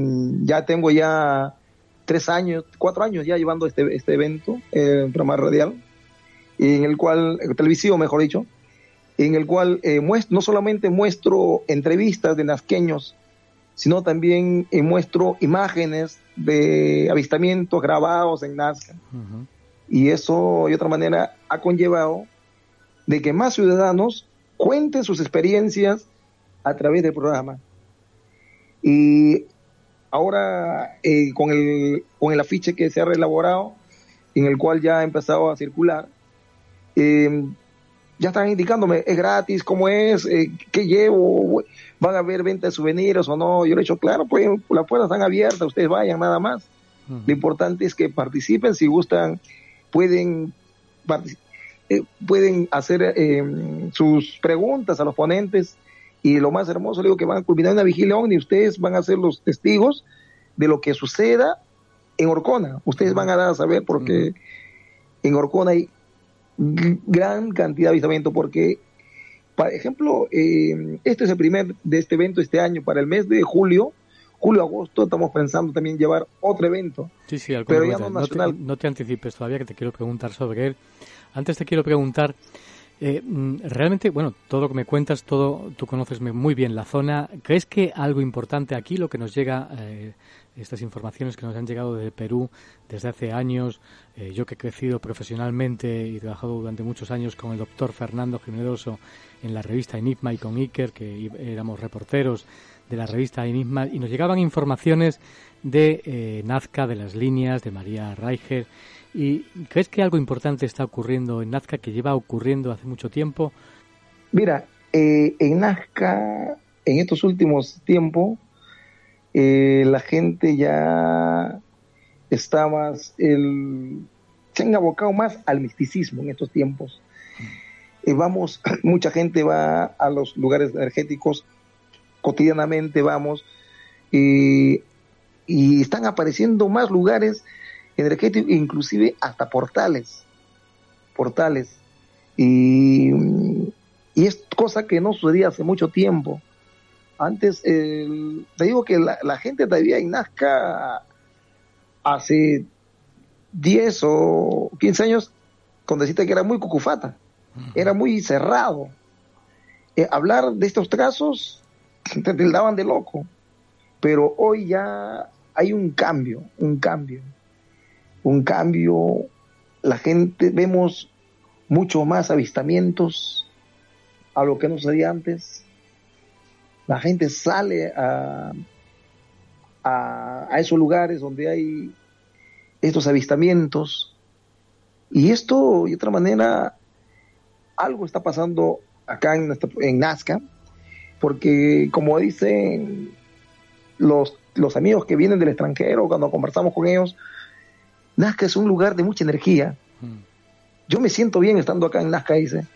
ya tengo ya tres años, cuatro años ya llevando este, este evento, eh, un programa radial, en el cual, eh, televisivo mejor dicho, en el cual eh, muest- no solamente muestro entrevistas de nazqueños, sino también eh, muestro imágenes de avistamientos grabados en Nazca. Y eso, de otra manera, ha conllevado de que más ciudadanos cuenten sus experiencias a través del programa. Y ahora, eh, con, el, con el afiche que se ha reelaborado, en el cual ya ha empezado a circular, eh, ya están indicándome, es gratis, cómo es, eh, qué llevo, van a haber venta de souvenirs o no. Yo le he dicho, claro, pues las puertas están abiertas, ustedes vayan nada más. Lo importante es que participen, si gustan, pueden, eh, pueden hacer eh, sus preguntas a los ponentes y lo más hermoso, le digo que van a culminar una vigilia ovni, ustedes van a ser los testigos de lo que suceda en Orcona. Ustedes van a dar a saber porque en Orcona hay gran cantidad de avistamientos porque Por ejemplo, eh, este es el primer de este evento este año. Para el mes de julio, julio-agosto, estamos pensando también llevar otro evento. Sí, sí, pero ya no no, nacional. te, no te anticipes todavía, que te quiero preguntar sobre él. Antes te quiero preguntar, eh, mm, realmente, bueno, todo lo que me cuentas, todo, tú conoces muy bien la zona. ¿Crees que algo importante aquí, lo que nos llega, eh, estas informaciones que nos han llegado de Perú desde hace años, eh, yo que he crecido profesionalmente y trabajado durante muchos años con el doctor Fernando Jiménez en la revista Enigma y con Iker, que éramos reporteros de la revista Enigma, y nos llegaban informaciones de eh, Nazca, de las líneas, de María Reicher. ¿Y crees que algo importante está ocurriendo en Nazca que lleva ocurriendo hace mucho tiempo? Mira, eh, en Nazca, en estos últimos tiempos, eh, la gente ya está más, el, se han abocado más al misticismo en estos tiempos. Eh, vamos, mucha gente va a los lugares energéticos, cotidianamente vamos, eh, y están apareciendo más lugares energéticos, inclusive hasta portales, portales. Y, y es cosa que no sucedía hace mucho tiempo. Antes, el, te digo que la, la gente todavía en Nazca hace 10 o 15 años, con decirte que era muy cucufata, era muy cerrado. Eh, hablar de estos casos te tildaban de loco, pero hoy ya hay un cambio, un cambio, un cambio. La gente, vemos mucho más avistamientos a lo que no sucedía antes. La gente sale a, a, esos lugares donde hay estos avistamientos. Y esto, de otra manera, algo está pasando acá en, en Nazca, porque como dicen los, los amigos que vienen del extranjero, cuando conversamos con ellos, Nazca es un lugar de mucha energía. Yo me siento bien estando acá en Nazca, dice,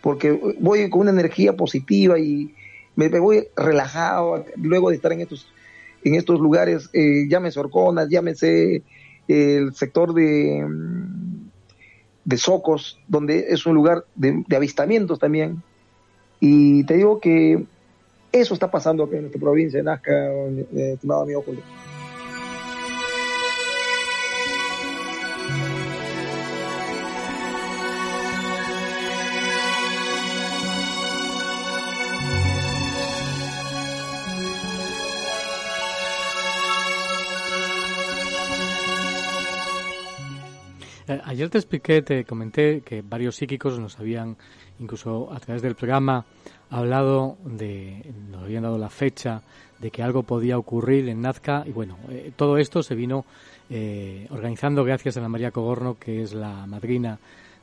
porque voy con una energía positiva y me, me voy relajado luego de estar en estos, en estos lugares, eh, llámese Orconas, llámese el sector de, de Socos, donde es un lugar de, de, avistamientos también. Y te digo que eso está pasando acá en nuestra provincia, en Nazca, eh, estimado amigo Julio. Ayer te expliqué, te comenté que varios psíquicos nos habían, incluso a través del programa, hablado de, nos habían dado la fecha de que algo podía ocurrir en Nazca. Y bueno, eh, todo esto se vino eh, organizando gracias a la María Cogorno, que es la madrina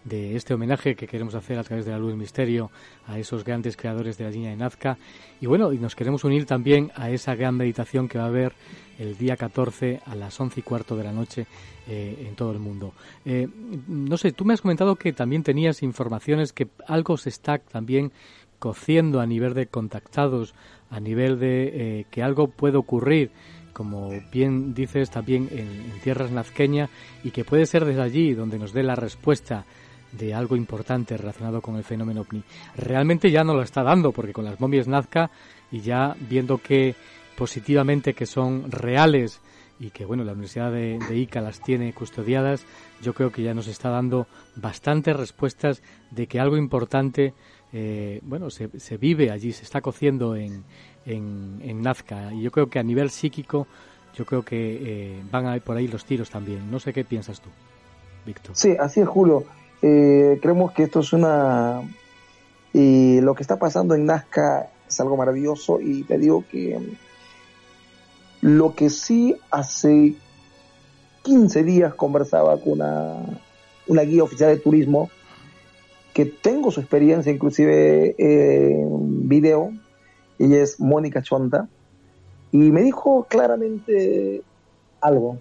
de este homenaje que queremos hacer a través de la luz misterio a esos grandes creadores de la línea de Nazca y bueno, y nos queremos unir también a esa gran meditación que va a haber el día 14 a las 11 y cuarto de la noche eh, en todo el mundo. Eh, no sé, tú me has comentado que también tenías informaciones que algo se está también cociendo a nivel de contactados, a nivel de eh, que algo puede ocurrir como bien dices también en, en tierras nazqueñas y que puede ser desde allí donde nos dé la respuesta de algo importante relacionado con el fenómeno ovni. Realmente ya no lo está dando, porque con las momias Nazca y ya viendo que positivamente que son reales y que bueno la Universidad de, Ica las tiene custodiadas, yo creo que ya nos está dando bastantes respuestas de que algo importante eh, bueno se, se, vive allí, se está cociendo en, en, en, Nazca y yo creo que a nivel psíquico yo creo que eh, van a ir por ahí los tiros también. No sé qué piensas tú, Víctor. Sí, así es, Julio. Eh, creemos que esto es una... Y lo que está pasando en Nazca es algo maravilloso y te digo que lo que sí hace 15 días conversaba con una, una guía oficial de turismo que tengo su experiencia inclusive en video, ella es Mónica Chonta, y me dijo claramente algo.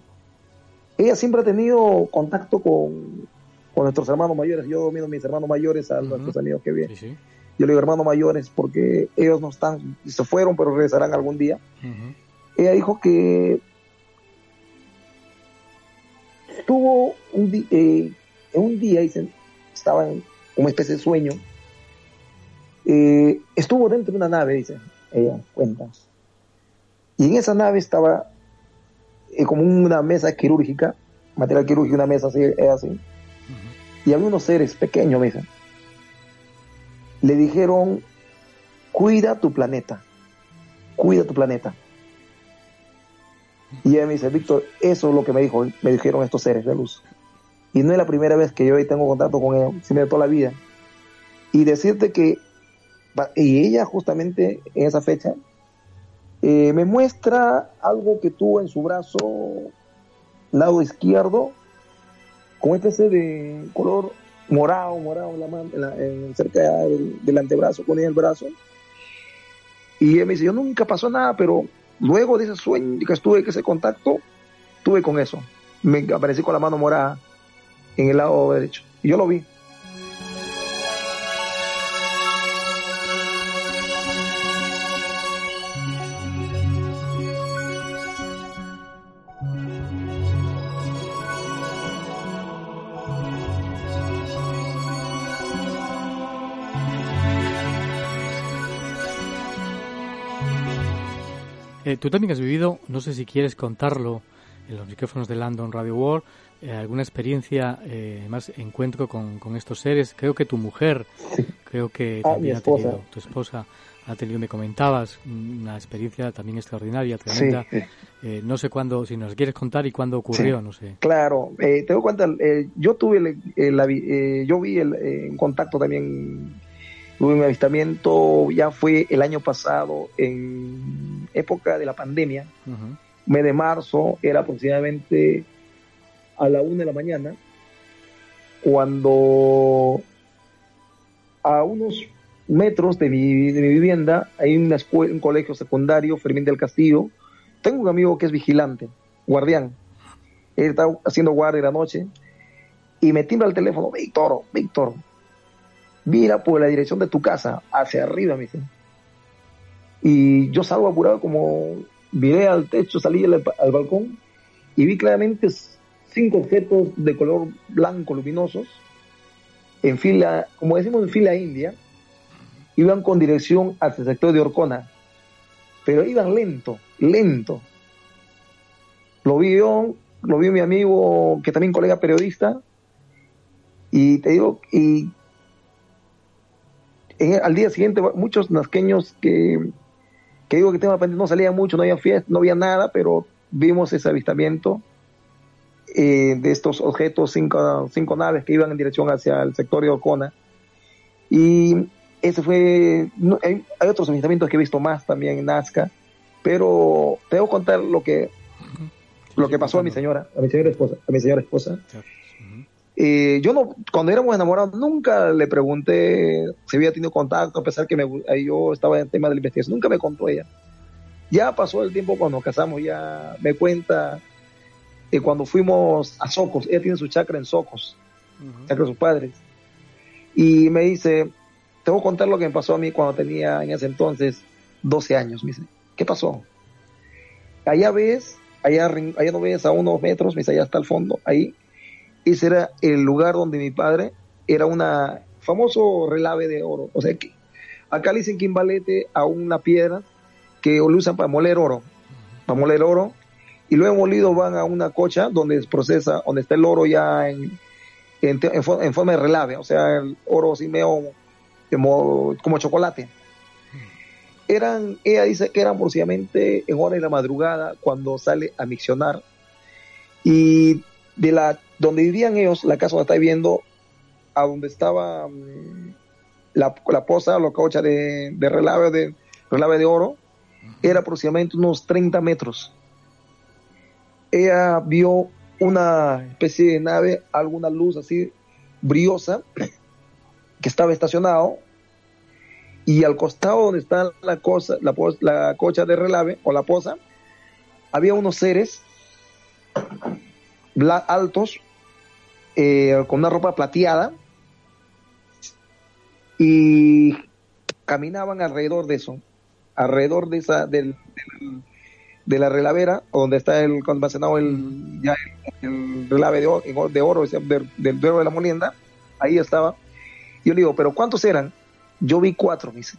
Ella siempre ha tenido contacto con, con nuestros hermanos mayores. Yo domino a mis hermanos mayores, a uh -huh. nuestros amigos que vienen. Sí, sí. Yo le digo hermanos mayores porque ellos no están, se fueron, pero regresarán algún día. Uh -huh. Ella dijo que tuvo un, di eh, un día, dicen, estaba en una especie de sueño, Eh, estuvo dentro de una nave, dice ella, cuenta. Y en esa nave estaba eh, como una mesa quirúrgica, material quirúrgico, una mesa así, así. Y había unos seres pequeños, me dicen. Le dijeron, cuida tu planeta, cuida tu planeta. Y ella me dice, Víctor, eso es lo que me dijo, me dijeron estos seres de luz. Y no es la primera vez que yo tengo contacto con ellos, sino de toda la vida. Y decirte que, y ella justamente en esa fecha, eh, me muestra algo que tuvo en su brazo lado izquierdo, con especie de color morado, morado en la mano, en la- en- cerca del, antebrazo, con el brazo. Y él me dice, yo nunca pasó nada, pero luego de ese sueño que estuve, que ese contacto, tuve con eso. Me aparecí con la mano morada en el lado derecho. Y yo lo vi. Eh, tú también has vivido, no sé si quieres contarlo en los micrófonos de London Radio World, eh, alguna experiencia, eh, más encuentro con, con estos seres. Creo que tu mujer, creo que Ah, también ha tenido, tu esposa ha tenido, me comentabas, una experiencia también extraordinaria, tremenda. Sí. Eh, no sé cuándo, si nos quieres contar y cuándo ocurrió, no sé. Claro, eh, te doy cuenta, yo tuve, el- el eh, yo vi el, eh, en contacto también, tuve un avistamiento, ya fue el año pasado, en época de la pandemia, mes de marzo, era aproximadamente a la una de la mañana, cuando a unos metros de mi, de mi vivienda hay una escuela, un colegio secundario, Fermín del Castillo. Tengo un amigo que es vigilante, guardián. Él está haciendo guardia de la noche y me timbra el teléfono, Víctor, Víctor, mira por la dirección de tu casa, hacia arriba, me dice. Y yo salgo apurado como miré al techo, salí al, al balcón y vi claramente cinco objetos de color blanco luminosos en fila, como decimos en fila india, iban con dirección hacia el sector de Orcona, pero iban lento, lento. Lo vi yo, lo vio mi amigo, que también colega periodista, y te digo, y en- al día siguiente muchos nasqueños que, que digo que tema pendiente no salían mucho, no había fiesta, no había nada, pero vimos ese avistamiento eh, de estos objetos, cinco, cinco naves que iban en dirección hacia el sector de Ocona. Y ese fue, no, hay, hay otros avistamientos que he visto más también en Nazca, pero te debo contar lo que lo que pasó a mi señora, a mi señora esposa, a mi señora esposa. Eh, yo no, cuando éramos enamorados, nunca le pregunté si había tenido contacto, a pesar que me, yo estaba en el tema de la investigación, nunca me contó ella. Ya pasó el tiempo cuando nos casamos, ya me cuenta que cuando fuimos a Socos, ella tiene su chakra en Socos, chakra de sus padres, y me dice, te voy a contar lo que me pasó a mí cuando tenía en ese entonces 12 años, me dice, ¿qué pasó? Allá ves, allá, allá no ves a unos metros, me dice, allá está el fondo, ahí, ese era el lugar donde mi padre era una famoso relave de oro. O sea que acá le dicen quimbalete a una piedra que lo usan para moler oro, para moler oro, y luego molido van a una cocha donde se procesa, donde está el oro ya en, en, en fo- en forma de relave, o sea, el oro así medio como, como chocolate. Eran, ella dice que eran aproximadamente en hora de la madrugada cuando sale a miccionar y de la donde vivían ellos, la casa donde está viviendo, a donde estaba mm, la, la poza la cocha de, de relave de relave de oro, era aproximadamente unos 30 metros. Ella vio una especie de nave, alguna luz así briosa, que estaba estacionado, y al costado donde está la cosa, la, la cocha de relave o la poza, había unos seres altos, eh, con una ropa plateada, y caminaban alrededor de eso, alrededor de esa, del, de la relavera, donde está el almacenado el, ya el, el relave de oro, de oro, del, del de la molienda, ahí estaba. Yo le digo, pero ¿cuántos eran? yo vi cuatro, dice.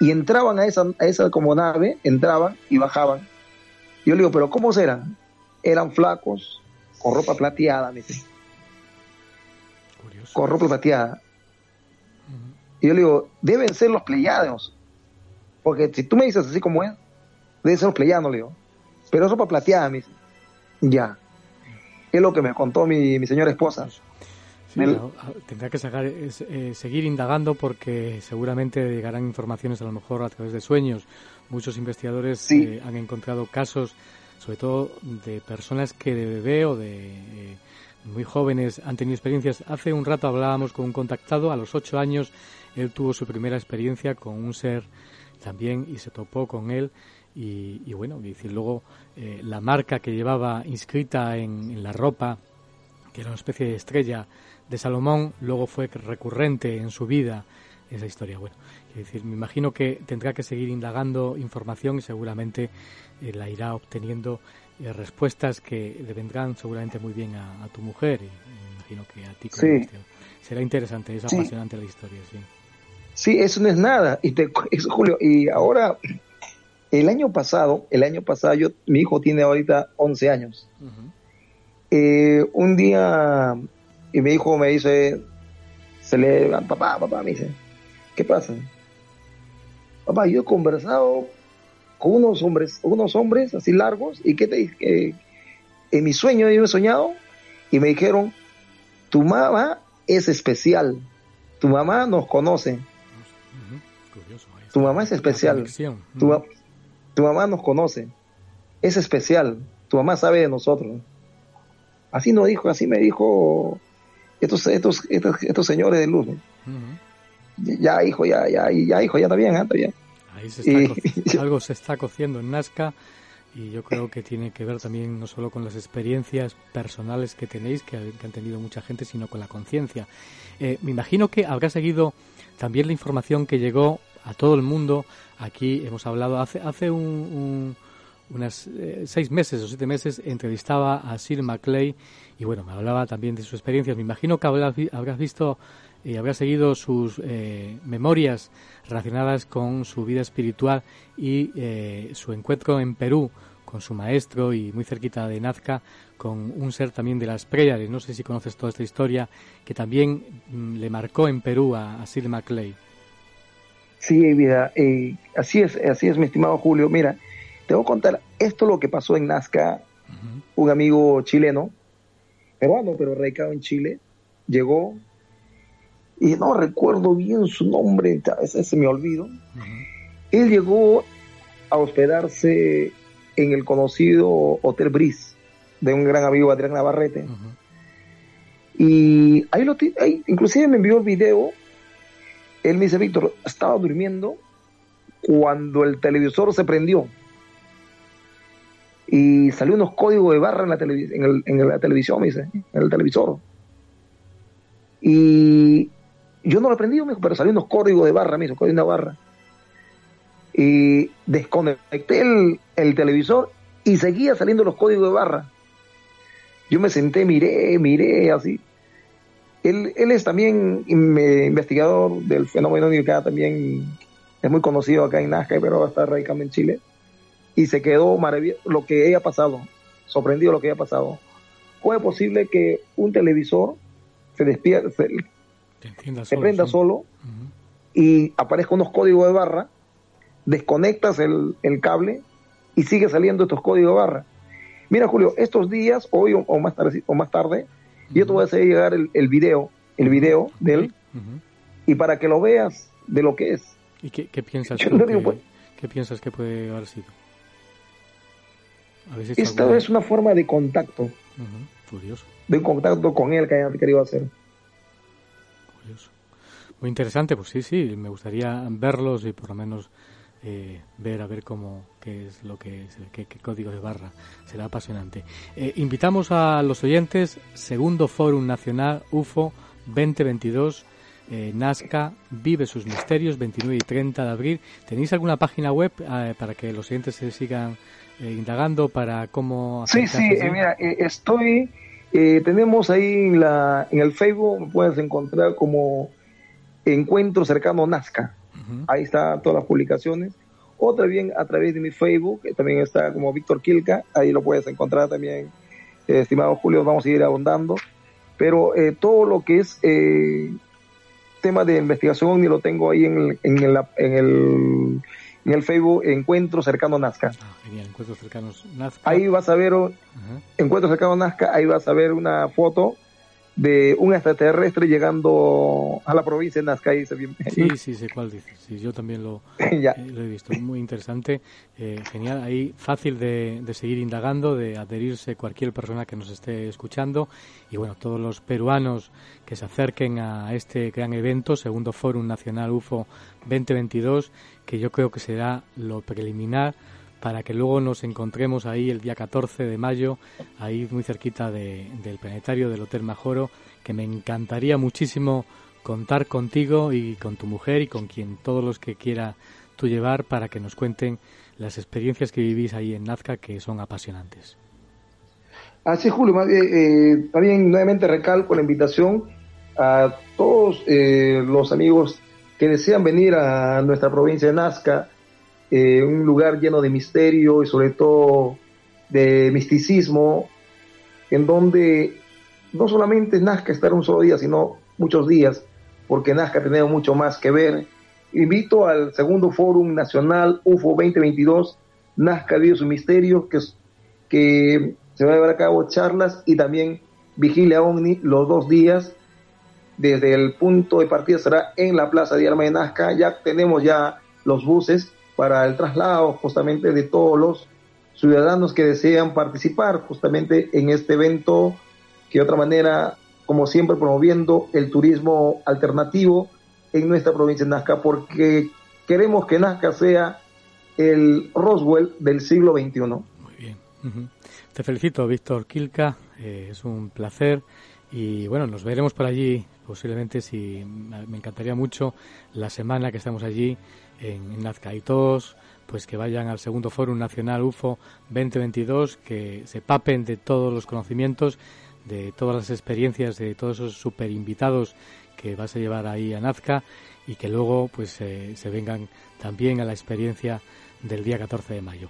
Y entraban a esa, a esa como nave, entraban y bajaban. Yo le digo, pero ¿cómo eran? Eran flacos, con ropa plateada, me dice. Con ropa plateada. Y yo le digo, deben ser los pleyados. Porque si tú me dices así como es, deben ser los pleyados, le digo. Pero ropa plateada, me dice. Ya. Es lo que me contó mi, mi señora esposa. Sí, tendrá que sacar, eh, seguir indagando porque seguramente llegarán informaciones a lo mejor a través de sueños. Muchos investigadores eh, han encontrado casos, sobre todo de personas que de bebé o de eh, muy jóvenes han tenido experiencias. Hace un rato hablábamos con un contactado, a los ocho años él tuvo su primera experiencia con un ser también y se topó con él y, bueno, y luego la marca que llevaba inscrita en, en la ropa, que era una especie de estrella de Salomón, luego fue recurrente en su vida esa historia. Bueno, decir, me imagino que tendrá que seguir indagando información y seguramente eh, la irá obteniendo eh, respuestas que le vendrán seguramente muy bien a, tu mujer y me imagino que a ti. Sí. Será interesante, es apasionante la historia, sí. Sí, eso no es nada. Y te, eso, Julio, y ahora, el año pasado, el año pasado, yo, mi hijo tiene ahorita 11 años. Eh, un día y mi hijo me dice, se le papá, papá, me dice, ¿qué pasa? Papá, yo he conversado con unos hombres, unos hombres así largos, y qué te dije, en mi sueño yo he soñado, y me dijeron, tu mamá es especial, tu mamá nos conoce. Tu mamá es especial. Tu, tu mamá nos conoce. Es especial. Tu mamá sabe de nosotros. Así no dijo, así me dijo estos, estos, estos, señores de luz. Ya, hijo, ya, ya, ya, hijo, ya está bien, está bien. Ahí se está algo se está cociendo en Nazca y yo creo que tiene que ver también no solo con las experiencias personales que tenéis, que, han tenido mucha gente, sino con la conciencia. Eh, me imagino que habrá seguido también la información que llegó a todo el mundo. Aquí hemos hablado hace, hace un, unas eh, seis meses o siete meses entrevistaba a Sir Maclay y bueno, me hablaba también de sus experiencias. Me imagino que habrás, visto y habrás seguido sus eh, memorias relacionadas con su vida espiritual y eh, su encuentro en Perú con su maestro y muy cerquita de Nazca con un ser también de las Pléyades. No sé si conoces toda esta historia que también mm, le marcó en Perú a, Sir Maclay. Sí, vida, eh, así es, así es, mi estimado Julio. Mira, te voy a contar esto lo que pasó en Nazca. Un amigo chileno peruano, pero radicado en Chile, llegó y no recuerdo bien su nombre, ese se me olvido. Él llegó a hospedarse en el conocido Hotel Briz de un gran amigo Adrián Navarrete. Y ahí lo ahí, inclusive me envió el video. Él me dice, Víctor, estaba durmiendo cuando el televisor se prendió y salió unos códigos de barra en la, en, la televisión, me dice, en el televisor. Y yo no lo aprendí, me pero salió unos códigos de barra, me dijo, códigos de barra. Y desconecté el, el televisor y seguía saliendo los códigos de barra. Yo me senté, miré, miré, así. Él, es también investigador del fenómeno que también es muy conocido acá en Nazca, pero está radicando en Chile y se quedó maravilloso lo que haya pasado, sorprendido lo que haya pasado. ¿Cómo es posible que un televisor se despierta, se, prenda solo, y aparezca unos códigos de barra, desconectas el, cable y sigue saliendo estos códigos de barra? Mira, Julio, estos días, hoy o, más tarde, o más tarde yo te voy a hacer llegar el, el video, el video de él, y para que lo veas de lo que es. ¿Y qué, piensas, pues qué piensas que puede haber sido? Esta es una forma de contacto. De un contacto con él que hayan querido hacer. Curioso. Muy interesante, pues sí, sí, me gustaría verlos y por lo menos eh, ver a ver cómo qué es lo que qué, código de barra será apasionante. Eh, invitamos a los oyentes segundo Fórum Nacional UFO 2022 eh, Nazca vive sus misterios 29 y 30 de abril. ¿Tenéis alguna página web para que los oyentes se sigan eh, indagando para cómo... Sí, sí, eh, mira, eh, tenemos ahí en, la, en el Facebook, puedes encontrar como Encuentro Cercano Nazca. Ahí están todas las publicaciones. O también a través de mi Facebook, que también está como Víctor Quilca, ahí lo puedes encontrar también, eh, estimado Julio, vamos a ir abundando. Pero eh, todo lo que es eh, tema de investigación, y lo tengo ahí en el, en el, en el, en el Facebook, Encuentro Cercano Nazca. Ah, genial, Encuentros Cercanos Nazca. Ahí vas a ver, Encuentro Cercano Nazca, ahí vas a ver una foto de un extraterrestre llegando a la provincia de Nazca. Y sí, sí, sé cuál dices. Sí, yo también lo, eh, lo he visto. Muy interesante. Eh, genial. Ahí fácil de, de, seguir indagando, de adherirse cualquier persona que nos esté escuchando. Y bueno, todos los peruanos que se acerquen a este gran evento, segundo Fórum Nacional UFO 2022, que yo creo que será lo preliminar para que luego nos encontremos ahí el día 14 de mayo, ahí muy cerquita del planetario del Hotel Majoro, que me encantaría muchísimo contar contigo y con tu mujer y con quien todos los que quiera tú llevar para que nos cuenten las experiencias que vivís ahí en Nazca que son apasionantes. Así, Julio, eh, también nuevamente recalco la invitación a todos eh, los amigos que desean venir a nuestra provincia de Nazca, eh, un lugar lleno de misterio y sobre todo de misticismo, en donde no solamente Nazca estar un solo día, sino muchos días, porque Nazca tiene mucho más que ver. Invito al segundo Fórum Nacional UFO 2022, Nazca Vive su Misterio, que, que se va a llevar a cabo charlas y también Vigilia OVNI los dos días. Desde el punto de partida será en la Plaza de Arma de Nazca. Ya tenemos ya los buses para el traslado justamente de todos los ciudadanos que desean participar justamente en este evento que de otra manera, como siempre, promoviendo el turismo alternativo en nuestra provincia de Nazca, porque queremos que Nazca sea el Roswell del siglo XXI. Muy bien. Te felicito, Víctor Kilka. Eh, es un placer. Y bueno, nos veremos por allí, posiblemente, si me encantaría mucho la semana que estamos allí en, Nazca. Y todos, pues que vayan al segundo Foro Nacional UFO 2022, que se papen de todos los conocimientos, de todas las experiencias, de todos esos super invitados que vas a llevar ahí a Nazca y que luego pues eh, se vengan también a la experiencia del día 14 de mayo.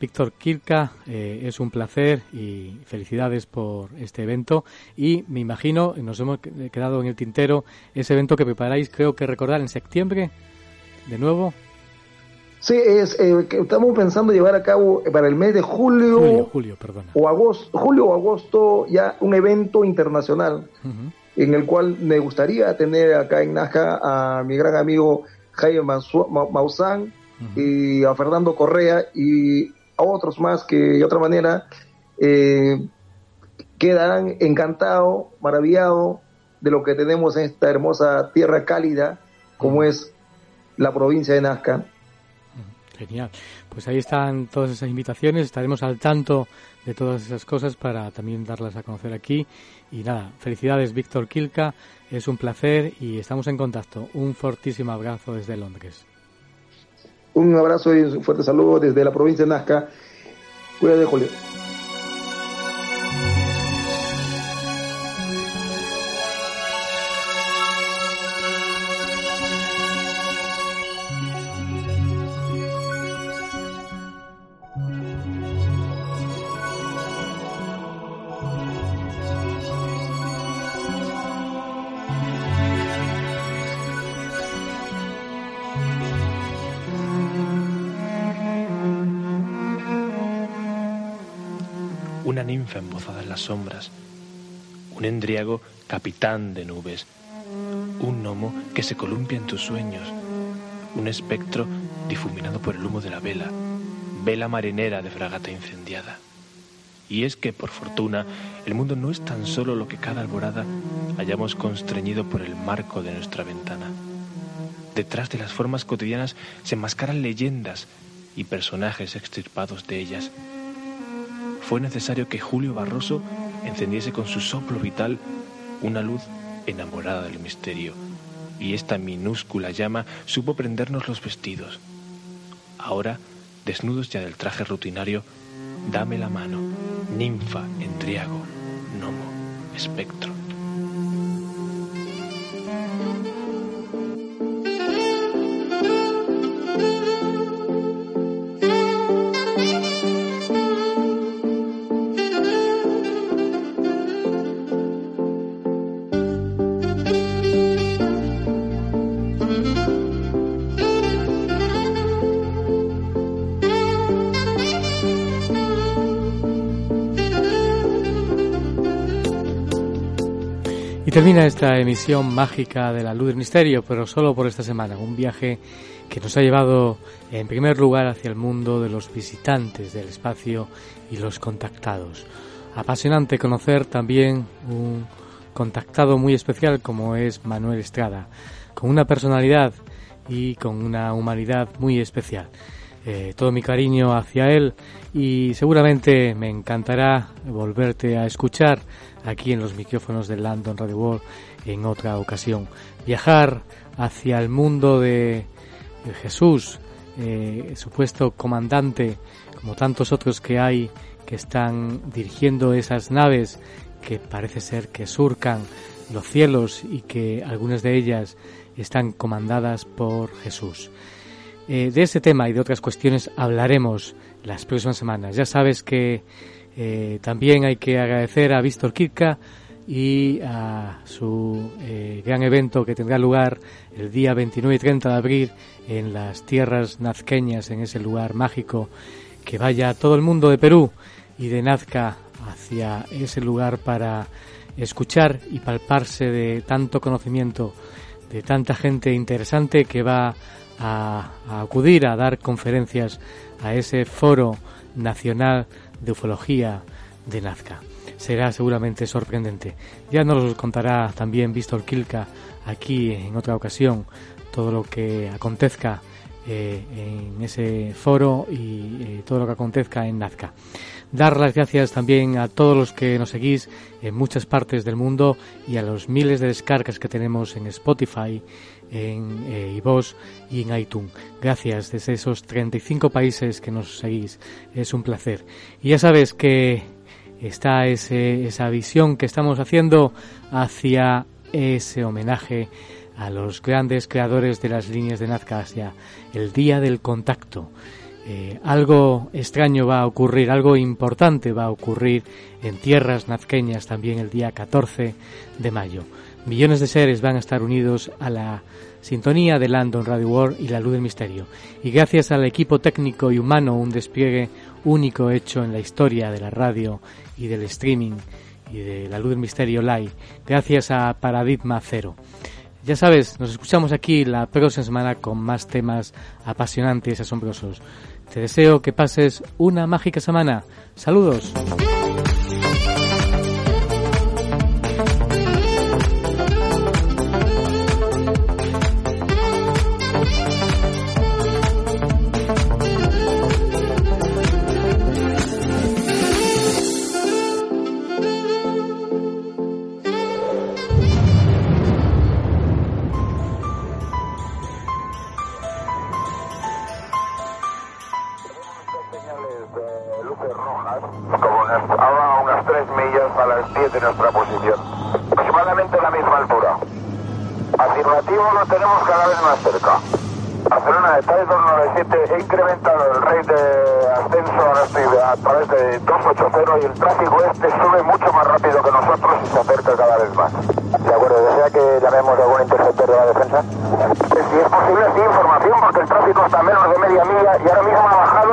Víctor Kirka, eh, es un placer y felicidades por este evento. Y me imagino, nos hemos quedado en el tintero, ese evento que preparáis, creo que recordar en septiembre, de nuevo? Sí, es, eh, que estamos pensando llevar a cabo para el mes de julio, julio, perdona. o agosto, julio o agosto ya un evento internacional en el cual me gustaría tener acá en Naja a mi gran amigo Jaime Maussan y a Fernando Correa y a otros más que de otra manera eh, quedarán encantados, maravillados de lo que tenemos en esta hermosa tierra cálida como es la provincia de Nazca. Genial. Pues ahí están todas esas invitaciones. Estaremos al tanto de todas esas cosas para también darlas a conocer aquí. Y nada, felicidades Víctor Kilka. Es un placer y estamos en contacto. Un fortísimo abrazo desde Londres. Un abrazo y un fuerte saludo desde la provincia de Nazca. Cuídate, Julio. Sombras, un endriago capitán de nubes, un gnomo que se columpia en tus sueños, un espectro difuminado por el humo de la vela, vela marinera de fragata incendiada. Y es que, por fortuna, el mundo no es tan solo lo que cada alborada hayamos constreñido por el marco de nuestra ventana. Detrás de las formas cotidianas se enmascaran leyendas y personajes extirpados de ellas, fue necesario que Julio Barroso encendiese con su soplo vital una luz enamorada del misterio, y esta minúscula llama supo prendernos los vestidos. Ahora, desnudos ya del traje rutinario, dame la mano, ninfa, endriago, gnomo, espectro. Termina esta emisión mágica de la luz del misterio, pero solo por esta semana. Un viaje que nos ha llevado en primer lugar hacia el mundo de los visitantes del espacio y los contactados. Apasionante conocer también un contactado muy especial como es Manuel Estrada, con una personalidad y con una humanidad muy especial. Eh, todo mi cariño hacia él y seguramente me encantará volverte a escuchar aquí en los micrófonos de London Radio World en otra ocasión. Viajar hacia el mundo de, Jesús, eh, supuesto comandante, como tantos otros que hay que están dirigiendo esas naves que parece ser que surcan los cielos y que algunas de ellas están comandadas por Jesús. Eh, de ese tema y de otras cuestiones hablaremos las próximas semanas. Ya sabes que eh, también hay que agradecer a Víctor Kirka y a su eh, gran evento que tendrá lugar el día 29 y 30 de abril en las tierras nazqueñas, en ese lugar mágico, que vaya todo el mundo de Perú y de Nazca hacia ese lugar para escuchar y palparse de tanto conocimiento, de tanta gente interesante que va a acudir a dar conferencias a ese foro nacional de ufología de Nazca. Será seguramente sorprendente. Ya nos contará también Víctor Kilka aquí en otra ocasión todo lo que acontezca eh, en ese foro y eh, todo lo que acontezca en Nazca. Dar las gracias también a todos los que nos seguís en muchas partes del mundo y a los miles de descargas que tenemos en Spotify, en eh, y en iTunes. Gracias desde esos 35 países que nos seguís. Es un placer. Y ya sabes que está ese, esa visión que estamos haciendo hacia ese homenaje a los grandes creadores de las líneas de Nazca hacia el día del contacto. Eh, algo extraño va a ocurrir, algo importante va a ocurrir en tierras nazqueñas también el día 14 de mayo. Millones de seres van a estar unidos a la sintonía de Landon Radio World y la luz del misterio. Y gracias al equipo técnico y humano, un despliegue único hecho en la historia de la radio y del streaming y de la luz del misterio live, gracias a Paradigma Cero. Ya sabes, nos escuchamos aquí la próxima semana con más temas apasionantes y asombrosos. Te deseo que pases una mágica semana. Saludos. nuestra posición. Aproximadamente la misma altura. Afirmativo lo tenemos cada vez más cerca. Barcelona está en 297, he incrementado el rate de ascenso ahora estoy a través de 280 y el tráfico este sube mucho más rápido que nosotros y se acerca cada vez más. De acuerdo, ¿desea que llamemos a algún interceptor de la defensa? Eh, si es posible, sí, información, porque el tráfico está menos de media milla y ahora mismo ha bajado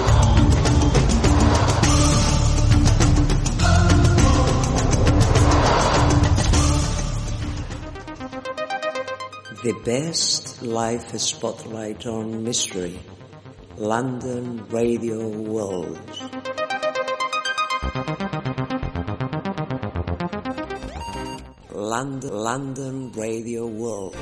The best life spotlight on mystery. London Radio World. London, London Radio World.